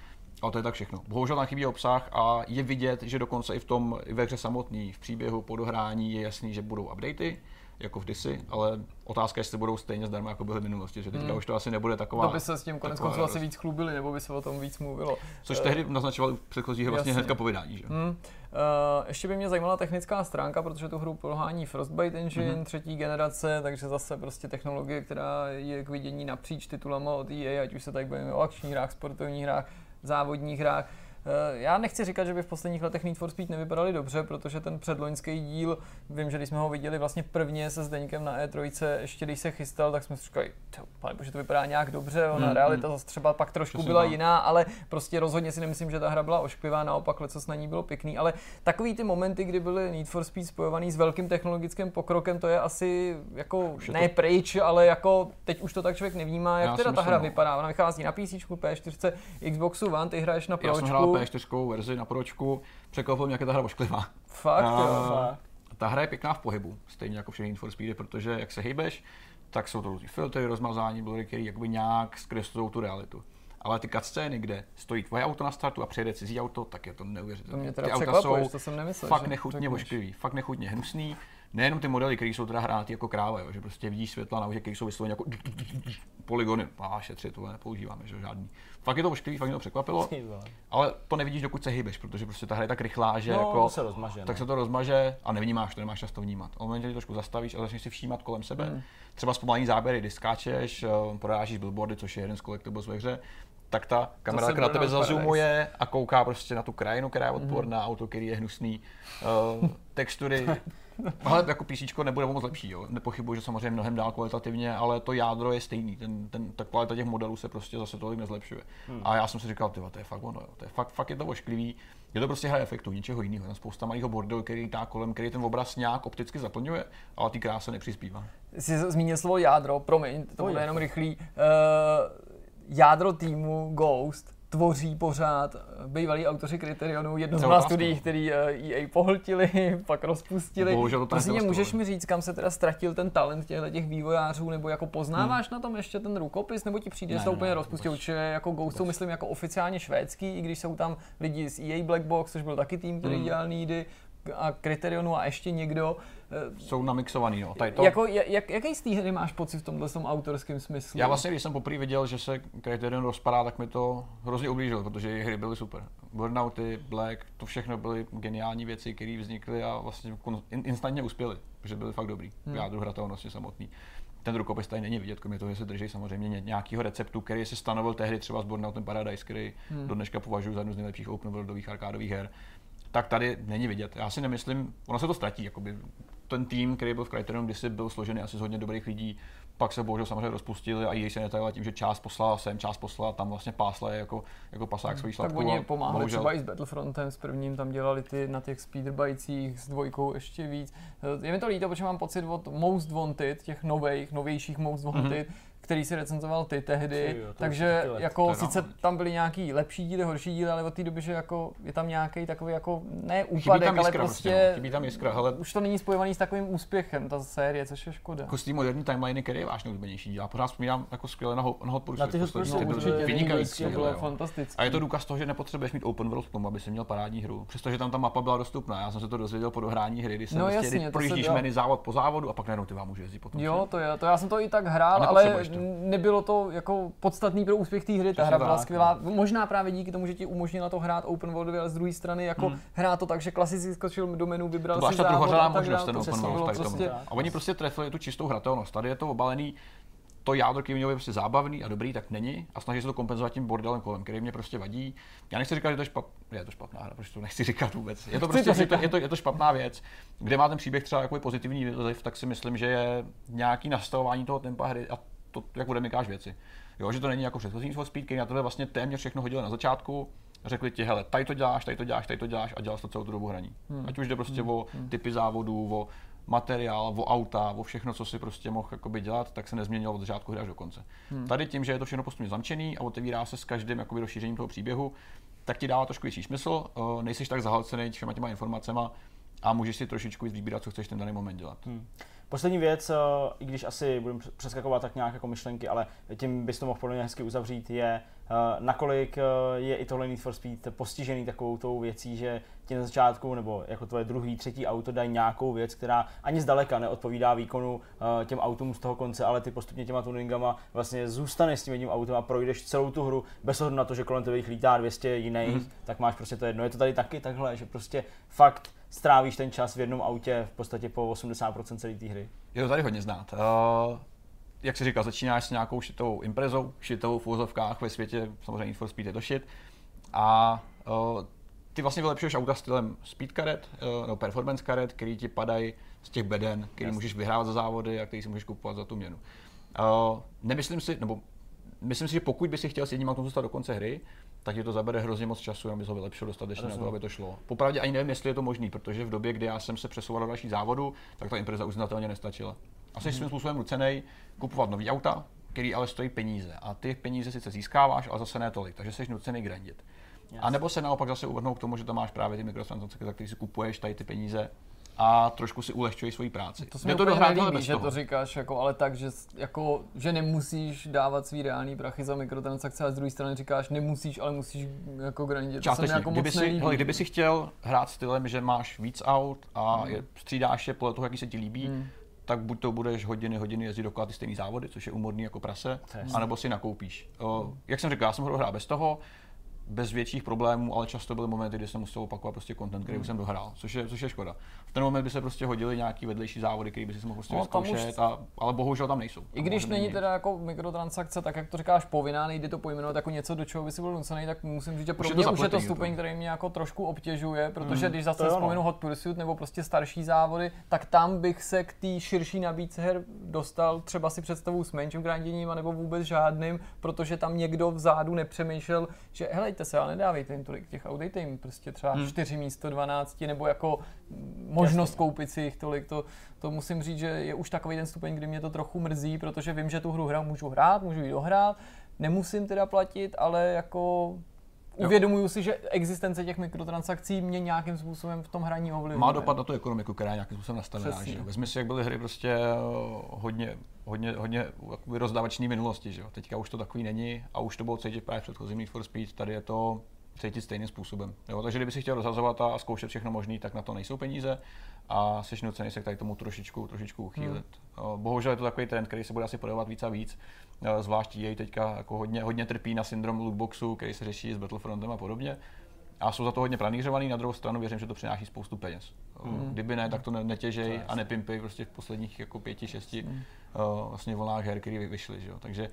ale to je tak všechno. Bohužel tam chybí obsah a je vidět, že dokonce i v tom i ve hře samotný, v příběhu, po dohrání je jasný, že budou updaty, jako vždysi, ale otázka je, jestli budou stejně zdarma, jako byly v minulosti, že teďka Hmm. už to asi nebude taková. To by se s tím konec konců asi víc chlubili, nebo by se o tom víc mluvilo. Což Eh, tehdy naznačoval v předchozích vlastně hnedka povídání, že? Hmm. Uh, ještě by mě zajímala technická stránka, protože tu hru pohání Frostbite Engine Mhm. třetí generace, takže zase prostě technologie, která je k vidění napříč titulama od EA, ať už se tak bavíme o akčních hrách, sportovních hrách, závodních hrách. Eh, Já nechci říkat, že by v posledních letech Need for Speed nevypadaly dobře, protože ten předloňský díl, vím, že když jsme ho viděli vlastně prvně se Zdeňkem na E3, ještě když se chystal, tak jsme si říkali, "Ty, pane bože, to vypadá nějak dobře, ona Hmm, realita hmm. zase třeba pak trošku Přesně byla tak. jiná, ale prostě rozhodně si nemyslím, že ta hra byla ošklivá, naopak co na ní bylo pěkný, ale takový ty momenty, kdy byly Need for Speed spojovaný s velkým technologickým pokrokem, to je asi jako je ne to- pryč, ale jako teď už to tak člověk nevnímá, jak Já teda ta myslím, hra no. vypadá. Ona vychází na PC, P4, Xboxu One, ty hraješ na pročku. P4 verzi na pročku, překvapil mě, jak je ta hra ošklivá. Fakt, A- jo. Fakt. Ta hra je pěkná v pohybu, stejně jako všechny Need for Speedy, protože jak se hýbeš, tak jsou to různý filtry, rozmazání, blurry, který jakoby nějak zkreslují tu realitu. Ale ty cutscény, kde stojí tvoje auto na startu a přijede cizí auto, tak je to To neuvěřitelné. mě teda ty auta jsou to jsem nemyslel. fakt nechutně ošklivý, fakt nechutně hnusný. Nejenom ty modely, které jsou teda hrátý jako kráva, jo, že prostě vidíš světla na auře, které jsou vysloveně jako polygony. A šetřit, tohle nepoužíváme, že žádný. Fakt je to ošklivý, fakt mě to překvapilo, ale to nevidíš, dokud se hýbeš, protože prostě ta hra je tak rychlá, že No, jako, se rozmaže. tak no. se to rozmaže a nevnímáš to, nemáš čas to vnímat. A momentě, kdy trošku zastavíš a začneš si všímat kolem sebe, Hmm. třeba zpomalení záběry, kdy skáčeš, eh, prorážíš billboardy, což je jeden z collectibles ve hře, tak ta kamera tak na tebe zazumuje a kouká prostě na tu krajinu, která je odporná, auto, který je hnusný, uh, textury. Ale jako PC nebude moc lepší, jo. Nepochybuji, že samozřejmě mnohem dál kvalitativně, ale to jádro je stejný. Ten, ten, ta kvalita těch modelů se prostě zase tolik nezlepšuje. Hmm. A já jsem si říkal, ty to je fakt ono, jo. To je fakt, fakt je to ošklivý. Je to prostě hra efektu, ničeho jiného. Je tam spousta malého bordelu, který tá kolem, který ten obraz nějak opticky zaplňuje, ale ty kráse nepřispívá. Jsi zmínil slovo jádro, promiň, to bude jenom rychlý. Uh, jádro týmu Ghost tvoří pořád bývalí autoři Criterionu jedno z mnoha studií, který eh, EA pohltili, pak rozpustili. Bohužel to Prosím tě, můžeš mi říct, kam se teda ztratil ten talent těchto těch vývojářů, nebo jako poznáváš Hmm. na tom ještě ten rukopis, nebo ti přijde, že to úplně rozpustil, že jako Ghost jsou, myslím, jako oficiálně švédský, i když jsou tam lidi z EA Black Box, což byl taky tým, který Hmm. dělal Needy, a Criterionu a ještě někdo. Eh, Jsou namixovaný, no. Tady to. Jako, jak, jaký z té hry máš pocit v tomhle tom autorském smyslu? Já vlastně, když jsem poprvé viděl, že se Criterion rozpadá, tak mi to hrozně ublížilo, protože jejich hry byly super. Burnouty, Black, to všechno byly geniální věci, které vznikly a vlastně instantně uspěly, protože byly fakt dobrý. Hmm. Jádru hratelnosti samotný. Ten rukopis tady není vidět, kromě toho, že se drží samozřejmě ně- nějakého receptu, který se stanovil tehdy třeba s Burnoutem Paradise, který hmm. do dneška považuji za jednu z nejlepších open worldových arkádových her. Tak tady není vidět. Já si nemyslím, ono se to ztratí. Jakoby. Ten tým, který byl v Criterionu, kdysi byl složený asi z hodně dobrých lidí, pak se bohužel samozřejmě rozpustili a EA se netajila tím, že část poslala sem, část poslala tam vlastně pásle jako, jako pasák svojí tak šlapku. oni pomáhali bohužel- třeba i s Battlefrontem, s prvním tam dělali ty na těch speederbajcích, s dvojkou ještě víc. Eh, Je mi to líto, protože mám pocit od Most Wanted, těch nových, novějších Most Wanted, mm-hmm. Který si recenzoval ty tehdy, Jo, takže let. jako sice dávno. tam byly nějaký lepší díly, horší díly, ale od té doby, že jako je tam nějaký takový jako ne úpadek, ale jiskra prostě, prostě, no. chybí tam jiskra, hele, už to není spojovaný s takovým úspěchem, ta série, což je škoda. jako z té moderní timeliny, který je váš nejoblíbenější díl. Já pořád vzpomínám jako skvěle na, Ho- na Hot Pursuit. Na ty Hot Pursuit, určitě, vynikající. bylo. A je to důkaz toho, že nepotřebuješ mít open world k tomu, aby si měl parádní hru. Přestože tam ta mapa byla dostupná. Já jsem se to dozvěděl po dohrání hry, kdy jsem No prostě, jasně, projíždíš menu závod po závodu a pak najednou ty vám může jezdit potom. Jo, to je, to já jsem to i tak A hrál, ale. Nebylo to jako podstatný pro úspěch té hry. Ta hra byla tak, skvělá. Možná právě díky tomu, že ti umožnila to hrát open worldově, ale z druhé strany jako hrát to tak, že klasicky skočil do menu, vybral To byla si ta závod druhořadá a tak možnost, ten open world prostě, A oni prostě trefili tu čistou hratelnost. Tady je to obalený to jádro, který mělo být prostě zábavný a dobrý, tak není. A snaží se to kompenzovat tím bordelem kolem, který mě prostě vadí. Já nechci říkat, že to je, špat... je to špatná hra, protože to nechci říkat vůbec. Je to prostě to je to, je, to, je to špatná věc. Kde má ten příběh třeba jako pozitivní vliv, tak si myslím, že je nějaký nastavování toho tempa hry a to, jak odemykáš věci. Jo, že to není jako předchozí for Speed, který na tebe vlastně téměř všechno hodil na začátku, řekli ti, hele, tady to děláš, tady to děláš, tady to děláš a dělal to celou tu dobu hraní. Hmm. Ať už jde prostě hmm. o typy závodů, o materiál, o auta, o všechno, co si prostě mohl jakoby dělat, tak se nezměnilo od začátku hry až do konce. Hmm. Tady tím, že je to všechno postupně zamčený a otevírá se s každým jakoby rozšířením toho příběhu, tak ti dává trošku větší smysl, uh, nejsiš tak zahlcený všema těma informacema a můžeš si trošičku víc vybírat, co chceš ten daný moment dělat. Hmm. Poslední věc, eh, i když asi budeme přeskakovat tak nějak jako myšlenky, ale tím bys to mohl podle mě hezky uzavřít, je eh, nakolik eh, je i tohle Need for Speed postižený takovou tou věcí, že ti na začátku nebo jako tvoje druhý, třetí auto dají nějakou věc, která ani zdaleka neodpovídá výkonu těm autům z toho konce, ale ty postupně těma tuningama vlastně zůstaneš s tím jedním autem a projdeš celou tu hru bez ohledu na to, že kolem tebe jich lítá 200 jiných, mm. tak máš prostě to jedno. Je to tady taky takhle, že prostě fakt strávíš ten čas v jednom autě v podstatě po 80% celé té hry. Je to tady hodně znát. Uh, jak jsi říkal, začínáš s nějakou šitovou imprezou, šitovou v úzovkách, ve světě samozřejmě Need for Speed je to shit. A uh, ty vlastně vylepšuješ auta stylem speed karet, uh, nebo performance karet, který ti padají z těch beden, který Jasně. můžeš vyhrávat za závody a který si můžeš kupovat za tu měnu. Uh, nemyslím si, nebo myslím si, že pokud by si chtěl s jedním autem dostat do konce hry, tak ti to zabere hrozně moc času, aby ho vylepšil dostatečně na to, aby to šlo. Popravdě ani nevím, jestli je to možný, protože v době, kdy já jsem se přesouval do dalších závodů, tak ta impreza uznatelně nestačila. A jsi svým způsobem nucený kupovat nový auta, který ale stojí peníze. A ty peníze sice získáváš, ale zase ne tolik, takže jsi nucený grandit. A nebo se naopak zase uvrhnout k tomu, že tam máš právě ty mikrotransakce, za které si kupuješ tady ty peníze a trošku si ulehčuješ svoji práci. To se mi úplně dohrát, nelíbí, že toho. to říkáš, jako, ale tak, že, jako, že nemusíš dávat svý reální prachy za mikrotransakce a z druhé strany říkáš, nemusíš, ale musíš jako grandit. To se mi jako kdyby, moc si, nelíbí. hele, kdyby si chtěl hrát stylem, že máš víc aut a Hmm. je, střídáš je podle toho, jaký se ti líbí, tak buď to budeš hodiny, hodiny jezdit dokola ty stejné závody, což je umorný jako prase, To jasný. anebo si nakoupíš. O, jak jsem říkal, já jsem hrál bez toho, bez větších problémů, ale často byly momenty, kdy jsem musel opakovat prostě content, který už jsem dohrál, což je, což je škoda. V ten moment by se prostě hodily nějaký vedlejší závody, který by si mohl prostě No, tam už- vyzkoušet, a, ale bohužel tam nejsou. I když není nic. teda jako mikrotransakce, tak jak to říkáš povinná, nejde to pojmenovat jako něco, do čeho by si byl nucený, tak musím říct, že pro je to mě už je to stupeň, toho. který mě jako trošku obtěžuje, protože když zase to vzpomenu Hot Pursuit nebo prostě starší závody, tak tam bych se k té širší nabídce her dostal třeba si představu s menším granděním, nebo vůbec žádným, protože tam někdo vzadu nepřemýšlel, že helejte se, ale nedávejte jim tolik těch aut, dejte jim prostě třeba Hmm. 4 místo 12, nebo jako možnost koupit si jich tolik, to, to musím říct, že je už takový ten stupeň, kdy mě to trochu mrzí, protože vím, že tu hru hra můžu hrát, můžu ji dohrát, nemusím teda platit, ale jako uvědomuju si, že existence těch mikrotransakcí mě nějakým způsobem v tom hraní ovlivňuje. Má dopad na tu ekonomiku, která je nějakým způsobem nastavená. Že? Vezmi si, jak byly hry prostě eh, hodně, hodně, hodně jakoby rozdávačný minulosti. Že? jo. Teďka už to takový není a už to bylo cítit právě v předchozím Need for Speed. Tady je to cítit stejným způsobem. Jo? Takže kdyby si chtěl rozhazovat a zkoušet všechno možné, tak na to nejsou peníze a jsi nucený se k tady tomu trošičku, trošičku uchýlit. Hmm. Bohužel je to takový trend, který se bude asi podévat víc a víc. Eh, Zvlášť jej teďka jako hodně, hodně trpí na syndrom lootboxu, který se řeší s Battlefrontem a podobně. A jsou za to hodně pranířovaný, na druhou stranu věřím, že to přináší spoustu peněz. Hmm. Kdyby ne, tak to ne- netěžej a nepimpej prostě v posledních jako pěti, šesti uh, vlastně vlnách her, které vyšly. Že jo? Takže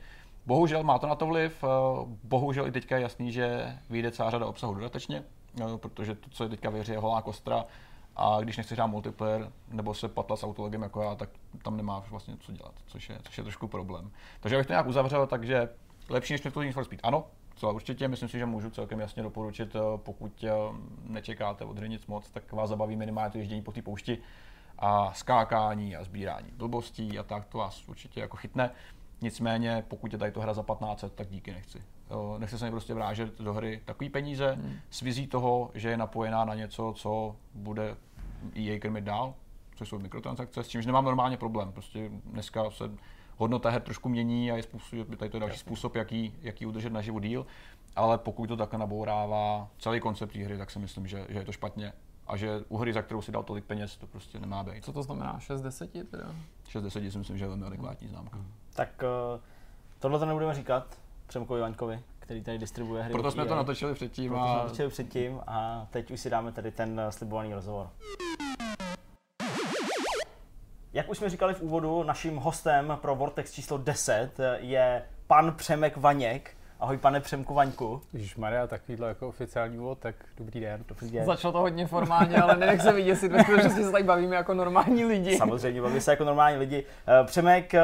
bohužel má to na to vliv, uh, bohužel i teďka je jasný, že vyjde celá řada obsahu dodatečně, uh, protože to, co je teďka hře, je holá kostra a když nechceš hrát multiplayer nebo se patlat s autologem jako já, tak tam nemáš vlastně co dělat, což je, což je trošku problém. Takže abych to nějak uzavřel, takže lepší než Need for Speed. Ano, co určitě, myslím si, že můžu celkem jasně doporučit, eh, pokud eh, nečekáte od nic moc, tak vás zabaví minimálně to ježdění po té poušti a skákání a sbírání blbostí a tak, to vás určitě jako chytne. Nicméně, pokud je tady to hra za 15, tak díky nechci. Nechci se mi prostě vrážet do hry takový peníze hmm. s vizí toho, že je napojená na něco, co bude EA krmit dál, což jsou mikrotransakce, s čímž nemám normálně problém. Prostě dneska se hodnota her trošku mění a je způsob, tady to je další způsob, jaký, jaký udržet naživu díl, ale pokud to takhle nabourává celý koncept hry, tak si myslím, že, že je to špatně a že u hry, za kterou si dal tolik peněz, to prostě nemá být. Co to znamená? 6 10 teda? 6 10 si myslím, že je velmi adekvátní známka. Hmm. Tak uh, tohle to nebudeme říkat Přemkovi Vaňkovi, který tady distribuje hry. Proto jsme EA. to natočili předtím. Proto a... jsme natočili předtím a teď už si dáme tady ten eh, slibovaný rozhovor. Jak už jsme říkali v úvodu, naším hostem pro Vortex číslo 10 je pan Přemek Vaněk. Ahoj pane Přemku Vaňku. Když Maria takovýhle jako oficiální úvod, tak dobrý den. Dobrý den. Začalo to hodně formálně, ale nenech se vidět, si ve skutečnosti se tady bavíme jako normální lidi. Samozřejmě, bavíme se jako normální lidi. Eh, Přemek eh,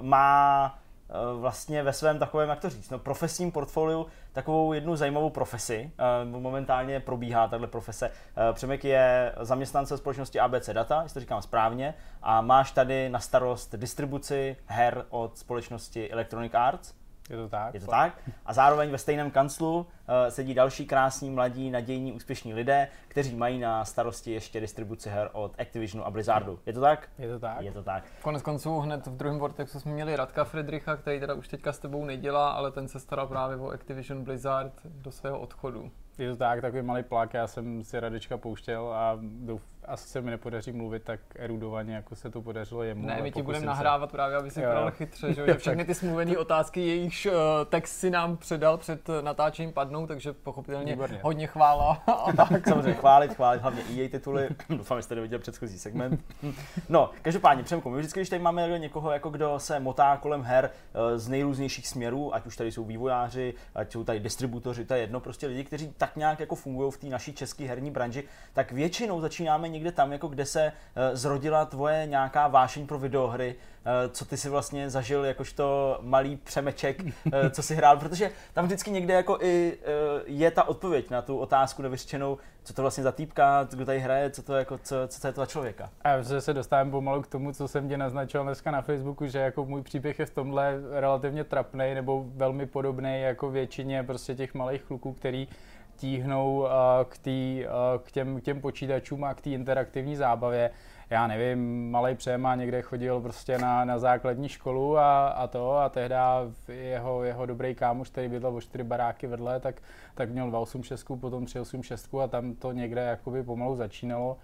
má eh, vlastně ve svém takovém, jak to říct, no, profesním portfoliu takovou jednu zajímavou profesi. Momentálně probíhá tahle profese. Přemek je zaměstnance společnosti ABC Data, jestli to říkám správně, a máš tady na starost distribuci her od společnosti Electronic Arts. Je to tak. Je to tak. A zároveň ve stejném kanclu uh, sedí další krásní, mladí, nadějní, úspěšní lidé, kteří mají na starosti ještě distribuci her od Activisionu a Blizzardu. Je to tak? Je to tak. Je to tak. Konec konců hned v druhém Vortexu jsme měli Radka Friedricha, který teda už teďka s tebou nedělá, ale ten se staral právě o Activision Blizzard do svého odchodu. Je to tak, takový malý plák, já jsem si Radečka pouštěl a douf, asi se mi nepodaří mluvit tak erudovaně, jako se to podařilo jemu. Ne, my ti budeme nahrávat právě, aby si vypadal chytře, že, že všechny ty smluvené otázky, jejichž uh, text si nám předal před natáčením padnou, takže pochopitelně Výborně. hodně chvála. A tak. Samozřejmě chválit, chválit, hlavně EA tituly. Doufám, že jste neviděl předchozí segment. no, každopádně, Přemku, my vždycky, když tady máme někoho, jako kdo se motá kolem her uh, z nejrůznějších směrů, ať už tady jsou vývojáři, ať jsou tady distributoři, to je jedno, prostě lidi, kteří tak nějak jako fungují v té naší české herní branži, tak většinou začínáme někde tam, jako kde se uh, zrodila tvoje nějaká vášeň pro videohry, uh, co ty si vlastně zažil jakožto malý přemeček, uh, co si hrál, protože tam vždycky někde jako i je ta odpověď na tu otázku nevyřčenou, co to vlastně za týpka, kdo tady hraje, co to, jako, co, co to je to za člověka. A že se dostávám pomalu k tomu, co jsem tě naznačil dneska na Facebooku, že jako můj příběh je v tomhle relativně trapný nebo velmi podobný jako většině prostě těch malých kluků, který tíhnou k, tý, k, těm, těm počítačům a k té interaktivní zábavě. Já nevím, malý Přema někde chodil prostě na, na základní školu a, a to a tehdy jeho, jeho dobrý kámoš, který bydlel o čtyři baráky vedle, tak, tak měl 286, potom 386 a tam to někde jakoby pomalu začínalo.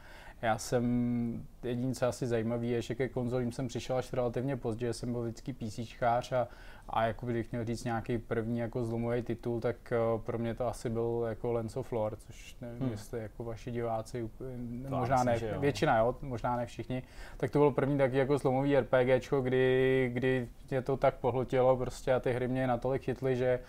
Já jsem, jediný co asi zajímavý je, že ke konzolím jsem přišel až relativně pozdě, jsem byl vždycky PCčkář a, a jako bych měl říct nějaký první jako zlomový titul, tak uh, pro mě to asi byl jako Lens of Lore, což nevím, hmm. jestli jako vaši diváci, to možná ne, jo. většina jo, možná ne všichni, tak to byl první taky jako zlomový RPGčko, kdy, kdy mě to tak pohltilo prostě a ty hry mě natolik chytly, že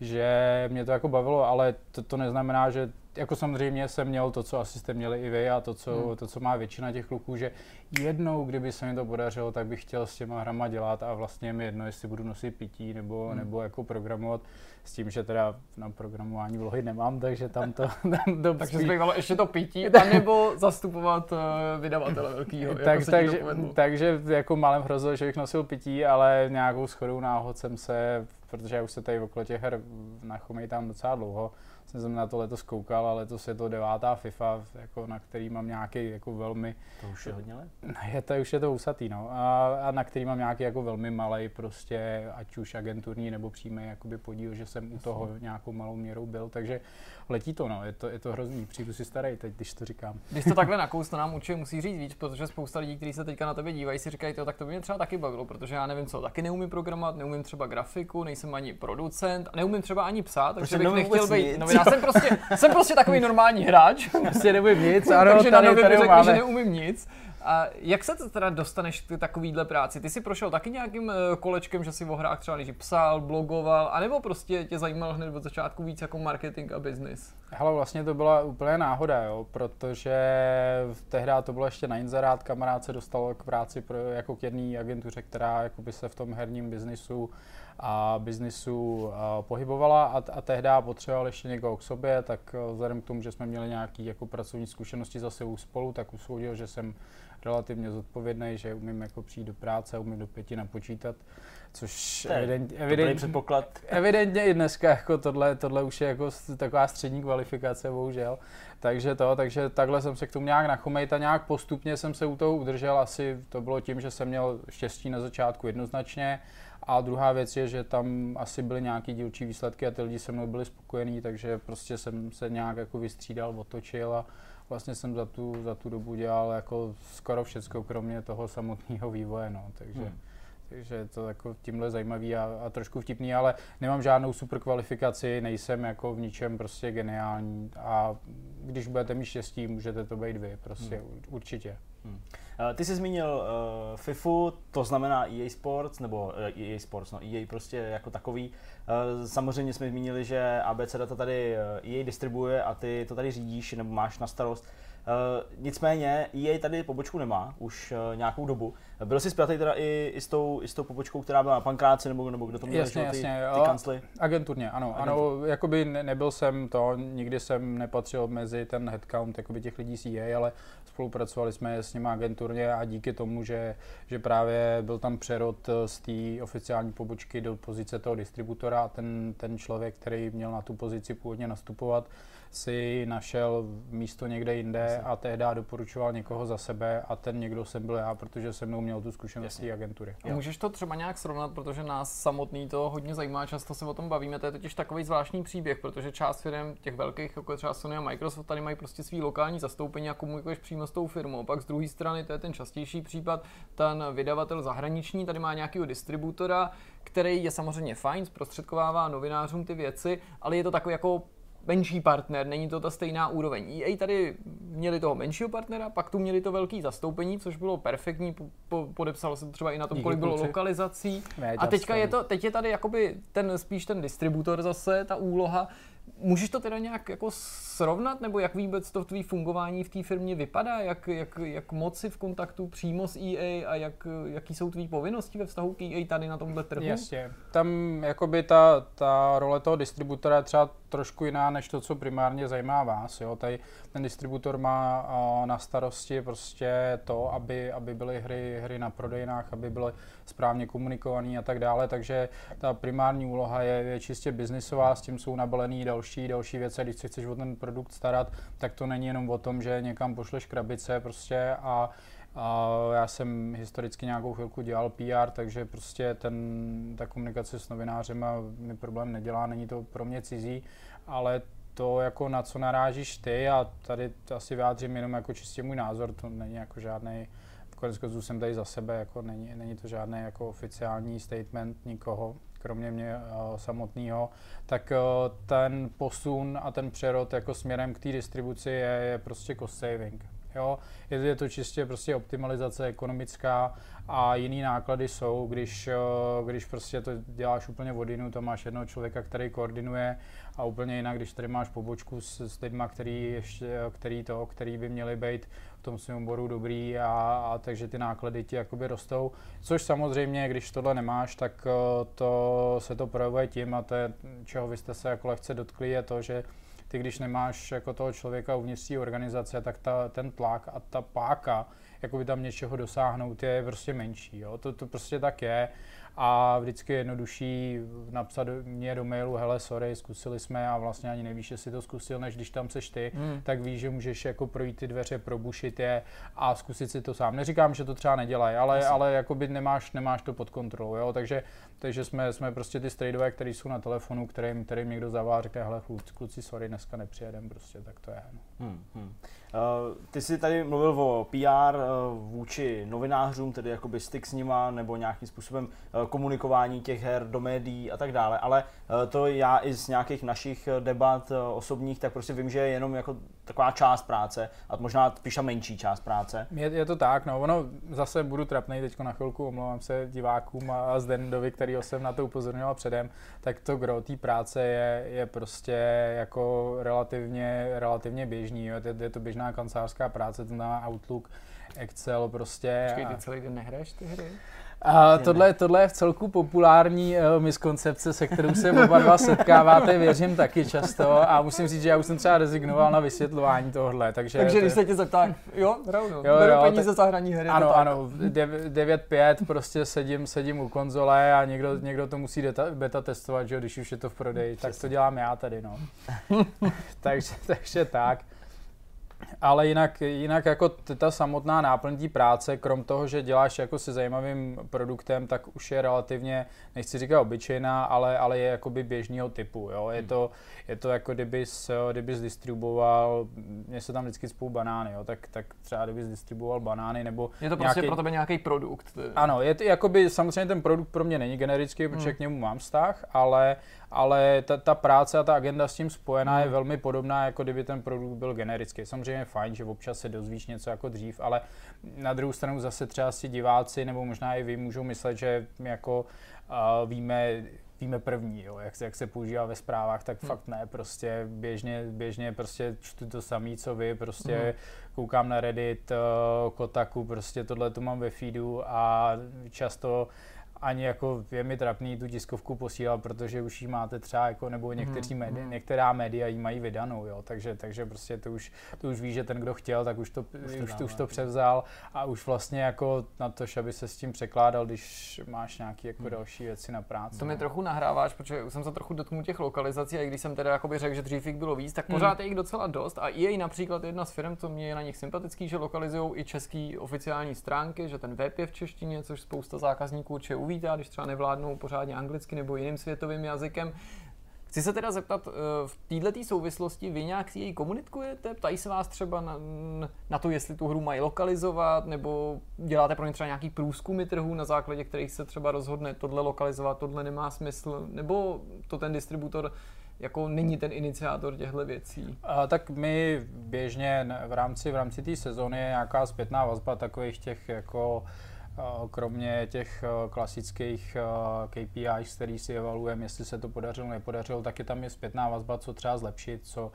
že mě to jako bavilo, ale to, to neznamená, že jako samozřejmě jsem měl to, co asi jste měli i vy a to co, hmm. to, co má většina těch kluků, že jednou, kdyby se mi to podařilo, tak bych chtěl s těma hrama dělat a vlastně mi jedno, jestli budu nosit pití nebo, hmm. nebo jako programovat s tím, že teda na programování vlohy nemám, takže tam to... Tam to takže zbývalo ještě to pití, a nebo zastupovat uh, vydavatele velkýho. tak, jako takže, takže jako malem hrozilo, že bych nosil pití, ale nějakou schodou náhod jsem se, protože já už se tady okolo těch her nachomejtám docela dlouho, jsem na to letos koukal, ale letos je to devátá FIFA, jako na který mám nějaký jako velmi... To už je hodně let? Je to, už je to usatý, no. A, a na který mám nějaký jako velmi malý prostě, ať už agenturní nebo přímý jakoby podíl, že jsem u toho nějakou malou měrou byl, takže letí to, no, je to, je to hrozný, přijdu si starý teď, když to říkám. Když to takhle nakous, to nám určitě musí říct víc, protože spousta lidí, kteří se teďka na tebe dívají, si říkají, to, tak to by mě třeba taky bavilo, protože já nevím co, taky neumím programovat, neumím třeba grafiku, nejsem ani producent, neumím třeba ani psát, takže bych nechtěl být. No, já jsem prostě, jsem prostě takový normální hráč. Prostě neumím nic, ano, takže tady, tady, tady řekl, že neumím nic. A jak se teda dostaneš k takovýhle práci? Ty jsi prošel taky nějakým eh, kolečkem, že jsi o hrách třeba než psal, blogoval, anebo prostě tě zajímal hned od začátku víc jako marketing a business? Hele, vlastně to byla úplně náhoda, jo, protože tehdy to bylo ještě na inzerát, kamarád se dostal k práci pro, jako k jedné agentuře, která jakoby se v tom herním biznisu a biznisu pohybovala a, a tehdy potřeboval ještě někoho k sobě, tak vzhledem k tomu, že jsme měli nějaké jako pracovní zkušenosti zase u spolu, tak usoudil, že jsem relativně zodpovědný, že umím jako přijít do práce, umím do pěti napočítat, což evident, evident, předpoklad. evidentně i dneska jako tohle, tohle už je jako taková střední kvalifikace, bohužel. Takže to, takže takhle jsem se k tomu nějak nachomejt a nějak postupně jsem se u toho udržel. Asi to bylo tím, že jsem měl štěstí na začátku jednoznačně. A druhá věc je, že tam asi byly nějaký dílčí výsledky a ty lidi se mnou byli spokojení, takže prostě jsem se nějak jako vystřídal, otočil a vlastně jsem za tu, za tu dobu dělal jako skoro všecko, kromě toho samotného vývoje, no, takže... Hmm. Takže je to jako tímhle zajímavý a, a trošku vtipný, ale nemám žádnou super kvalifikaci, nejsem jako v ničem prostě geniální a když budete mít štěstí, můžete to být vy, prostě hmm. určitě. Hmm. Eh, ty jsi zmínil uh, FIFU, to znamená EA Sports, nebo uh, EA Sports, no EA prostě jako takový. Uh, samozřejmě jsme zmínili, že ABC data tady EA distribuje a ty to tady řídíš, nebo máš na starost. Uh, nicméně EA tady pobočku nemá už uh, nějakou dobu. Byl jsi zpětý teda i, i, s tou, i s tou pobočkou, která byla na Pankráci, nebo, nebo kdo to měl jasně, ty, jasně. ty kancly? Agenturně, ano. Agentur. ano jakoby ne, nebyl jsem to, nikdy jsem nepatřil mezi ten headcount jakoby těch lidí z EA, ale spolupracovali jsme s nimi agenturně a díky tomu, že, že právě byl tam přerod z té oficiální pobočky do pozice toho distributora a ten, ten člověk, který měl na tu pozici původně nastupovat, si našel místo někde jinde a tehdy doporučoval někoho za sebe a ten někdo jsem byl já, protože se mnou měl tu zkušenost té agentury. A můžeš to třeba nějak srovnat, protože nás samotný to hodně zajímá, často se o tom bavíme, to je totiž takový zvláštní příběh, protože část firm těch velkých, jako třeba Sony a Microsoft, tady mají prostě svý lokální zastoupení a komunikuješ přímo s tou firmou. Pak z druhé strany, to je ten častější případ, ten vydavatel zahraniční tady má nějakého distributora, který je samozřejmě fajn, zprostředkovává novinářům ty věci, ale je to takový jako menší partner, není to ta stejná úroveň. EA tady měli toho menšího partnera, pak tu měli to velký zastoupení, což bylo perfektní, po, po, podepsalo se to třeba i na tom, kolik bylo lokalizací. A teďka je to, teď je tady jakoby ten, spíš ten distributor zase, ta úloha, Můžeš to teda nějak jako srovnat, nebo jak vůbec to v tvý fungování v té firmě vypadá? Jak, jak, jak moc si v kontaktu přímo s EA a jak, jaký jsou tvý povinnosti ve vztahu k EA tady na tomhle trhu? Jasně. Tam jakoby ta, ta role toho distributora je třeba trošku jiná, než to, co primárně zajímá vás. Jo? Tady ten distributor má na starosti prostě to, aby, aby byly hry, hry na prodejnách, aby byly správně komunikované a tak dále, takže ta primární úloha je, je čistě biznisová, s tím jsou nabalený další, další věci, když se chceš o ten produkt starat, tak to není jenom o tom, že někam pošleš krabice prostě a já jsem historicky nějakou chvilku dělal PR, takže prostě ten, ta komunikace s novinářem mi problém nedělá, není to pro mě cizí, ale to, jako na co narážíš ty, a tady asi vyjádřím jenom jako čistě můj názor, to není jako žádný, konec konců jsem tady za sebe, jako není, není to žádný jako oficiální statement nikoho, kromě mě uh, samotného, tak uh, ten posun a ten přerod jako směrem k té distribuci je, je prostě cost saving. Jo? Je, je to čistě prostě optimalizace ekonomická a jiný náklady jsou, když, uh, když prostě to děláš úplně vodinu, to máš jednoho člověka, který koordinuje a úplně jinak, když tady máš pobočku s, s lidmi, který, ještě, který, to, který by měli být v tom svém oboru dobrý a, a takže ty náklady ti jakoby rostou. Což samozřejmě, když tohle nemáš, tak uh, to se to projevuje tím a to je, čeho vy jste se jako lehce dotkli, je to, že ty když nemáš jako toho člověka uvnitř té organizace, tak ta, ten tlak a ta páka, jako by tam něčeho dosáhnout, je prostě menší. Jo? To, to prostě tak je a vždycky je jednodušší napsat mě do mailu, hele, sorry, zkusili jsme a vlastně ani nevíš, jestli to zkusil, než když tam seš ty, hmm. tak víš, že můžeš jako projít ty dveře, probušit je a zkusit si to sám. Neříkám, že to třeba nedělají, ale, Asi. ale jakoby nemáš, nemáš to pod kontrolou, jo? takže takže jsme, jsme prostě ty strejdové, kteří jsou na telefonu, kterým, kterým někdo zavá, řekne, hele kluci, sorry, dneska nepřijedem, prostě tak to je. No. Hmm, hmm. Uh, ty jsi tady mluvil o PR uh, vůči novinářům, tedy jakoby styk s nima, nebo nějakým způsobem uh, komunikování těch her do médií a tak dále, ale to já i z nějakých našich debat osobních, tak prostě vím, že je jenom jako taková část práce a možná spíš menší část práce. Je, je to tak, no ono zase budu trapnej teď na chvilku, omlouvám se divákům a Zdendovi, který jsem na to upozorňoval předem, tak to gro té práce je, je prostě jako relativně, relativně běžný, jo. Je, je to běžná kancelářská práce, to znamená Outlook, Excel prostě. Počkej, ty celý den nehraješ ty hry? A tohle, tohle je v celku populární uh, miskoncepce, se kterou se oba dva setkáváte, věřím taky často a musím říct, že já už jsem třeba rezignoval na vysvětlování tohohle, takže... Takže to, když se tě zeptá, jo, rovnou, Jo, beru jo, peníze tak- za hraní hry. ano, tak. ano, 9.5 prostě sedím, sedím u konzole a někdo, někdo to musí deta, beta testovat, že když už je to v prodeji, tak to dělám já tady, no. takže, takže tak. Ale jinak, jinak jako ta samotná náplň té práce, krom toho, že děláš jako se zajímavým produktem, tak už je relativně, nechci říkat obyčejná, ale, ale je jakoby běžného typu. Jo? Je, to, je to jako kdybys, kdybys distribuoval, mně se tam vždycky spou banány, jo? Tak, tak třeba kdybys distribuoval banány nebo Je to prostě nějaký- pro tebe nějaký produkt. ano, je to, jakoby, samozřejmě ten produkt pro mě není generický, protože Hmm. k němu mám vztah, ale, ale ta, ta práce a ta agenda s tím spojená Hmm. je velmi podobná, jako kdyby ten produkt byl generický. Samozřejmě je fajn, že občas se dozvíš něco jako dřív, ale na druhou stranu zase třeba si diváci nebo možná i vy můžou myslet, že jako uh, víme, víme první, jo, jak, se- jak se používá ve zprávách, tak Hmm. fakt ne, prostě běžně, běžně prostě čtu to samý, co vy, prostě Hmm. koukám na Reddit, uh, Kotaku, prostě tohle tu mám ve feedu a často ani jako je mi trapný tu tiskovku posílat, protože už ji máte třeba jako, nebo někteří Mhm, médi- mhm. některá média ji mají vydanou, jo, takže, takže prostě to už, to už ví, že ten, kdo chtěl, tak už to, už to už to, už to převzal a už vlastně jako na to, aby se s tím překládal, když máš nějaké jako další věci na práci. To mi no. trochu nahráváš, protože jsem se trochu dotknul těch lokalizací a i když jsem teda jakoby řekl, že dřív jich bylo víc, tak Hmm. pořád je jich docela dost a EA například je jedna z firm, co mě je na nich sympatický, že lokalizují i český oficiální stránky, že ten web je v češtině, což spousta zákazníků uvítá, když třeba nevládnou pořádně anglicky nebo jiným světovým jazykem. Chci se teda zeptat, eh, v této souvislosti vy nějak si jej komunikujete? Ptají se vás třeba na, na to, jestli tu hru mají lokalizovat, nebo děláte pro ně třeba nějaký průzkumy trhu, na základě kterých se třeba rozhodne tohle lokalizovat, tohle nemá smysl, nebo to ten distributor jako není ten iniciátor těchto věcí? A, tak my běžně v rámci, v rámci té sezóny je nějaká zpětná vazba takových těch jako kromě těch a, klasických a, KPIs, který si evaluujeme, jestli se to podařilo, nepodařilo, tak je tam je zpětná vazba, co třeba zlepšit, co,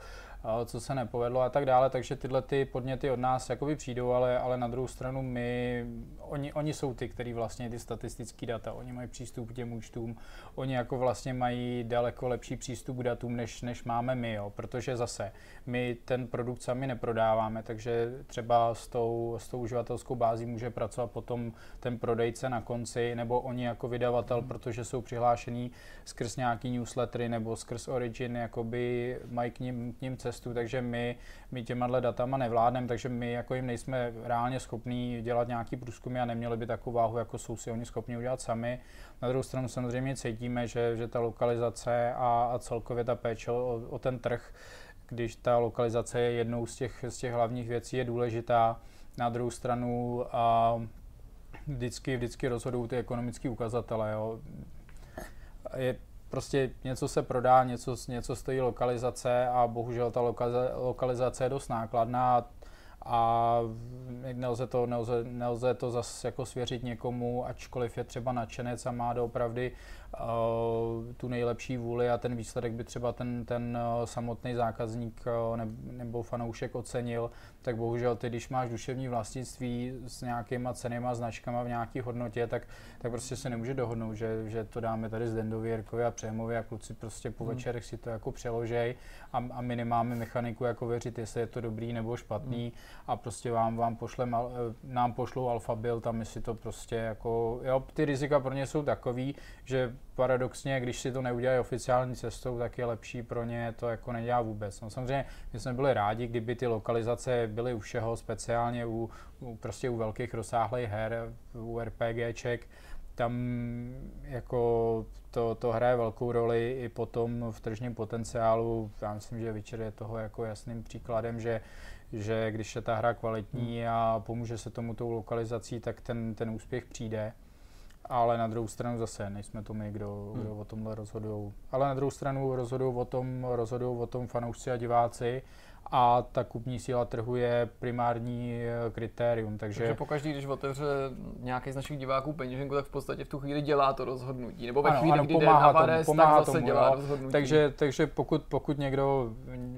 co se nepovedlo a tak dále, takže tyhle ty podněty od nás jakoby přijdou, ale, ale na druhou stranu my, oni, oni jsou ty, kteří vlastně ty statistické data, oni mají přístup k těm účtům, oni jako vlastně mají daleko lepší přístup k datům, než, než máme my, jo, protože zase my ten produkt sami neprodáváme, takže třeba s tou, s tou uživatelskou bází může pracovat potom ten prodejce na konci, nebo oni jako vydavatel, protože jsou přihlášený skrz nějaký newslettery nebo skrz Origin, jakoby mají k ním, k ním cestu, takže my, my těma datama nevládneme, takže my jako jim nejsme reálně schopní dělat nějaký průzkumy a neměli by takovou váhu, jako jsou si oni schopni udělat sami. Na druhou stranu samozřejmě cítíme, že, že ta lokalizace a, a celkově ta péče o, o ten trh, když ta lokalizace je jednou z těch, z těch hlavních věcí, je důležitá. Na druhou stranu a vždycky, vždycky rozhodují ty ekonomické ukazatele. Jo. Je, prostě něco se prodá, něco, něco stojí lokalizace a bohužel ta lokalizace, je dost nákladná a, nelze to, nelze, nelze to zase jako svěřit někomu, ačkoliv je třeba nadšenec a má doopravdy tu nejlepší vůli a ten výsledek by třeba ten, ten uh, samotný zákazník ne, nebo fanoušek ocenil, tak bohužel ty, když máš duševní vlastnictví s nějakýma cenýma značkama v nějaké hodnotě, tak, tak prostě se nemůže dohodnout, že, že to dáme tady z Dendovi, Jirkovi a Přemovi a kluci prostě po Hmm. večerech si to jako přeložej a, a my nemáme mechaniku jako věřit, jestli je to dobrý nebo špatný a prostě vám, vám eh, nám pošlou alfabil, tam my si to prostě jako, jo, ty rizika pro ně jsou takový, že paradoxně, když si to neudělají oficiální cestou, tak je lepší pro ně to jako nedělá vůbec. No samozřejmě my jsme byli rádi, kdyby ty lokalizace byly u všeho, speciálně u, u prostě u velkých rozsáhlých her, u RPGček, tam jako to, to hraje velkou roli i potom v tržním potenciálu. Já myslím, že Witcher je toho jako jasným příkladem, že že když je ta hra kvalitní a pomůže se tomu tou lokalizací, tak ten, ten úspěch přijde. Ale na druhou stranu zase nejsme to my, kdo, kdo o tomhle rozhodují. Ale na druhou stranu rozhodují o tom, rozhodují o tom fanoušci a diváci a ta kupní síla trhu je primární eh, kritérium. Takže, Takže pokaždý, když otevře nějaký z našich diváků peněženku, tak v podstatě v tu chvíli dělá to rozhodnutí. Nebo ve Ano, chvíli, ano, kdy jde pomáhá na tomu, Vares, pomáhá tak zase tomu, dělá jo. rozhodnutí. takže, takže pokud, pokud někdo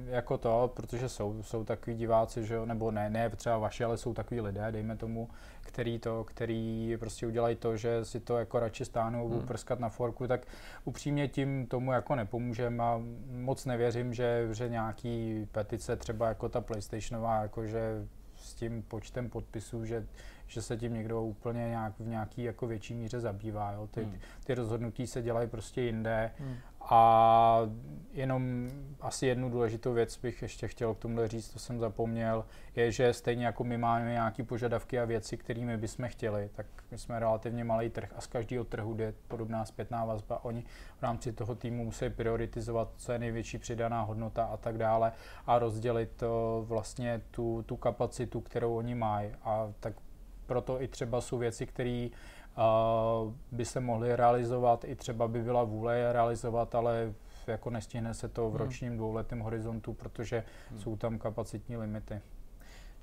jako to, protože jsou, jsou takový diváci, že jo, nebo ne, ne třeba vaši, ale jsou takový lidé, dejme tomu, který to, který prostě udělají to, že si to jako radši stáhnou, hmm. prskat na forku, tak upřímně tím tomu jako nepomůžeme a moc nevěřím, že, že nějaký petice třeba jako ta PlayStationová, jakože s tím počtem podpisů, že, že se tím někdo úplně nějak, v nějaký jako větší míře zabývá. Jo. Ty, hmm. ty rozhodnutí se dělají prostě jinde hmm. A jenom asi jednu důležitou věc bych ještě chtěl k tomu říct, to jsem zapomněl, je, že stejně jako my máme nějaké požadavky a věci, kterými bychom chtěli, tak my jsme relativně malý trh a z každého trhu jde podobná zpětná vazba. Oni v rámci toho týmu musí prioritizovat, co je největší přidaná hodnota a tak dále a rozdělit to vlastně tu, tu kapacitu, kterou oni mají. A tak proto i třeba jsou věci, které by se mohly realizovat, i třeba by byla vůle je realizovat, ale jako nestihne se to v hmm. ročním dvouletém horizontu, protože hmm. jsou tam kapacitní limity.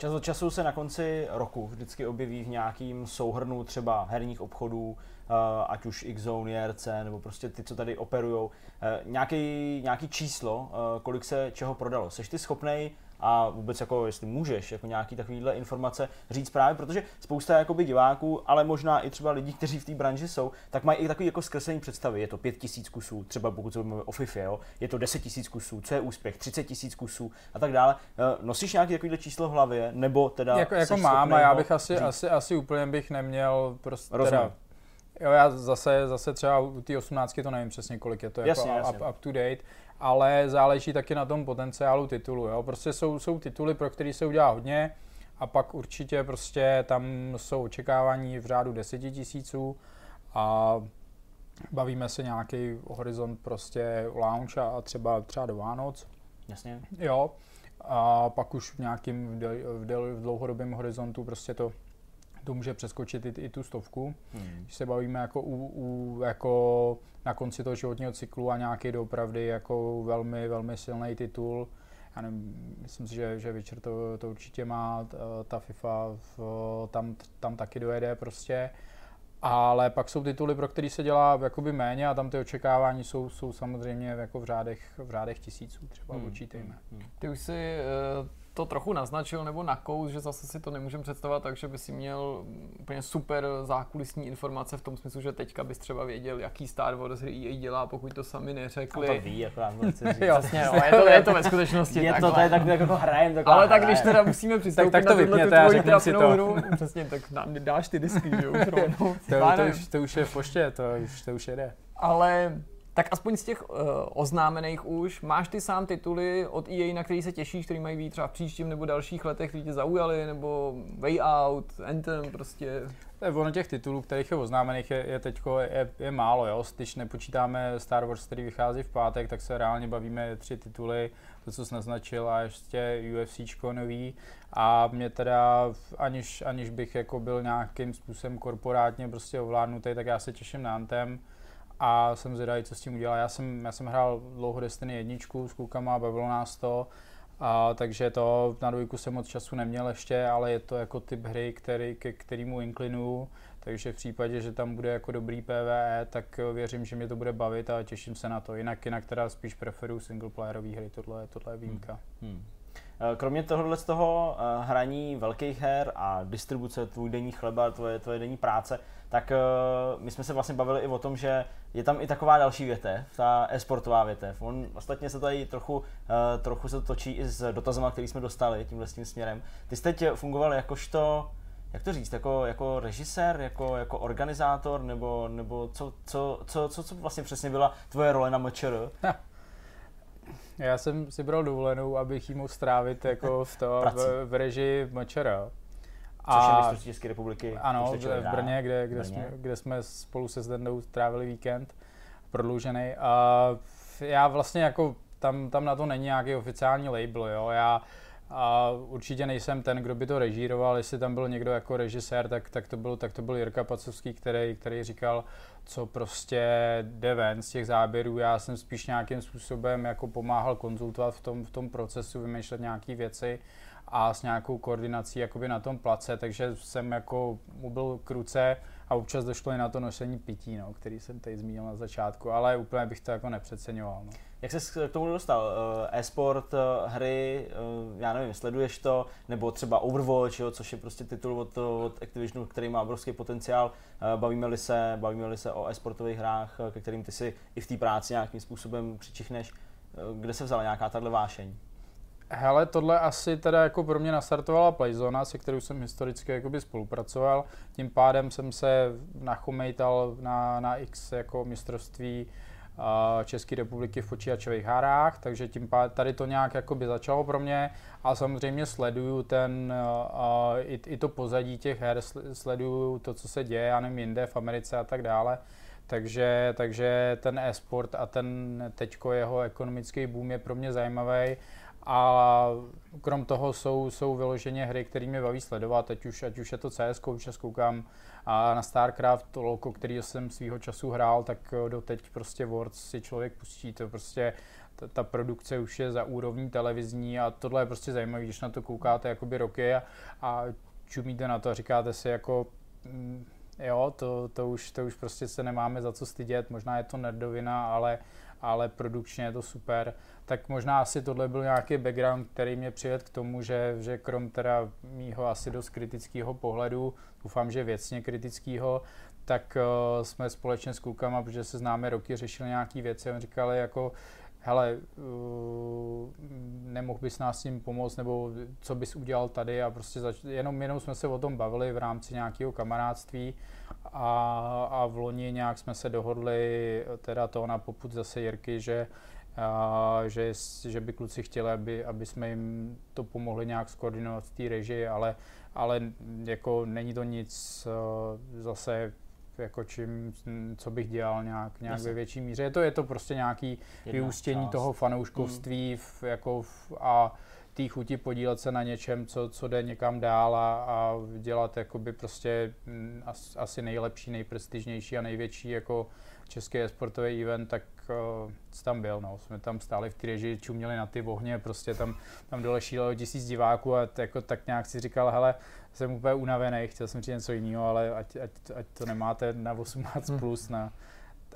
Čas od času se na konci roku vždycky objeví v nějakým souhrnu třeba herních obchodů, eh, ať už X-Zone, JRC, nebo prostě ty, co tady operují, eh, nějaký, nějaký číslo, eh, kolik se čeho prodalo. Seš ty schopnej a vůbec jako jestli můžeš jako nějaký takovýhle informace říct právě, protože spousta jakoby diváků, ale možná i třeba lidí, kteří v té branži jsou, tak mají i takový jako zkreslení představy. Je to 5 tisíc kusů, třeba pokud se mluvíme o FIFA, jo? je to 10 tisíc kusů, co je úspěch, 30 tisíc kusů a tak dále. Eh, nosíš nějaký takovýhle číslo v hlavě, nebo teda Jako, jako mám a já bych asi, asi, asi úplně bych neměl prostě teda, Jo, já zase, zase třeba u té 18 to nevím přesně, kolik je to jasně, jako jasně. Up, up to date, ale záleží taky na tom potenciálu titulu. Jo? Prostě jsou, jsou tituly, pro které se udělá hodně a pak určitě prostě tam jsou očekávání v řádu deseti tisíců a bavíme se nějaký horizont prostě launch a třeba, třeba do Vánoc. Jasně. Jo. A pak už v nějakým v, del, v, del, v dlouhodobém horizontu prostě to to může přeskočit i, i tu stovku. Hmm. Když se bavíme jako, u, u, jako na konci toho životního cyklu a nějaký doopravdy jako velmi, velmi silný titul, já nevím, myslím si, že, že Witcher to, to určitě má, ta FIFA v, tam, tam taky dojede prostě. Ale pak jsou tituly, pro který se dělá jakoby méně a tam ty očekávání jsou, jsou samozřejmě jako v řádech, v řádech tisíců třeba hmm. počítejme. Hmm. Ty už si uh to trochu naznačil nebo nakous, že zase si to nemůžeme představovat tak, že by si měl úplně super zákulisní informace v tom smyslu, že teďka bys třeba věděl, jaký Star Wars hry EA dělá, pokud to sami neřekli. A to ví, akorát to říct. jo, Jasně, no, je to, je to ve skutečnosti je to, to je tak jako hrajem, taková Ale tak když teda musíme přistoupit tak, tak to na tuhle tvoji trapnou hru, přesně, tak nám dáš ty disky, že jo, to, to, to, už, to už je v poště, to už, to už jede. Ale tak aspoň z těch uh, oznámených už, máš ty sám tituly od EA, na který se těšíš, který mají být třeba v příštím nebo dalších letech, který tě zaujaly, nebo Way Out, Anthem, prostě... Ono těch titulů, kterých je oznámených, je, je teď je, je, málo. Jo? Když nepočítáme Star Wars, který vychází v pátek, tak se reálně bavíme tři tituly, to, co jsi naznačil, a ještě UFC nový. A mě teda, aniž, aniž bych jako byl nějakým způsobem korporátně prostě ovládnutý, tak já se těším na Anthem a jsem zvědavý, co s tím udělá. Já jsem, já jsem hrál dlouho Destiny jedničku s klukama, bavilo nás to, a, takže to na dvojku jsem moc času neměl ještě, ale je to jako typ hry, který, ke kterému inklinuju, takže v případě, že tam bude jako dobrý PvE, tak věřím, že mě to bude bavit a těším se na to. Jinak, jinak teda spíš preferuju singleplayerové hry, tohle, tohle je výjimka. Hmm. Hmm. Kromě tohohle z toho uh, hraní velkých her a distribuce, tvůj denní chleba, tvoje, tvoje denní práce, tak uh, my jsme se vlastně bavili i o tom, že je tam i taková další větev, ta e-sportová větev. On ostatně se tady trochu, uh, trochu se to točí i s dotazama, který jsme dostali tímhle tím směrem. Ty jsi teď fungoval jakožto, jak to říct, jako, jako režisér, jako, jako organizátor, nebo, nebo co, co, co, co, co vlastně přesně byla tvoje role na MČR? Já jsem si bral dovolenou, abych jí mohl strávit jako v, to, v, v režii MČR. A, Což je České republiky. Ano, v, v Brně, kde, kde, Brně. Jsme, kde jsme spolu se Zdendou strávili víkend prodloužený. A já vlastně jako tam, tam na to není nějaký oficiální label, jo. Já a určitě nejsem ten, kdo by to režíroval, jestli tam byl někdo jako režisér, tak, tak, to, byl, tak to byl Jirka Pacovský, který, který říkal, co prostě jde ven z těch záběrů. Já jsem spíš nějakým způsobem jako pomáhal konzultovat v tom, v tom procesu, vymýšlet nějaké věci a s nějakou koordinací jakoby na tom place, takže jsem jako mu byl k ruce a občas došlo i na to nošení pití, no, který jsem tady zmínil na začátku, ale úplně bych to jako nepřeceňoval. No. Jak se k tomu dostal? Eh, e-sport, eh, hry, já nevím, sleduješ to, nebo třeba Overwatch, jo, což je prostě titul od, od Activisionu, který má obrovský potenciál. Bavíme-li se, bavíme-li se o e-sportových hrách, ke kterým ty si i v té práci nějakým způsobem přičichneš, kde se vzala nějaká tahle vášeň? Hele, tohle asi teda jako pro mě nastartovala Playzona, se kterou jsem historicky jakoby spolupracoval. Tím pádem jsem se nachomejtal na, na X jako mistrovství České republiky v počítačových hrách, takže tím pádem tady to nějak jakoby začalo pro mě a samozřejmě sleduju ten, i, i to pozadí těch her, sleduju to, co se děje, já nevím, jinde v Americe a tak dále. Takže, takže ten e-sport a ten teďko jeho ekonomický boom je pro mě zajímavý a krom toho jsou, jsou vyloženě hry, které mě baví sledovat, teď už, ať už je to CS, už se koukám a na StarCraft, to loko, který jsem svýho času hrál, tak do teď prostě Words si člověk pustí, to prostě ta, ta produkce už je za úrovní televizní a tohle je prostě zajímavé, když na to koukáte jakoby roky a, a čumíte na to a říkáte si jako mm, jo, to, to, už, to už prostě se nemáme za co stydět, možná je to nerdovina, ale, ale produkčně je to super, tak možná asi tohle byl nějaký background, který mě přivedl k tomu, že, že krom teda mýho asi dost kritického pohledu, doufám, že věcně kritického, tak uh, jsme společně s klukama, protože se známe roky, řešili nějaké věci a říkali jako, hele, uh, nemohl bys nás s tím pomoct, nebo co bys udělal tady? A prostě zač- jenom, jenom jsme se o tom bavili v rámci nějakého kamarádství a, a v loni nějak jsme se dohodli, teda to na poput zase Jirky, že a že, že by kluci chtěli, aby, aby jsme jim to pomohli nějak skoordinovat v té režii, ale, ale jako není to nic uh, zase jako čím, co bych dělal nějak, nějak ve větší míře. Je to, je to prostě nějaký Jedna vyústění část. toho fanouškovství mm. v, jako v, a té chuti podílet se na něčem, co, co jde někam dál a, a dělat jakoby prostě m, as, asi nejlepší, nejprestižnější a největší jako český sportový event, tak uh, tam byl, no. Jsme tam stáli v té režii, čuměli na ty ohně, prostě tam, tam dole šílelo tisíc diváků a t, jako, tak nějak si říkal, hele, jsem úplně unavený, chtěl jsem říct něco jiného, ale ať, ať, ať, to nemáte na 18 hmm. plus, na,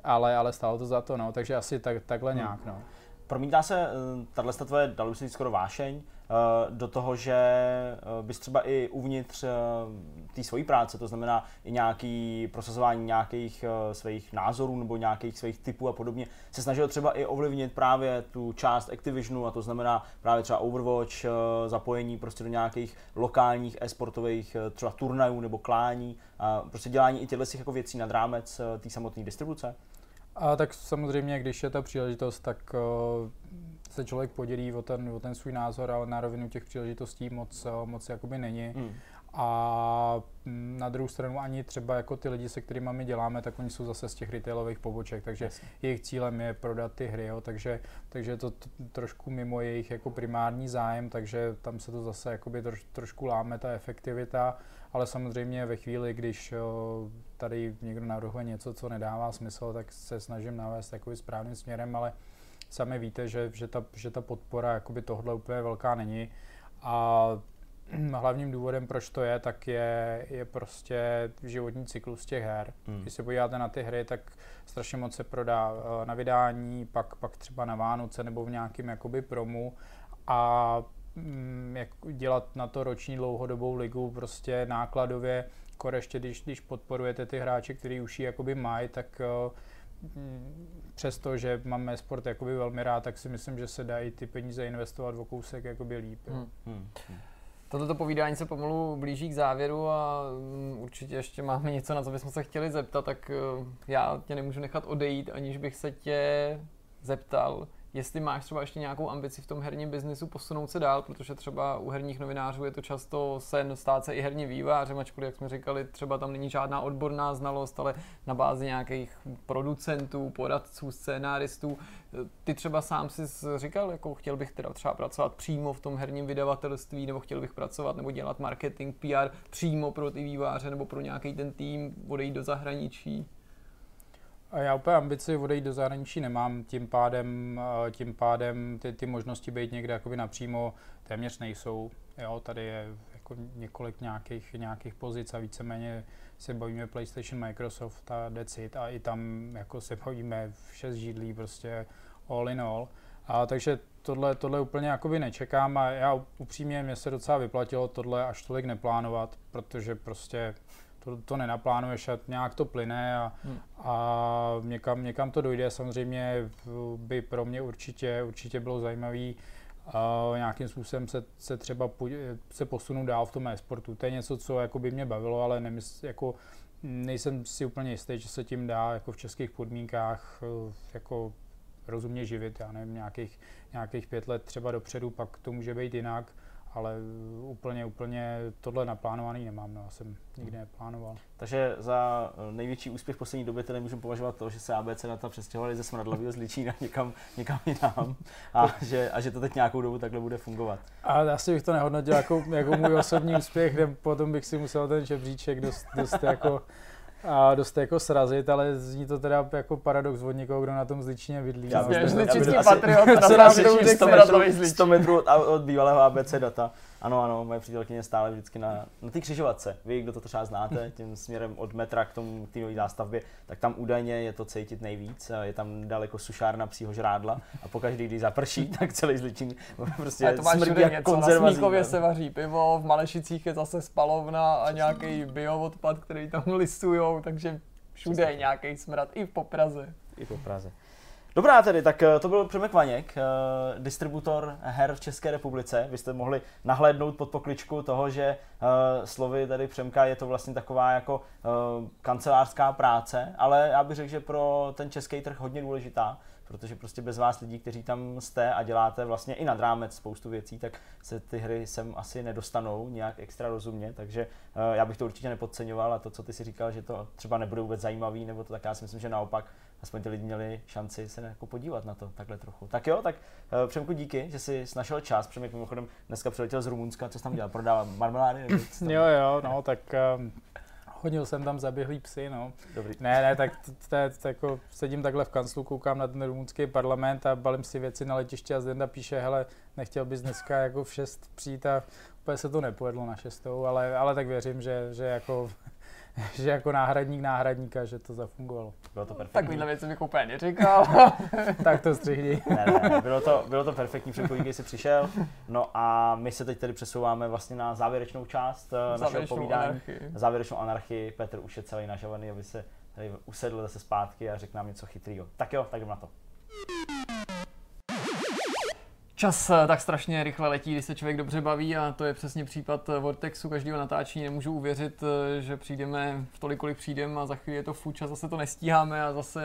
ale, ale stálo to za to, no. Takže asi tak, takhle hmm. nějak, no. Promítá se uh, tahle tvoje, dalo by se skoro vášeň, Eh, do toho, že eh, bys třeba i uvnitř eh, té svojí práce, to znamená i nějaký prosazování nějakých svých názorů nebo nějakých svých typů a podobně, se snažil třeba i ovlivnit právě tu část Activisionu a to znamená právě třeba Overwatch, zapojení prostě do nějakých lokálních e-sportových třeba turnajů nebo klání a prostě dělání i těchto jako věcí nad rámec té samotné distribuce? A tak samozřejmě, když je ta příležitost, tak se člověk podělí o ten, o ten svůj názor, ale na rovinu těch příležitostí moc, moc jakoby není. Mm. A na druhou stranu ani třeba jako ty lidi, se kterými my děláme, tak oni jsou zase z těch retailových poboček, takže Jasně. jejich cílem je prodat ty hry, jo, takže, takže to t- trošku mimo jejich jako primární zájem, takže tam se to zase jakoby troš, trošku láme ta efektivita, ale samozřejmě ve chvíli, když o, tady někdo navrhuje něco, co nedává smysl, tak se snažím navést takovým správným směrem, ale sami víte, že, že, ta, že ta podpora jakoby tohle úplně velká není. A hlavním důvodem, proč to je, tak je, je prostě životní cyklus těch her. Hmm. Když se podíváte na ty hry, tak strašně moc se prodá eh, na vydání, pak, pak třeba na Vánoce nebo v nějakém jakoby promu a jak dělat na to roční dlouhodobou ligu prostě nákladově, koreště, když, když podporujete ty hráče, který už ji jakoby mají, tak uh, přesto, že máme sport jakoby velmi rád, tak si myslím, že se dají ty peníze investovat o kousek jakoby líp. Hmm. Hmm. Toto povídání se pomalu blíží k závěru a mm, určitě ještě máme něco, na co bychom se chtěli zeptat, tak eh, já tě nemůžu nechat odejít, aniž bych se tě zeptal, jestli máš třeba ještě nějakou ambici v tom herním biznisu posunout se dál, protože třeba u herních novinářů je to často sen stát se i herním vývářem, ačkoliv, jak jsme říkali, třeba tam není žádná odborná znalost, ale na bázi nějakých producentů, poradců, scénáristů. Ty třeba sám si říkal, jako chtěl bych teda třeba pracovat přímo v tom herním vydavatelství, nebo chtěl bych pracovat nebo dělat marketing, PR přímo pro ty výváře nebo pro nějaký ten tým, odejít do zahraničí. A já úplně ambici odejít do zahraničí nemám, tím pádem, eh, tím pádem ty, ty možnosti být někde jakoby napřímo téměř nejsou. Jo, tady je jako několik nějakých, nějakých pozic a víceméně se bavíme PlayStation, Microsoft a Decid a i tam jako se bavíme v šest židlí prostě all in all. A, takže tohle, tohle úplně jakoby nečekám a já upřímně mě se docela vyplatilo tohle až tolik neplánovat, protože prostě to, to nenaplánuješ a nějak to plyne a, hmm. a někam, někam to dojde. Samozřejmě by pro mě určitě, určitě bylo zajímavý uh, nějakým způsobem se, se třeba se posunu dál v tom e-sportu. To je něco, co jako by mě bavilo, ale nemysl, jako, nejsem si úplně jistý, že se tím dá jako v českých podmínkách jako rozumně živit, já nevím, nějakých, nějakých pět let třeba dopředu, pak to může být jinak ale úplně, úplně tohle naplánovaný nemám, no, já jsem nikdy neplánoval. Takže za největší úspěch poslední doby tedy můžu považovat to, že se ABC data přestěhovali ze Smradlavého z Ličína někam, někam jinam a že, a že to teď nějakou dobu takhle bude fungovat. A já si bych to nehodnotil jako, jako můj osobní úspěch, kde potom bych si musel ten žebříček dost, dost jako a dost jako srazit, ale zní to teda jako paradox od někoho, kdo na tom zličině bydlí. Já, no. já, já, patriot, asi, asi 100 metrů, 100 metrů od, od bývalého ABC data. Ano, ano, moje přítelkyně stále vždycky na, na ty křižovatce. Vy, kdo to třeba znáte, tím směrem od metra k tomu té nové zástavbě, tak tam údajně je to cítit nejvíc. Je tam daleko sušárna psího žrádla a pokaždý, když zaprší, tak celý zličín prostě to máš smrdí jak. Na Smíchově se vaří pivo, v Malešicích je zase spalovna a nějaký bioodpad, který tam lisujou, takže všude je nějaký smrad, i po Praze. I po Praze. Dobrá tedy, tak eh, to byl Přemek Vaněk, eh, distributor her v České republice. Vy jste mohli nahlédnout pod pokličku toho, že eh, slovy tady Přemka je to vlastně taková jako kancelářská práce, ale já bych řekl, že pro ten český trh hodně důležitá, protože prostě bez vás lidí, kteří tam jste a děláte vlastně i nad rámec spoustu věcí, tak se ty hry sem asi nedostanou nějak extra rozumně, takže já bych to určitě nepodceňoval a to, co ty si říkal, že to třeba nebude vůbec zajímavý, nebo to tak já si myslím, že naopak aspoň ty lidi měli šanci se jako podívat na to takhle trochu. Tak jo, tak uh, Přemku díky, že jsi našel čas. Přemek mimochodem dneska přiletěl z Rumunska, co jsi tam dělal? Prodává marmelády? Nebo tam... Jo, jo, no, tak um, hodil jsem tam zaběhlý psy, no. Dobrý. Ne, ne, tak jako sedím takhle v kanclu, koukám na ten rumunský parlament a balím si věci na letiště a Zdenda píše, hele, nechtěl bys dneska jako v šest přijít a úplně se to nepovedlo na šestou, ale, ale tak věřím, že, že jako že jako náhradník náhradníka, že to zafungovalo. Bylo to perfektní. Takovýhle věci bych úplně neříkal. tak to střihni. ne, ne, bylo to, bylo to perfektní předpověď, když jsi přišel. No a my se teď tedy přesouváme vlastně na závěrečnou část uh, našeho povídání. Anarchii. Závěrečnou anarchii. Petr už je celý nažavaný, aby se tady usedl zase zpátky a řekl nám něco chytrýho. Tak jo, tak jdem na to. Čas eh, tak strašně rychle letí, když se člověk dobře baví a to je přesně případ eh, Vortexu, každého natáčení nemůžu uvěřit, eh, že přijdeme v tolik, kolik přijdeme a za chvíli je to fuč a zase to nestíháme a zase...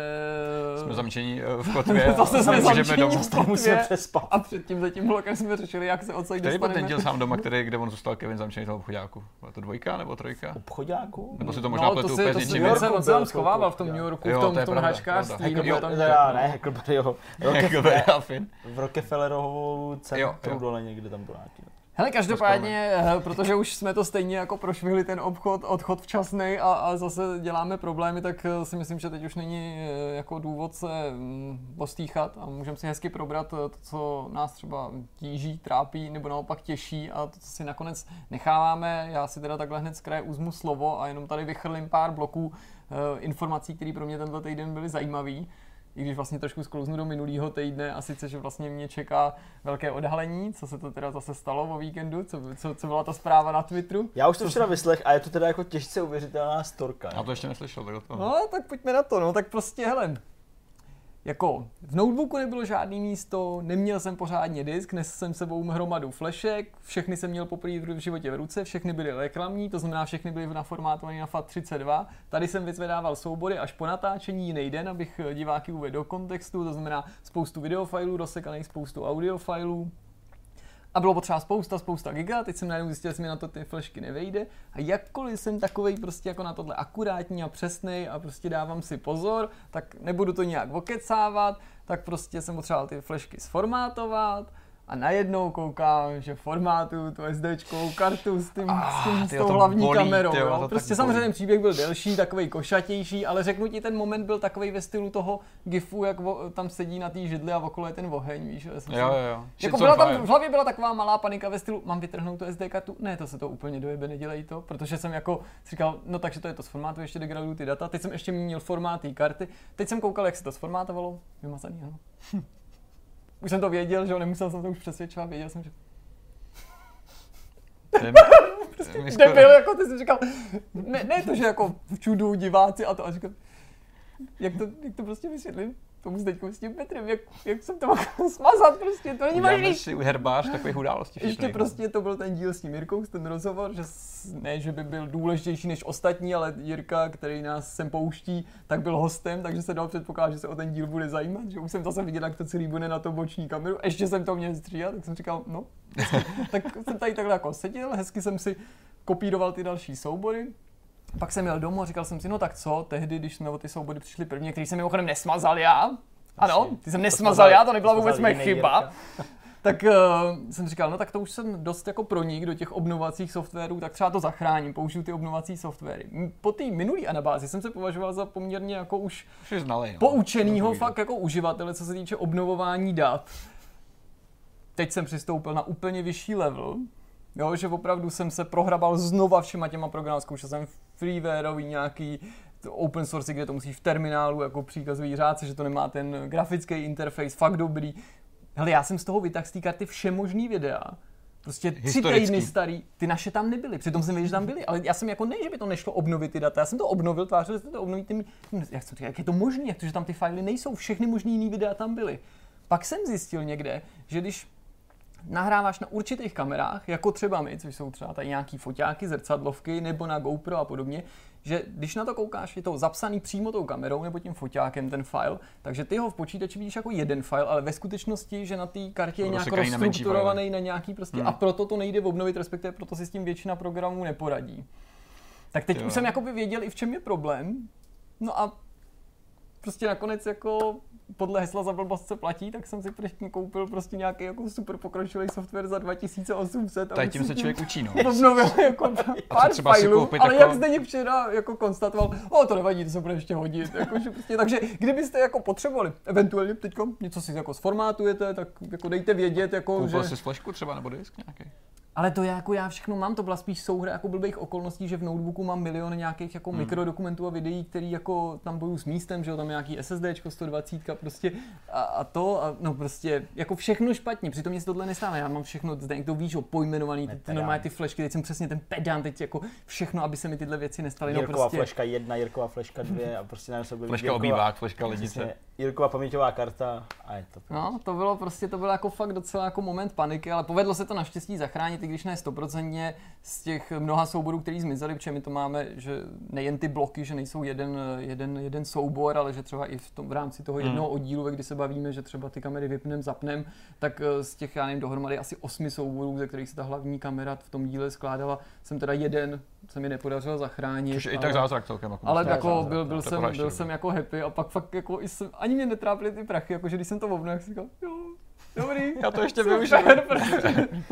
Jsme zamčení v kotvě zase jsme zamčení domů. v kotvě musíme přespat. A předtím za tím blokem jsme řešili, jak se odsaď dostaneme. Který byl ten díl sám doma, který, kde on zůstal Kevin zamčený toho obchodáku? Byla to dvojka nebo trojka? Obchodáku? Nebo si to možná no, pletu úplně s ničím. To se, schovával v tom New Yorku, v tom, v tom hačkářství. Ne, Huckleberryho. V Rockefellerovou cenu tou dole někde tam to nějaký. Hele, každopádně, eh, protože už jsme to stejně jako prošvihli ten obchod, odchod včasný a, a zase děláme problémy, tak eh, si myslím, že teď už není eh, jako důvod se mm, postýchat a můžeme si hezky probrat to, co nás třeba tíží, trápí nebo naopak těší a to, co si nakonec necháváme. Já si teda takhle hned z kraje uzmu slovo a jenom tady vychrlím pár bloků informací, které pro mě tenhle týden byly zajímavé i když vlastně trošku sklouznu do minulého týdne a sice, že vlastně mě čeká velké odhalení, co se to teda zase stalo o víkendu, co, co, co byla ta zpráva na Twitteru. Já už to včera vyslech a je to teda jako těžce uvěřitelná storka. Já to ještě neslyšel, tak to. No, tak pojďme na to, no, tak prostě, hele, jako v notebooku nebylo žádný místo, neměl jsem pořádně disk, nesl jsem sebou hromadu flešek, všechny jsem měl poprvé v životě v ruce, všechny byly reklamní, to znamená všechny byly naformátované na FAT32. Tady jsem vyzvedával soubory až po natáčení jiný den, abych diváky uvedl do kontextu, to znamená spoustu videofilů, rozsekaných spoustu audiofilů, a bylo potřeba spousta, spousta giga, teď jsem najednou zjistil, že mi na to ty flešky nevejde. A jakkoliv jsem takový prostě jako na tohle akurátní a přesný a prostě dávám si pozor, tak nebudu to nějak okecávat, tak prostě jsem potřeboval ty flešky sformátovat, a najednou koukám, že formátu tu SDčkovou kartu s, tím, ah, s, tím, s tou hlavní bolí, kamerou. Tyjo, jo. Prostě samozřejmě ten příběh byl delší, takový košatější, ale řeknu ti, ten moment byl takový ve stylu toho gifu, jak vo, tam sedí na té židli a okolo je ten oheň, víš. Jo, jo, jo. Jako byla tam, v hlavě byla taková malá panika ve stylu, mám vytrhnout tu SD kartu? Ne, to se to úplně dojebe, nedělej to, protože jsem jako říkal, no takže to je to sformátu, ještě degraduju ty data, teď jsem ještě měl formát té karty, teď jsem koukal, jak se to sformátovalo, vymazaný, ano. Už jsem to věděl, že jo, nemusel jsem to už přesvědčovat, věděl jsem, že prostě debil, jako ty jsi říkal, ne, ne to, že jako v čudu diváci a to, a říkal, jak to, jak to prostě vysvětlím? Tomu teď s tím Petrem, jak, jak jsem to mohl smazat, prostě to není možný. si herbář takových událostí. Ještě prostě to byl ten díl s tím Jirkou, ten rozhovor, že ne, že by byl důležitější než ostatní, ale Jirka, který nás sem pouští, tak byl hostem, takže se dal předpokládat, že se o ten díl bude zajímat, že už jsem zase viděl, jak to celý bude na to boční kameru. Ještě jsem to měl stříhat, tak jsem říkal, no, tak jsem tady takhle jako seděl, hezky jsem si kopíroval ty další soubory, pak jsem jel domů a říkal jsem si, no tak co, tehdy, když jsme o ty soubody přišli první, který jsem mimochodem nesmazal já, ano, ty jsem nesmazal já, to nebyla vůbec moje chyba. tak uh, jsem říkal, no tak to už jsem dost jako pronik do těch obnovacích softwarů, tak třeba to zachráním, použiju ty obnovací softwary. Po té minulé anabázi jsem se považoval za poměrně jako už, už znali, no. poučenýho fakt jako uživatele, co se týče obnovování dat. Teď jsem přistoupil na úplně vyšší level, Jo, že opravdu jsem se prohrabal znova všema těma programy, zkoušel jsem freewareový nějaký open source, kde to musíš v terminálu jako příkazový řádce, že to nemá ten grafický interface, fakt dobrý. Hele, já jsem z toho vytáhl z té karty všemožný videa, Prostě tři týdny starý, ty naše tam nebyly, přitom jsem věděl, že tam byly, ale já jsem jako ne, že by to nešlo obnovit ty data, já jsem to obnovil, tvářil, že to obnovit ty, jak, jsem říkal, jak je to možné, jak to, že tam ty fajly nejsou, všechny možný jiný videa tam byly. Pak jsem zjistil někde, že když nahráváš na určitých kamerách, jako třeba my, což jsou třeba tady nějaký foťáky, zrcadlovky nebo na GoPro a podobně, že když na to koukáš, je to zapsaný přímo tou kamerou nebo tím foťákem ten file, takže ty ho v počítači vidíš jako jeden file, ale ve skutečnosti, že na té kartě je nějak rozstrukturovaný na, na nějaký prostě hmm. a proto to nejde obnovit, respektive proto si s tím většina programů neporadí. Tak teď jo. už jsem jakoby věděl i v čem je problém, no a prostě nakonec jako podle hesla za blbost se platí, tak jsem si prostě koupil prostě nějaký jako super pokročilý software za 2800. Tady tím se člověk učí, no. Obnovil jako pár filů, ale jako... jak zde včera jako konstatoval, o to nevadí, to se bude ještě hodit. Jako, že prostě, takže kdybyste jako potřebovali, eventuálně teď něco si jako sformátujete, tak jako dejte vědět, jako, Koupil že... jsi flešku třeba nebo disk nějaký? Ale to já, jako já všechno mám, to byla spíš souhra jako blbých okolností, že v notebooku mám milion nějakých jako hmm. mikrodokumentů a videí, který jako tam bojují s místem, že jo, tam je nějaký SSD 120 prostě a, a, to a no prostě jako všechno špatně, přitom mě se tohle nestává, já mám všechno, zde někdo víš, že pojmenovaný, ty, ty normálně ty flešky, teď jsem přesně ten pedant, teď jako všechno, aby se mi tyhle věci nestaly. No, Jirková prostě... fleška jedna, Jirková fleška dvě a prostě na sebe Fleška obývák, fleška lednice. Jirková paměťová karta a je to. Prostě. No, to bylo prostě, to bylo jako fakt docela jako moment paniky, ale povedlo se to naštěstí zachránit, i když ne 100% z těch mnoha souborů, který zmizely, protože my to máme, že nejen ty bloky, že nejsou jeden, jeden, jeden soubor, ale že třeba i v, tom, v rámci toho hmm. jednoho oddílu, kdy se bavíme, že třeba ty kamery vypneme, zapnem, tak eh, z těch, já nevím, dohromady asi osmi souborů, ze kterých se ta hlavní kamera v tom díle skládala, jsem teda jeden se mi nepodařilo zachránit. Což ale, i tak zázrak celkem. Jako ale jako zázrak, byl, byl, jsem, byl jsem jako happy a pak fakt jako jsem, ani mě netrápily ty prachy, jakože když jsem to obnovil, jak jsem říkal, jo, Dobrý. Já to ještě využiju.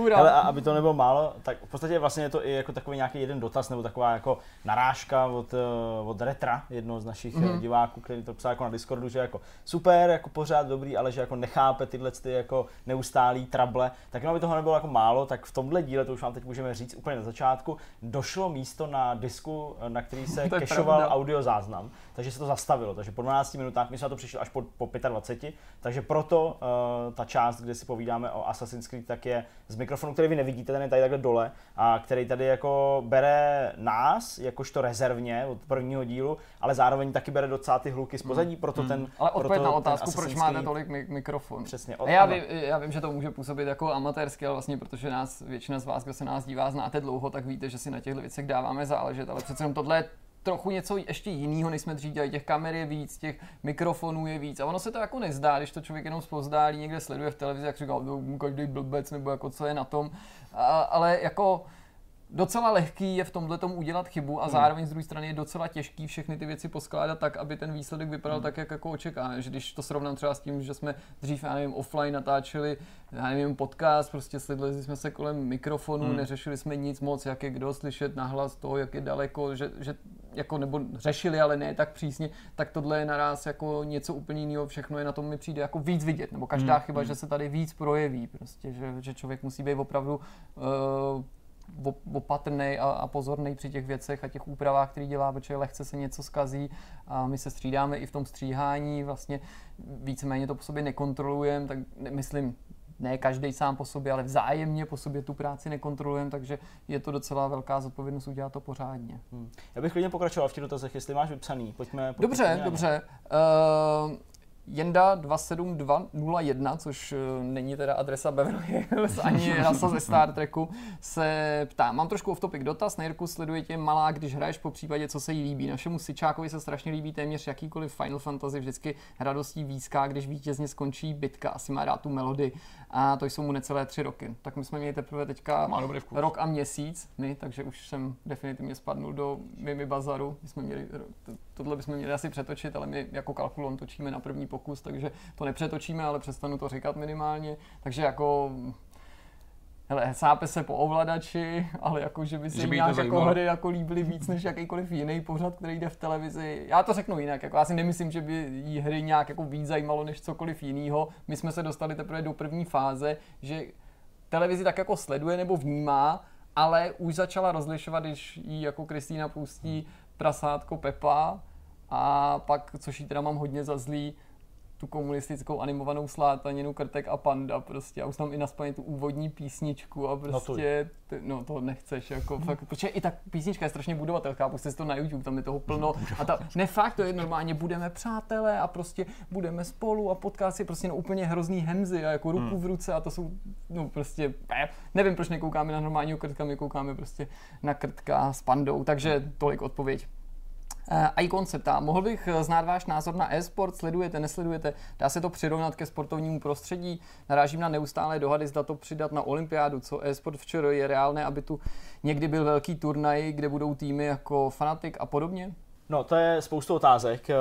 Ale a aby to nebylo málo, tak v podstatě vlastně je to i jako takový nějaký jeden dotaz nebo taková jako narážka od, eh, od Retra, jednoho z našich mm-hmm. diváků, který to psal jako na Discordu, že jako super, jako pořád dobrý, ale že jako nechápe tyhle ty jako neustálý trable. Tak aby toho nebylo jako málo, tak v tomhle díle, to už vám teď můžeme říct úplně na začátku, došlo místo na disku, na který se kešoval audio záznam, takže se to zastavilo. Takže po 12 minutách, my jsme na to přišli až po, po 25, takže proto uh, ta část část, kde si povídáme o Assassin's Creed, tak je z mikrofonu, který vy nevidíte, ten je tady takhle dole, a který tady jako bere nás, jakožto rezervně od prvního dílu, ale zároveň taky bere docela ty hluky z pozadí, hmm. proto ten... Ale odpověď na otázku, proč máte tolik mik- mikrofonů. Přesně. Od, já, vím, já vím, že to může působit jako amatérsky, ale vlastně protože nás, většina z vás, kdo se nás dívá, znáte dlouho, tak víte, že si na těchto věcech dáváme záležet, ale přece jenom tohle je trochu něco ještě jiného, než jsme dřív dělali. Těch kamer je víc, těch mikrofonů je víc. A ono se to jako nezdá, když to člověk jenom zpozdálí, někde sleduje v televizi, jak říká, no, každý blbec, nebo jako co je na tom. A, ale jako docela lehký je v tomhle tomu udělat chybu a hmm. zároveň z druhé strany je docela těžký všechny ty věci poskládat tak, aby ten výsledek vypadal hmm. tak, jak jako očekáváme. Když to srovnám třeba s tím, že jsme dřív, já nevím, offline natáčeli, já nevím, podcast, prostě sledli jsme se kolem mikrofonu, hmm. neřešili jsme nic moc, jak je kdo slyšet nahlas toho, jak je daleko, že, že jako nebo řešili, ale ne tak přísně, tak tohle je naraz jako něco úplně jiného, všechno je na tom mi přijde jako víc vidět, nebo každá hmm. chyba, hmm. že se tady víc projeví, prostě, že, že člověk musí být opravdu uh, opatrný a, a pozorný při těch věcech a těch úpravách, které dělá, protože lehce se něco skazí a my se střídáme i v tom stříhání, vlastně víceméně to po sobě nekontrolujeme, tak myslím, ne každý sám po sobě, ale vzájemně po sobě tu práci nekontrolujeme, takže je to docela velká zodpovědnost udělat to pořádně. Hmm. Já bych klidně pokračoval v těch dotazech, jestli máš vypsaný. Pojďme. pojďme dobře, dobře. Uh, Jenda 27201, což eh, není teda adresa Beverly Hills ani rasa ze Star Treku, se ptá. Mám trošku off topic dotaz. Na Jirku sleduje tě malá, když hraješ po případě, co se jí líbí. Našemu Sičákovi se strašně líbí téměř jakýkoliv Final Fantasy, vždycky radostí výská, když vítězně skončí bitka. Asi má rád tu melodii a to jsou mu necelé tři roky. Tak my jsme měli teprve teďka rok a měsíc, my, takže už jsem definitivně spadnul do Mimi Bazaru. My jsme měli, tohle bychom měli asi přetočit, ale my jako kalkulon točíme na první pokus, takže to nepřetočíme, ale přestanu to říkat minimálně. Takže jako Hele, sápe se po ovladači, ale jako, že by si že by nějak jako hry jako líbily víc než jakýkoliv jiný pořad, který jde v televizi. Já to řeknu jinak, jako já si nemyslím, že by jí hry nějak jako víc zajímalo než cokoliv jiného. My jsme se dostali teprve do první fáze, že televizi tak jako sleduje nebo vnímá, ale už začala rozlišovat, když jí jako Kristýna pustí prasátko Pepa a pak, což jí teda mám hodně za zlý, tu komunistickou animovanou slátaninu Krtek a Panda prostě a už tam i naspaně tu úvodní písničku a prostě, no, ty, no to nechceš jako fakt, protože i ta písnička je strašně budovatelská, puste si to na YouTube, tam je toho plno a ta, ne fakt, to je normálně, budeme přátelé a prostě budeme spolu a podcast si prostě na úplně hrozný hemzy a jako ruku hmm. v ruce a to jsou, no prostě, nevím, proč nekoukáme na normálního krtka, my koukáme prostě na krtka s pandou, takže tolik odpověď. Uh, Icon se ptá, mohl bych eh, znát váš názor na e-sport, sledujete, nesledujete, dá se to přirovnat ke sportovnímu prostředí, narážím na neustálé dohady, zda to přidat na olympiádu, co e-sport včera je reálné, aby tu někdy byl velký turnaj, kde budou týmy jako Fanatic a podobně? No, to je spoustu otázek, eh,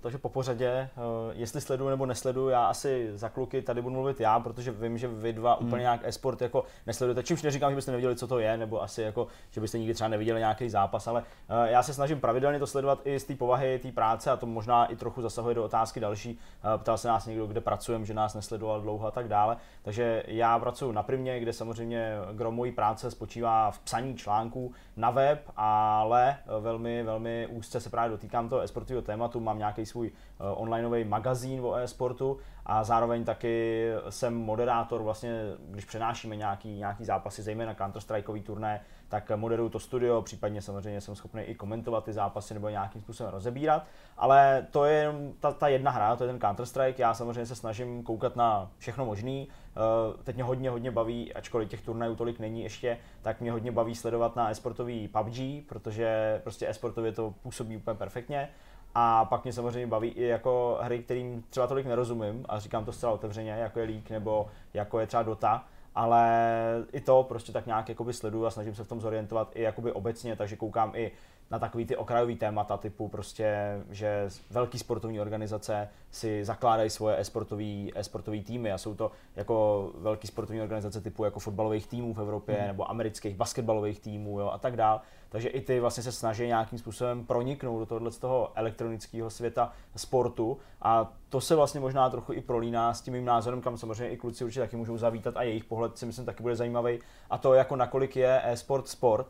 takže po pořadě, eh, jestli sleduju nebo nesleduju, já asi za kluky tady budu mluvit já, protože vím, že vy dva hmm. úplně nějak e-sport jako nesledujete, čímž neříkám, že byste neviděli, co to je, nebo asi jako, že byste nikdy třeba neviděli nějaký zápas, ale eh, já se snažím pravidelně to sledovat i z té povahy té práce a to možná i trochu zasahuje do otázky další. Ptal se nás někdo, kde pracujeme, že nás nesledoval dlouho a tak dále. Takže já pracuji na Primě, kde samozřejmě grom mojí práce spočívá v psaní článků na web, ale velmi, velmi úzce se právě dotýkám toho e-sportového tématu, mám nějaký svůj onlineový magazín o e-sportu a zároveň taky jsem moderátor, vlastně, když přenášíme nějaký, nějaký zápasy, zejména Counter-Strikeový turné, tak moderuju to studio, případně samozřejmě jsem schopný i komentovat ty zápasy nebo nějakým způsobem rozebírat, ale to je jenom ta, ta jedna hra, to je ten Counter-Strike, já samozřejmě se snažím koukat na všechno možný, eh, teď mě hodně, hodně baví, ačkoliv těch turnajů tolik není ještě, tak mě hodně baví sledovat na esportový PUBG, protože prostě esportově to působí úplně perfektně. A pak mě samozřejmě baví i jako hry, kterým třeba tolik nerozumím a říkám to zcela otevřeně, jako je League nebo jako je třeba Dota, ale i to prostě tak nějak jakoby sleduju a snažím se v tom zorientovat i jakoby obecně, takže koukám i na takový ty okrajový témata typu prostě, že velký sportovní organizace si zakládají svoje e-sportový, e-sportový týmy a jsou to jako velký sportovní organizace typu jako fotbalových týmů v Evropě hmm. nebo amerických basketbalových týmů jo, a tak dál. Takže i ty vlastně se snaží nějakým způsobem proniknout do tohoto z toho elektronického světa sportu. A to se vlastně možná trochu i prolíná s tím mým názorem, kam samozřejmě i kluci určitě taky můžou zavítat a jejich pohled si myslím taky bude zajímavý. A to jako nakolik je e-sport sport.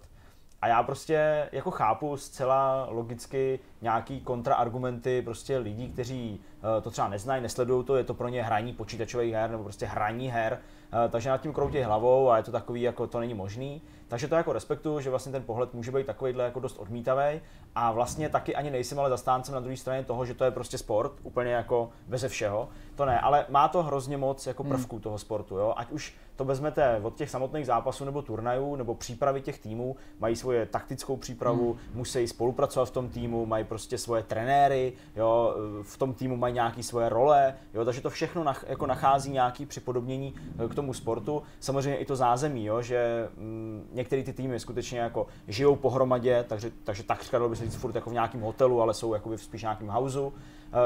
A já prostě jako chápu zcela logicky nějaký kontraargumenty prostě lidí, kteří eh, to třeba neznají, nesledují to, je to pro ně hraní počítačových her nebo prostě hraní her, eh, takže nad tím kroutí hlavou a je to takový, jako to není možný. Takže to jako respektuju, že vlastně ten pohled může být takovýhle jako dost odmítavý a vlastně taky ani nejsem ale zastáncem na druhé straně toho, že to je prostě sport, úplně jako beze všeho. To ne, ale má to hrozně moc jako hmm. prvků hmm. toho sportu, jo. Ať už to vezmete od těch samotných zápasů nebo turnajů, nebo přípravy těch týmů, mají svoje taktickou přípravu, hmm. musí spolupracovat v tom týmu, mají prostě svoje trenéry, jo, v tom týmu mají nějaké svoje role, jo, takže to všechno nach, jako nachází nějaké připodobnění eh, k tomu sportu. Samozřejmě i to zázemí, jo, že mm, některé ty týmy skutečně jako žijou pohromadě, takže, takže takřka dalo by se říct furt jako v nějakém hotelu, ale jsou jako spíš v nějakém houseu.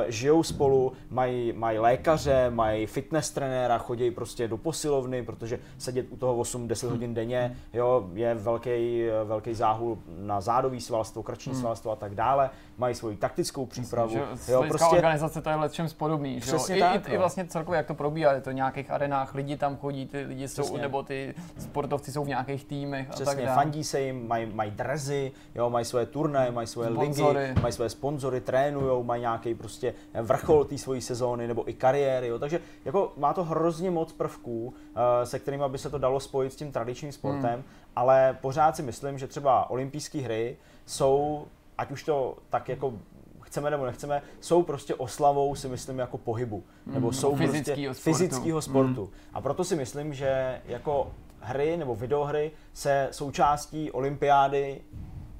Žijou spolu, mají, mají lékaře, mají fitness trenéra, chodí prostě do posilovny, protože sedět u toho 8-10 Hmm. hodin denně jo, je velký, velký záhul na zádový svalstvo, krční Hmm. svalstvo a tak dále. Mají svoji taktickou přípravu. Že z jo, hlediska organizace to je v čem podobný. Že jo? Přesně I, tak, i, I no. vlastně celkově, jak to probíhá, je to v nějakých arenách, lidi tam chodí, ty lidi jsou, Přesně. nebo ty sportovci jsou v nějakých týmech a tak Přesně, dále. fandí se jim, mají, mají drezy, jo, mají svoje turnaje, mají svoje Sponzory. ligy, mají svoje sponzory, trénujou, mají nějaký prostě vrchol té svojí sezóny nebo i kariéry, jo. takže jako má to hrozně moc prvků, eh, se kterými by se to dalo spojit s tím tradičním sportem, Hmm. ale pořád si myslím, že třeba olympijské hry jsou, ať už to tak jako chceme nebo nechceme, jsou prostě oslavou si myslím jako pohybu. Nebo Mm, jsou prostě fyzickýho sportu. fyzického sportu. A proto si myslím, že jako hry nebo videohry se součástí olympiády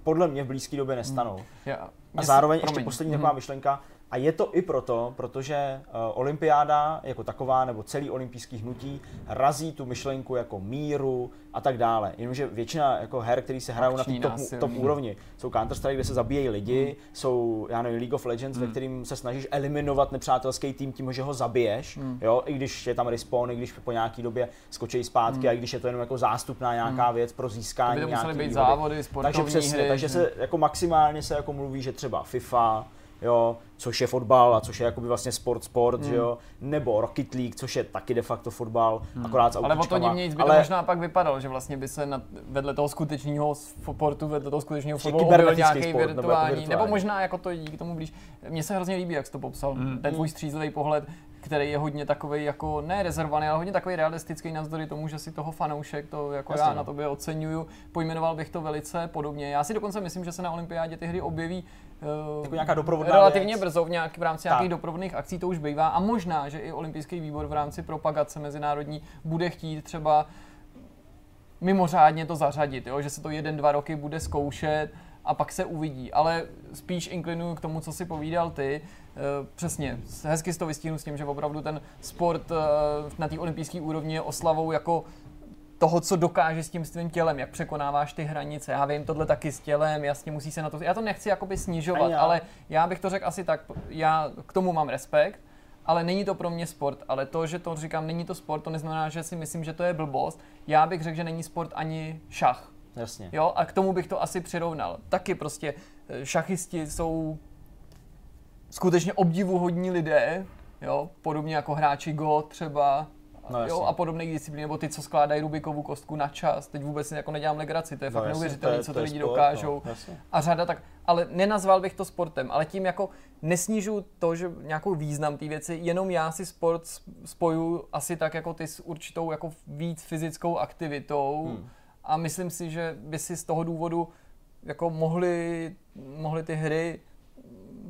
podle mě v blízké době nestanou. Já, A mě se- zároveň ještě promiň. poslední Mhm. taková myšlenka, a je to i proto, protože uh, olympiáda jako taková, nebo celý olympijský hnutí razí tu myšlenku jako míru a tak dále. Jenomže většina jako her, které se hrajou na té top, násilný. top úrovni, jsou Counter-Strike, kde se zabíjejí lidi, Hmm. jsou, já nevím, League of Legends, ve kterým se snažíš eliminovat nepřátelský tým tím, že ho zabiješ, Hmm. jo, i když je tam respawn, i když po nějaký době skočí zpátky, Hmm. a i když je to jenom jako zástupná nějaká věc pro To získání by to musely nějaký být výhody. závody, sportovní Takže přesně, hry. takže že- se jako maximálně se jako mluví, že třeba FIFA, jo, což je fotbal a což je jakoby vlastně sport sport, Hmm. že jo, nebo Rocket League, což je taky de facto fotbal, akorát s Ale o to divněji by to možná pak vypadalo, že vlastně by se na, vedle toho skutečného sportu, vedle toho skutečného fotbalu objevil nějaký sport, nebo jako virtuální, nebo, virtuální. možná jako to díky tomu blíž. Mně se hrozně líbí, jak jsi to popsal, Mm. ten tvůj střízlivý pohled, který je hodně takový jako ne rezervovaný, ale hodně takový realistický navzdory tomu, že si toho fanoušek, to jako Jasně, já no. na tobě oceňuju, pojmenoval bych to velice podobně. Já si dokonce myslím, že se na olympiádě ty hry objeví Jako nějaká doprovodná relativně věc. brzo v, nějak, v rámci Tak. nějakých doprovodných akcí to už bývá a možná, že i olympijský výbor v rámci propagace mezinárodní bude chtít třeba mimořádně to zařadit, jo? že se to jeden, dva roky bude zkoušet a pak se uvidí. Ale spíš inklinuju k tomu, co si povídal ty. E, přesně, hezky si to vystihnu s tím, že opravdu ten sport e, na té olympijské úrovni je oslavou jako toho, co dokáže s tím svým tělem, jak překonáváš ty hranice. Já vím tohle taky s tělem, jasně musí se na to... Já to nechci jakoby snižovat, já. ale já bych to řekl asi tak, já k tomu mám respekt, ale není to pro mě sport. Ale to, že to říkám, není to sport, to neznamená, že si myslím, že to je blbost. Já bych řekl, že není sport ani šach. Jasně. Jo, a k tomu bych to asi přirovnal. Taky prostě eh, šachisti jsou skutečně obdivuhodní lidé, jo, podobně jako hráči Go třeba, No, jo, a podobných disciplín, nebo ty, co skládají Rubikovou kostku na čas. Teď vůbec si jako nedělám legraci, to je No, fakt neuvěřitelné, co to ty lidi sport, dokážou. no, a řada tak, ale nenazval bych to sportem, ale tím jako nesnižu to, že nějakou význam té věci, jenom já si sport spoju asi tak jako ty s určitou jako víc fyzickou aktivitou Hmm. a myslím si, že by si z toho důvodu jako mohli, mohli ty hry,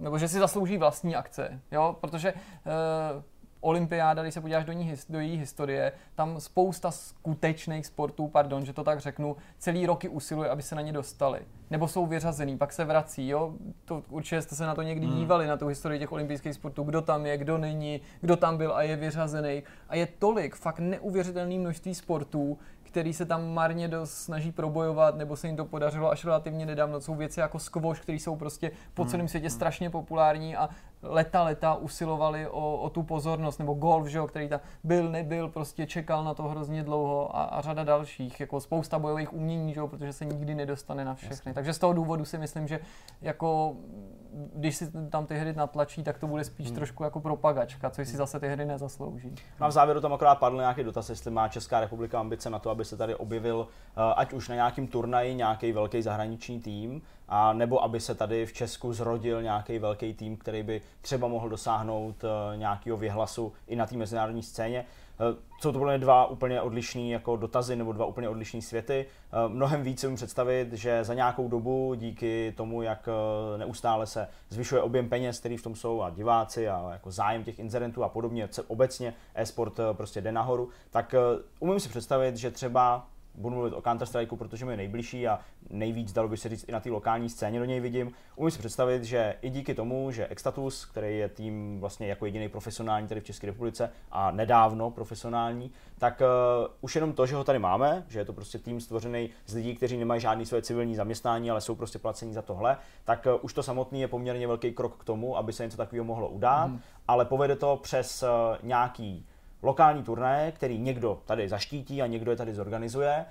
nebo že si zaslouží vlastní akce, jo, protože uh, olympiáda, když se podíváš do, ní, do její historie, tam spousta skutečných sportů, pardon, že to tak řeknu, celý roky usiluje, aby se na ně dostali. Nebo jsou vyřazený, pak se vrací, jo. To, určitě jste se na to někdy Hmm. dívali, na tu historii těch olympijských sportů, kdo tam je, kdo není, kdo tam byl a je vyřazený. A je tolik, fakt neuvěřitelné množství sportů, který se tam marně dost snaží probojovat, nebo se jim to podařilo až relativně nedávno. Jsou věci jako squash, které jsou prostě po celém světě strašně populární a leta, leta usilovali o, o tu pozornost, nebo golf, že jo, který tam byl, nebyl, prostě čekal na to hrozně dlouho a, a řada dalších, jako spousta bojových umění, že jo, protože se nikdy nedostane na všechny. Jasně. Takže z toho důvodu si myslím, že jako když si tam ty hry natlačí, tak to bude spíš hmm. trošku jako propagačka, což si zase ty hry nezaslouží. A v závěru tam akorát padl nějaký dotaz, jestli má Česká republika ambice na to, aby se tady objevil, eh, ať už na nějakým turnaji, nějaký velký zahraniční tým, a nebo aby se tady v Česku zrodil nějaký velký tým, který by třeba mohl dosáhnout eh, nějakého věhlasu i na té mezinárodní scéně. Eh, Jsou to podle dva úplně odlišný jako dotazy nebo dva úplně odlišný světy. Eh, Mnohem víc si umím představit, že za nějakou dobu díky tomu, jak eh, neustále se zvyšuje objem peněz, který v tom jsou a diváci a jako zájem těch inzerentů a podobně, obecně e-sport prostě jde nahoru, tak umím si představit, že třeba budu mluvit o Counter Strikeu, protože mi je nejbližší a nejvíc dalo by se říct i na té lokální scéně do něj vidím. Umím si představit, že i díky tomu, že Extatus, který je tým vlastně jako jediný profesionální tady v České republice a nedávno profesionální, tak uh, už jenom to, že ho tady máme, že je to prostě tým stvořený z lidí, kteří nemají žádný své civilní zaměstnání, ale jsou prostě placení za tohle, tak uh, už to samotný je poměrně velký krok k tomu, aby se něco takového mohlo udát, mm. ale povede to přes uh, nějaký lokální turnaje, který někdo tady zaštítí a někdo je tady zorganizuje,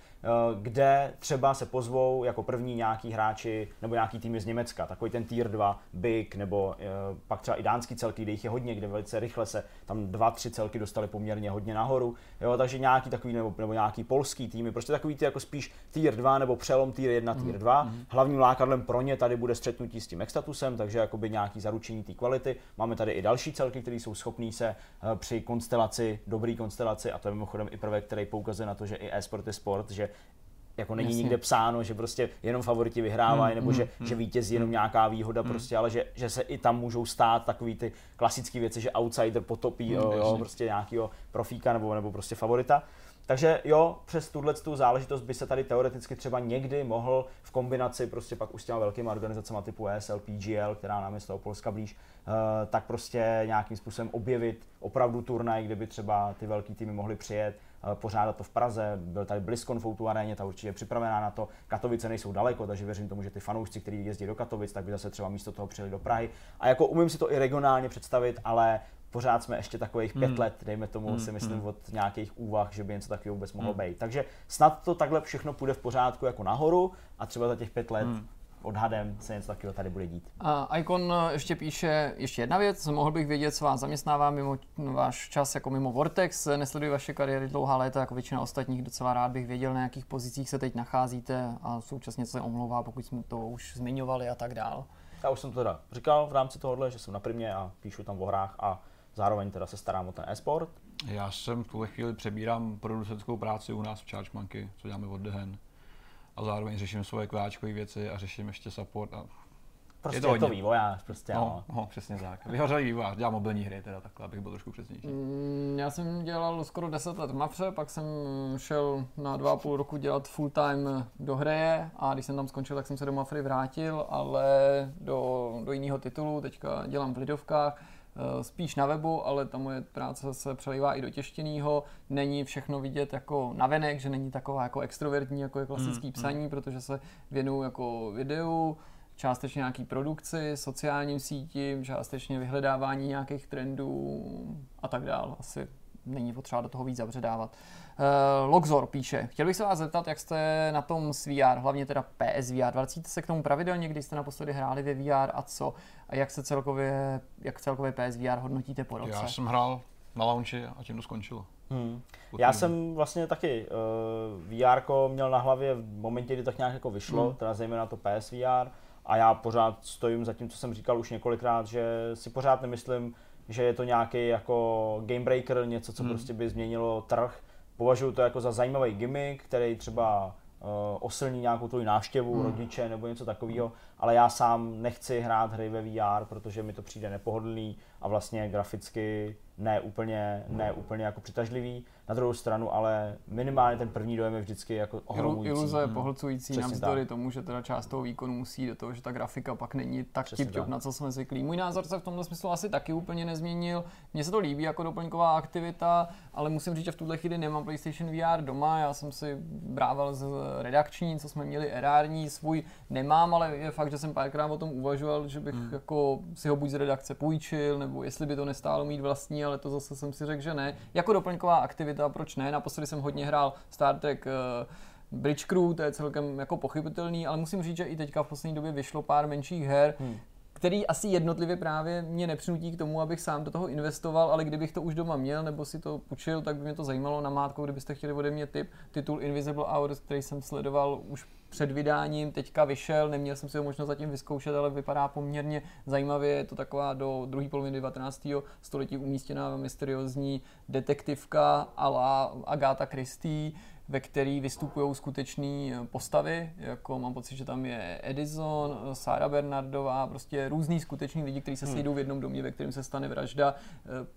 kde třeba se pozvou jako první nějaký hráči nebo nějaký týmy z Německa, takový ten tier 2, Big, nebo eh, pak třeba i dánský celky, kde jich je hodně, kde velice rychle se tam dva, tři celky dostali poměrně hodně nahoru, jo, takže nějaký takový nebo, nebo nějaký polský týmy, prostě takový ty jako spíš tier 2 nebo přelom tier 1, mm. tier 2. Mm. Hlavním lákadlem pro ně tady bude střetnutí s tím extatusem, takže jakoby nějaký zaručení té kvality. Máme tady i další celky, které jsou schopní se eh, při konstelaci dobrý konstelaci a to je mimochodem i prvek, který poukazuje na to, že i e-sport je sport, že jako není Jasně. nikde psáno, že prostě jenom favoriti vyhrávají, mm, nebo že, mm, že vítězí jenom mm, jenom nějaká výhoda mm. prostě, ale že, že se i tam můžou stát takový ty klasické věci, že outsider potopí mm, jo, jo, prostě nějakého profíka nebo, nebo prostě favorita. Takže jo, přes tuhle tu záležitost by se tady teoreticky třeba někdy mohl v kombinaci prostě pak už s těma velkými organizacemi typu ESL, PGL, která nám je z toho Polska blíž, uh, tak prostě nějakým způsobem objevit opravdu turnaj, kde by třeba ty velký týmy mohly přijet, pořádat to v Praze, byl tady BlizzCon v Outu aréně, ta určitě je připravená na to. Katovice nejsou daleko, takže věřím tomu, že ty fanoušci, kteří jezdí do Katovic, tak by zase třeba místo toho přijeli do Prahy. A jako umím si to i regionálně představit, ale pořád jsme ještě takových pět hmm. let, dejme tomu, hmm. si myslím, hmm. od nějakých úvah, že by něco takového vůbec mohlo hmm. být. Takže snad to takhle všechno půjde v pořádku jako nahoru a třeba za těch pět let hmm odhadem se něco takového tady bude dít. A Icon ještě píše ještě jedna věc, mohl bych vědět, co vás zaměstnává mimo váš čas jako mimo Vortex, nesleduji vaše kariéry dlouhá léta, jako většina ostatních, docela rád bych věděl, na jakých pozicích se teď nacházíte a současně se omlouvá, pokud jsme to už zmiňovali a tak dál. Já už jsem to teda říkal v rámci tohohle, že jsem na primě a píšu tam o hrách a zároveň teda se starám o ten e-sport. Já jsem v tuhle chvíli přebírám producentskou práci u nás v Charge Monkey, co děláme od Dehen. A zároveň řeším svoje kváčkové věci a řeším ještě support a Prostě je to, je to vývojář, prostě no, no. přesně tak. Vyhořelý vývojář, dělám mobilní hry, teda takhle, abych byl trošku přesnější. Mm, já jsem dělal skoro 10 let v Mafře, pak jsem šel na dva a půl roku dělat full time do hry a když jsem tam skončil, tak jsem se do Mafry vrátil, ale do, do jiného titulu, teďka dělám v Lidovkách spíš na webu, ale ta moje práce se přelívá i do těštěného. Není všechno vidět jako navenek, že není taková jako extrovertní, jako je klasický mm, psaní, mm. protože se věnuju jako videu, částečně nějaký produkci, sociálním sítím, částečně vyhledávání nějakých trendů a tak dál. Asi není potřeba do toho víc zabředávat. Uh, Logzor píše, chtěl bych se vás zeptat, jak jste na tom s VR, hlavně teda PSVR. Vracíte se k tomu pravidelně, když jste naposledy hráli ve VR a co? A jak se celkově, jak celkově PSVR hodnotíte po roce? Já jsem hrál na launchi a tím to skončilo. Hmm. Já jsem vlastně taky uh, VR měl na hlavě v momentě, kdy tak nějak jako vyšlo, hmm. teda zejména to PSVR, a já pořád stojím za tím, co jsem říkal už několikrát, že si pořád nemyslím, že je to nějaký jako game breaker, něco, co hmm. prostě by změnilo trh. Považuji to jako za zajímavý gimmick, který třeba uh, osilní nějakou tvoji návštěvu, hmm. rodiče nebo něco takového, ale já sám nechci hrát hry ve VR, protože mi to přijde nepohodlný a vlastně graficky ne úplně, ne úplně jako přitažlivý. Na druhou stranu, ale minimálně ten první dojem je vždycky jako ohromující. Iluze je hmm. pohlcující Přesně navzdory tak. tomu, že teda část toho výkonu musí do toho, že ta grafika pak není tak tip na co jsme zvyklí. Můj názor se v tomhle smyslu asi taky úplně nezměnil. Mně se to líbí jako doplňková aktivita, ale musím říct, že v tuhle chvíli nemám PlayStation VR doma. Já jsem si brával z redakční, co jsme měli erární, svůj nemám, ale je fakt, že jsem párkrát o tom uvažoval, že bych hmm. jako si ho buď z redakce půjčil, nebo jestli by to nestálo mít vlastní, ale to zase jsem si řekl, že ne. Jako doplňková aktivita, proč ne? Naposledy jsem hodně hrál Star Trek uh, Bridge Crew, to je celkem jako pochybitelný, ale musím říct, že i teďka v poslední době vyšlo pár menších her, hmm který asi jednotlivě právě mě nepřinutí k tomu, abych sám do toho investoval, ale kdybych to už doma měl nebo si to půjčil, tak by mě to zajímalo na mátku, kdybyste chtěli ode mě tip. Titul Invisible Hours, který jsem sledoval už před vydáním, teďka vyšel, neměl jsem si ho možnost zatím vyzkoušet, ale vypadá poměrně zajímavě. Je to taková do druhé poloviny 19. století umístěná mysteriózní detektivka a la Agatha Christie ve který vystupují skutečné eh, postavy, jako mám pocit, že tam je Edison, Sara Bernardová, prostě různý skuteční lidi, kteří se hmm. sejdou v jednom domě, ve kterém se stane vražda. Eh,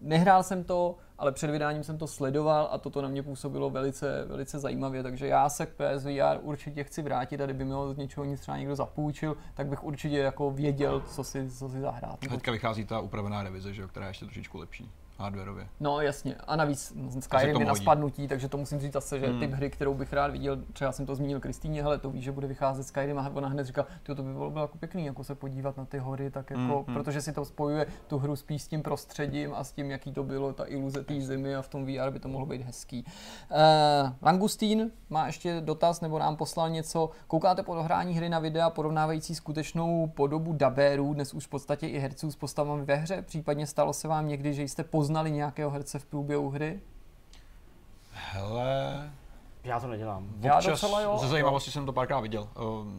nehrál jsem to, ale před vydáním jsem to sledoval a toto na mě působilo velice, velice zajímavě, takže já se k PSVR určitě chci vrátit a kdyby mi ho z něčeho nic třeba někdo zapůjčil, tak bych určitě jako věděl, co si, co si zahrát. Teďka vychází ta upravená revize, že jo, která je ještě trošičku lepší hardwareově. No jasně, a navíc Skyrim je na spadnutí, takže to musím říct zase, že hmm. typ hry, kterou bych rád viděl, třeba jsem to zmínil Kristýně, hele, to ví, že bude vycházet Skyrim a ona hned říká, to by bylo, bylo jako pěkný, jako se podívat na ty hory, tak jako, hmm. protože si to spojuje tu hru spíš s tím prostředím a s tím, jaký to bylo, ta iluze té zimy a v tom VR by to mohlo být hezký. Uh, Langustín má ještě dotaz, nebo nám poslal něco. Koukáte po dohrání hry na videa porovnávající skutečnou podobu dabérů, dnes už v podstatě i herců s postavami ve hře, případně stalo se vám někdy, že jste poznali nějakého herce v průběhu hry? Hele, já to nedělám. Já Občas, docela jo. Ze zajímavosti jsem to párkrát viděl.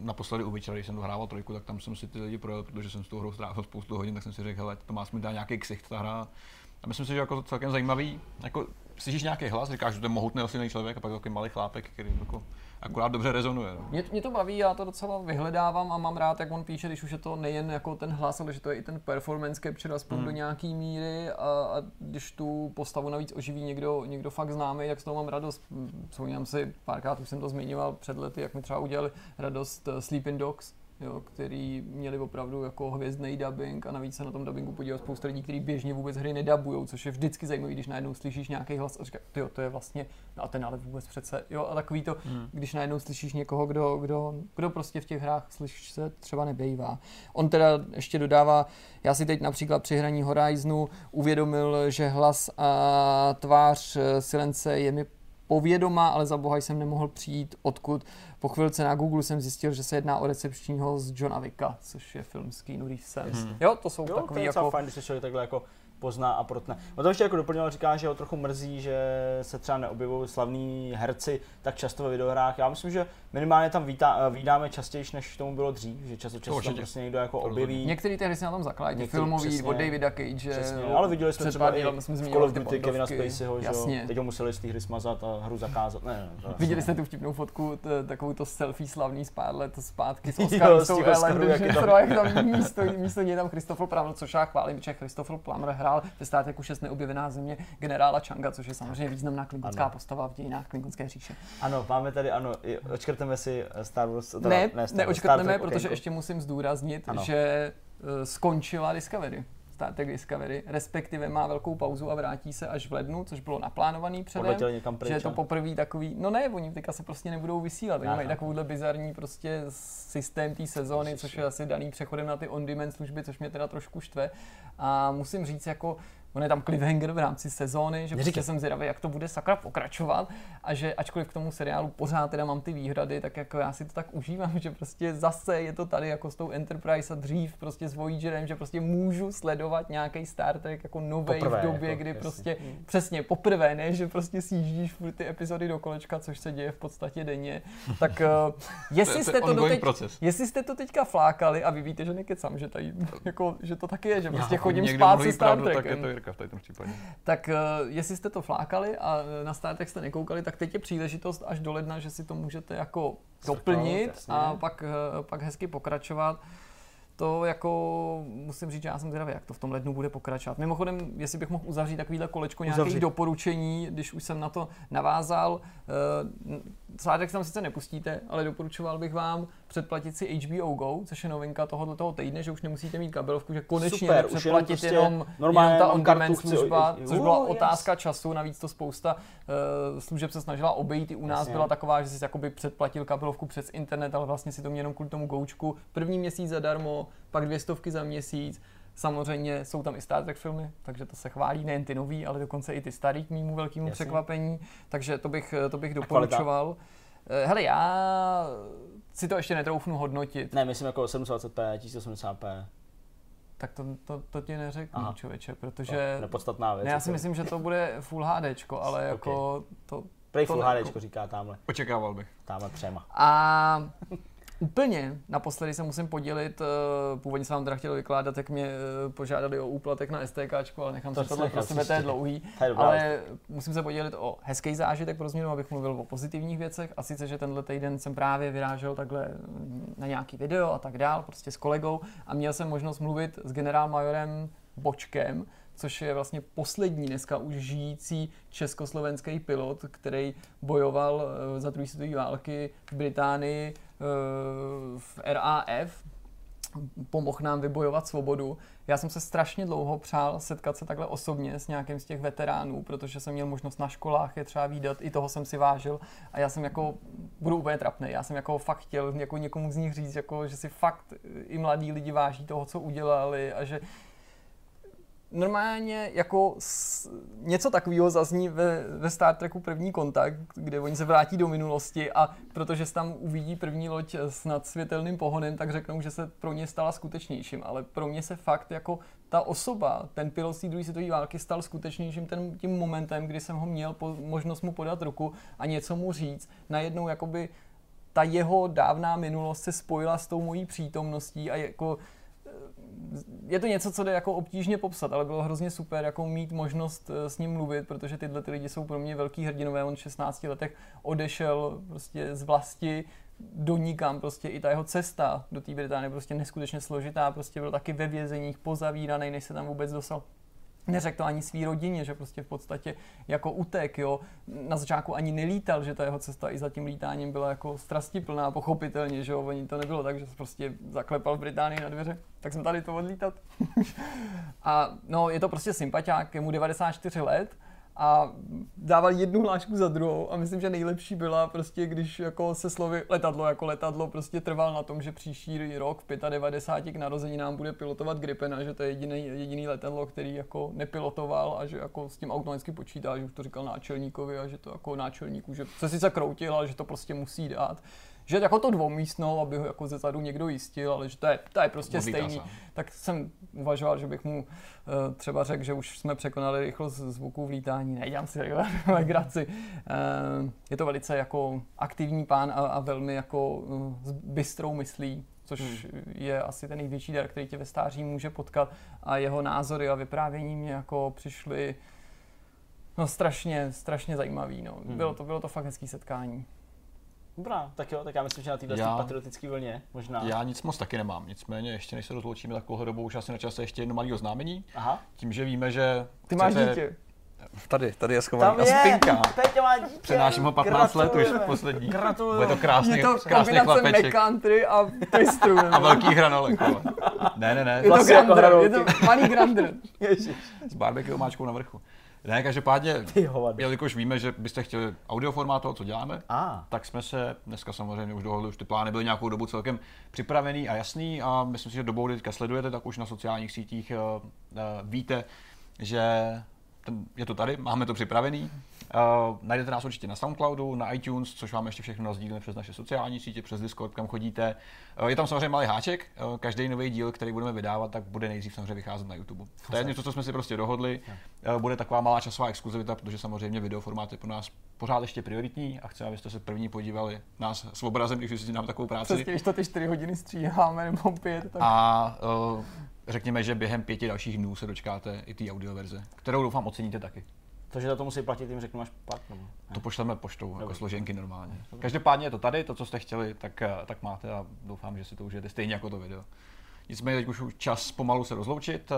Naposledy u Witchera, když jsem dohrával trojku, tak tam jsem si ty lidi projel, protože jsem s tou hrou strávil spoustu hodin, tak jsem si řekl, hele, to má smysl nějaký ksicht ta hra. A myslím si, že jako to celkem zajímavý. Jako, slyšíš nějaký hlas, říkáš, že to je mohutný silný člověk a pak takový malý chlápek, který jako akorát dobře rezonuje. No. Mě, mě, to baví, já to docela vyhledávám a mám rád, jak on píše, když už je to nejen jako ten hlas, ale že to je i ten performance capture aspoň mm. do nějaký míry a, a, když tu postavu navíc oživí někdo, někdo fakt známý, tak z toho mám radost. Vzpomínám si, párkrát už jsem to zmiňoval před lety, jak mi třeba udělali radost uh, Sleeping Dogs, jo, který měli opravdu jako hvězdný dubbing a navíc se na tom dubbingu podíval spousta lidí, kteří běžně vůbec hry nedabují, což je vždycky zajímavé, když najednou slyšíš nějaký hlas a říkáš, jo, to je vlastně, no a ten ale vůbec přece, jo, a takový to, hmm. když najednou slyšíš někoho, kdo, kdo, kdo prostě v těch hrách slyšíš se třeba nebejvá. On teda ještě dodává, já si teď například při hraní Horizonu uvědomil, že hlas a tvář Silence je mi povědomá, ale za boha jsem nemohl přijít, odkud. Po chvilce na Google jsem zjistil, že se jedná o recepčního z Johna Vicka, což je film s Keanu Reevesem. Hmm. Jo, to jsou jo, takový to je jako... fajn, když se člověk takhle jako pozná a protne. O to ještě jako doplnil, říká, že ho trochu mrzí, že se třeba neobjevují slavní herci tak často ve videohrách. Já myslím, že minimálně tam vítá, eh, vídáme častěji, než tomu bylo dřív, že často často tam prostě někdo jako objeví. Některé ty hry se na tom zakládají, filmový přesně, od Davida Cage. Přesně, ale viděli jsme třeba i v Call of Duty Kevina Spaceyho, že jo, teď ho museli z té hry smazat a hru zakázat. Ne, ne, Viděli jste tu vtipnou fotku, takovou to selfie slavný z pár let zpátky s Oscarem, jak tam místo, místo něj tam Christopher Plummer, což já chválím, že Christopher Plummer hrál ve Star Treku 6 neobjevená země generála Changa, což je samozřejmě významná klingonská postava v dějinách klingonské říše. Ano, máme tady, ano, očkrteme si Star Wars. Teda, ne, ne, Star neočkrtneme, protože okay. ještě musím zdůraznit, ano. že uh, skončila Discovery. Star Trek Discovery, respektive má velkou pauzu a vrátí se až v lednu, což bylo naplánovaný předem, pryč, že je to poprvé takový, no ne, oni teďka se prostě nebudou vysílat, oni mají takovouhle bizarní prostě systém té sezóny, což je asi daný přechodem na ty on-demand služby, což mě teda trošku štve. A musím říct jako, on je tam cliffhanger v rámci sezóny, že prostě jsem zvědavý, jak to bude sakra pokračovat a že ačkoliv k tomu seriálu pořád teda mám ty výhrady, tak jako já si to tak užívám, že prostě zase je to tady jako s tou Enterprise a dřív prostě s Voyagerem, že prostě můžu sledovat nějaký Star Trek jako nový v době, jako, kdy jasný. prostě hmm. přesně poprvé, ne, že prostě sjíždíš furt ty epizody do kolečka, což se děje v podstatě denně. Tak uh, jestli, jste to doteď, jestli jste to teďka flákali a vy víte, že nekecám, že, tady, jako, že to taky je, že prostě chodím spát se Star Trekem. Jirka v tom případě. Tak uh, jestli jste to flákali a na Star Trek jste nekoukali, tak teď je příležitost až do ledna, že si to můžete jako doplnit a pak, uh, pak hezky pokračovat to jako musím říct, že já jsem zvědavý, jak to v tom lednu bude pokračovat. Mimochodem, jestli bych mohl uzavřít takovýhle kolečko nějakých doporučení, když už jsem na to navázal. Sládek tam sice nepustíte, ale doporučoval bych vám předplatit si HBO Go, což je novinka tohoto toho týdne, že už nemusíte mít kabelovku, že konečně Super, předplatit prostě jenom, jenom ta on-demand služba, což byla uh, otázka yes. času, navíc to spousta uh, služeb se snažila obejít, i u nás Jasně. byla taková, že jsi jakoby předplatil kabelovku přes internet, ale vlastně si to měl jenom kvůli tomu goučku. První měsíc zadarmo, pak dvě stovky za měsíc, Samozřejmě jsou tam i Star Trek filmy, takže to se chválí nejen ty nový, ale dokonce i ty starý k mýmu velkému Jasně. překvapení, takže to bych, to bych doporučoval. Eh, hele, já si to ještě netroufnu hodnotit. Ne, myslím jako 720p, 1080p. Tak to, to, to ti neřeknu, Aha. člověče, protože... To nepodstatná věc. Ne, já si myslím, že to bude Full HD, ale okay. jako to... Prej Full HD, říká tamhle. Očekával bych. Tamhle třema. A Úplně naposledy se musím podělit, eh, původně jsem vám teda chtěl vykládat, jak mě eh, požádali o úplatek na STK, ale nechám to si tohle pro sebe, to je dlouhý. Ale musím se podělit o hezký zážitek pro změnu, abych mluvil o pozitivních věcech. A sice, že tenhle týden jsem právě vyrážel takhle na nějaký video a tak dál, prostě s kolegou a měl jsem možnost mluvit s generálmajorem Bočkem, což je vlastně poslední dneska už žijící československý pilot, který bojoval eh, za druhé světové války v Británii v RAF, pomohl nám vybojovat svobodu. Já jsem se strašně dlouho přál setkat se takhle osobně s nějakým z těch veteránů, protože jsem měl možnost na školách je třeba výdat, i toho jsem si vážil. A já jsem jako, budu úplně trapný, já jsem jako fakt chtěl jako někomu z nich říct, jako, že si fakt i mladí lidi váží toho, co udělali a že normálně jako s, něco takového zazní ve, ve Star Treku první kontakt, kde oni se vrátí do minulosti a protože se tam uvidí první loď s nadsvětelným pohonem, tak řeknou, že se pro ně stala skutečnějším, ale pro mě se fakt jako ta osoba, ten pilot z té druhé světové války stal skutečnějším ten, tím momentem, kdy jsem ho měl po, možnost mu podat ruku a něco mu říct. Najednou jakoby ta jeho dávná minulost se spojila s tou mojí přítomností a jako je to něco, co jde jako obtížně popsat, ale bylo hrozně super jako mít možnost eh, s ním mluvit, protože tyhle ty lidi jsou pro mě velký hrdinové. On v 16 letech odešel prostě z vlasti do nikam, prostě i ta jeho cesta do té Británie prostě neskutečně složitá, prostě byl taky ve vězeních, pozavíraný, než se tam vůbec dostal neřekl to ani svý rodině, že prostě v podstatě jako utek, jo. Na začátku ani nelítal, že ta jeho cesta i za tím lítáním byla jako strastiplná, pochopitelně, že jo. Oni to nebylo tak, že se prostě zaklepal v Británii na dveře, tak jsem tady to odlítat. a no, je to prostě sympatiák, je mu 94 let, a dával jednu hlášku za druhou a myslím, že nejlepší byla prostě, když jako se slovy letadlo jako letadlo prostě trval na tom, že příští rok v 95 k narozeninám bude pilotovat Gripena, že to je jediný, jediný letadlo, který jako nepilotoval a že jako s tím automaticky počítá, že už to říkal náčelníkovi a že to jako náčelníku, že se sice kroutil, ale že to prostě musí dát že jako to dvoumístnou, aby ho jako zezadu někdo jistil, ale že to je, to je prostě Odlítá stejný. Se. Tak jsem uvažoval, že bych mu uh, třeba řekl, že už jsme překonali rychlost zvuků v lítání. Nedělám si legraci. Uh, je to velice jako aktivní pán a, a velmi jako uh, bystrou myslí, což hmm. je asi ten největší dar, který tě ve stáří může potkat a jeho názory a vyprávění mě jako přišly no strašně, strašně zajímavý. No. Hmm. Bylo, to, bylo to fakt hezký setkání. Dobrá, tak jo, tak já myslím, že na této patriotické vlně možná. Já nic moc taky nemám, nicméně ještě než se rozloučíme takovou dobu, už asi na čase ještě jedno malé oznámení. Aha. Tím, že víme, že... Ty máš dítě. Tady, tady je schovaný Tam je, spinka. Peťa má dítě. Přenáším ho 15 let už poslední. Gratuluju. Bude to krásný, je to krásný chlapeček. country a twistru. a velký hranolek. Ne, ne, ne. Je to, Vlastně jako grander, je to malý grander. S barbecue omáčkou na vrchu. Ne, každopádně, jelikož víme, že byste chtěli audioformát toho, co děláme, ah. tak jsme se dneska samozřejmě už dohodli, už ty plány byly nějakou dobu celkem připravený a jasný a myslím si, že dobou, kdy teďka sledujete, tak už na sociálních sítích uh, uh, víte, že ten, je to tady, máme to připravený. Uh, najdete nás určitě na Soundcloudu, na iTunes, což vám ještě všechno nazdílíme přes naše sociální sítě, přes Discord, kam chodíte. Uh, je tam samozřejmě malý háček, uh, každý nový díl, který budeme vydávat, tak bude nejdřív samozřejmě vycházet na YouTube. To je něco, co jsme si prostě dohodli. Uh, bude taková malá časová exkluzivita, protože samozřejmě videoformát je pro nás pořád ještě prioritní a chceme, abyste se první podívali nás s obrazem, když si nám takovou práci. Přesně, když to ty 4 hodiny stříháme nebo 5. Tak... A uh, řekněme, že během pěti dalších dnů se dočkáte i té audioverze, kterou doufám oceníte taky. To, že za to musí platit, jim řeknu až pak? Nebo? To pošleme poštou, Dobře. jako složenky normálně. Každopádně je to tady, to, co jste chtěli, tak, eh, tak máte a doufám, že si to užijete stejně jako to video. Nicméně teď už čas pomalu se rozloučit, eh,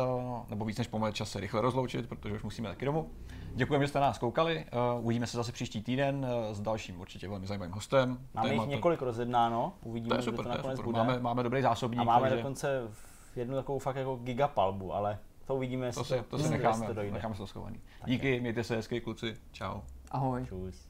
nebo víc než pomalu čas se rychle rozloučit, protože už musíme taky domů. Děkujeme, že jste nás koukali. Uh, uvidíme se zase příští týden s dalším určitě velmi zajímavým hostem. Máme jich několik rozjednáno, uvidíme, to je super, to nakonec to je super. Máme, máme dobrý zásobník. A máme takže... dokonce jednu takovou fakt jako gigapalbu, ale to uvidíme, to, si, to, to si necháme, necháme se to schovaný. Díky, mějte se hezky kluci, čau. Ahoj. Čus.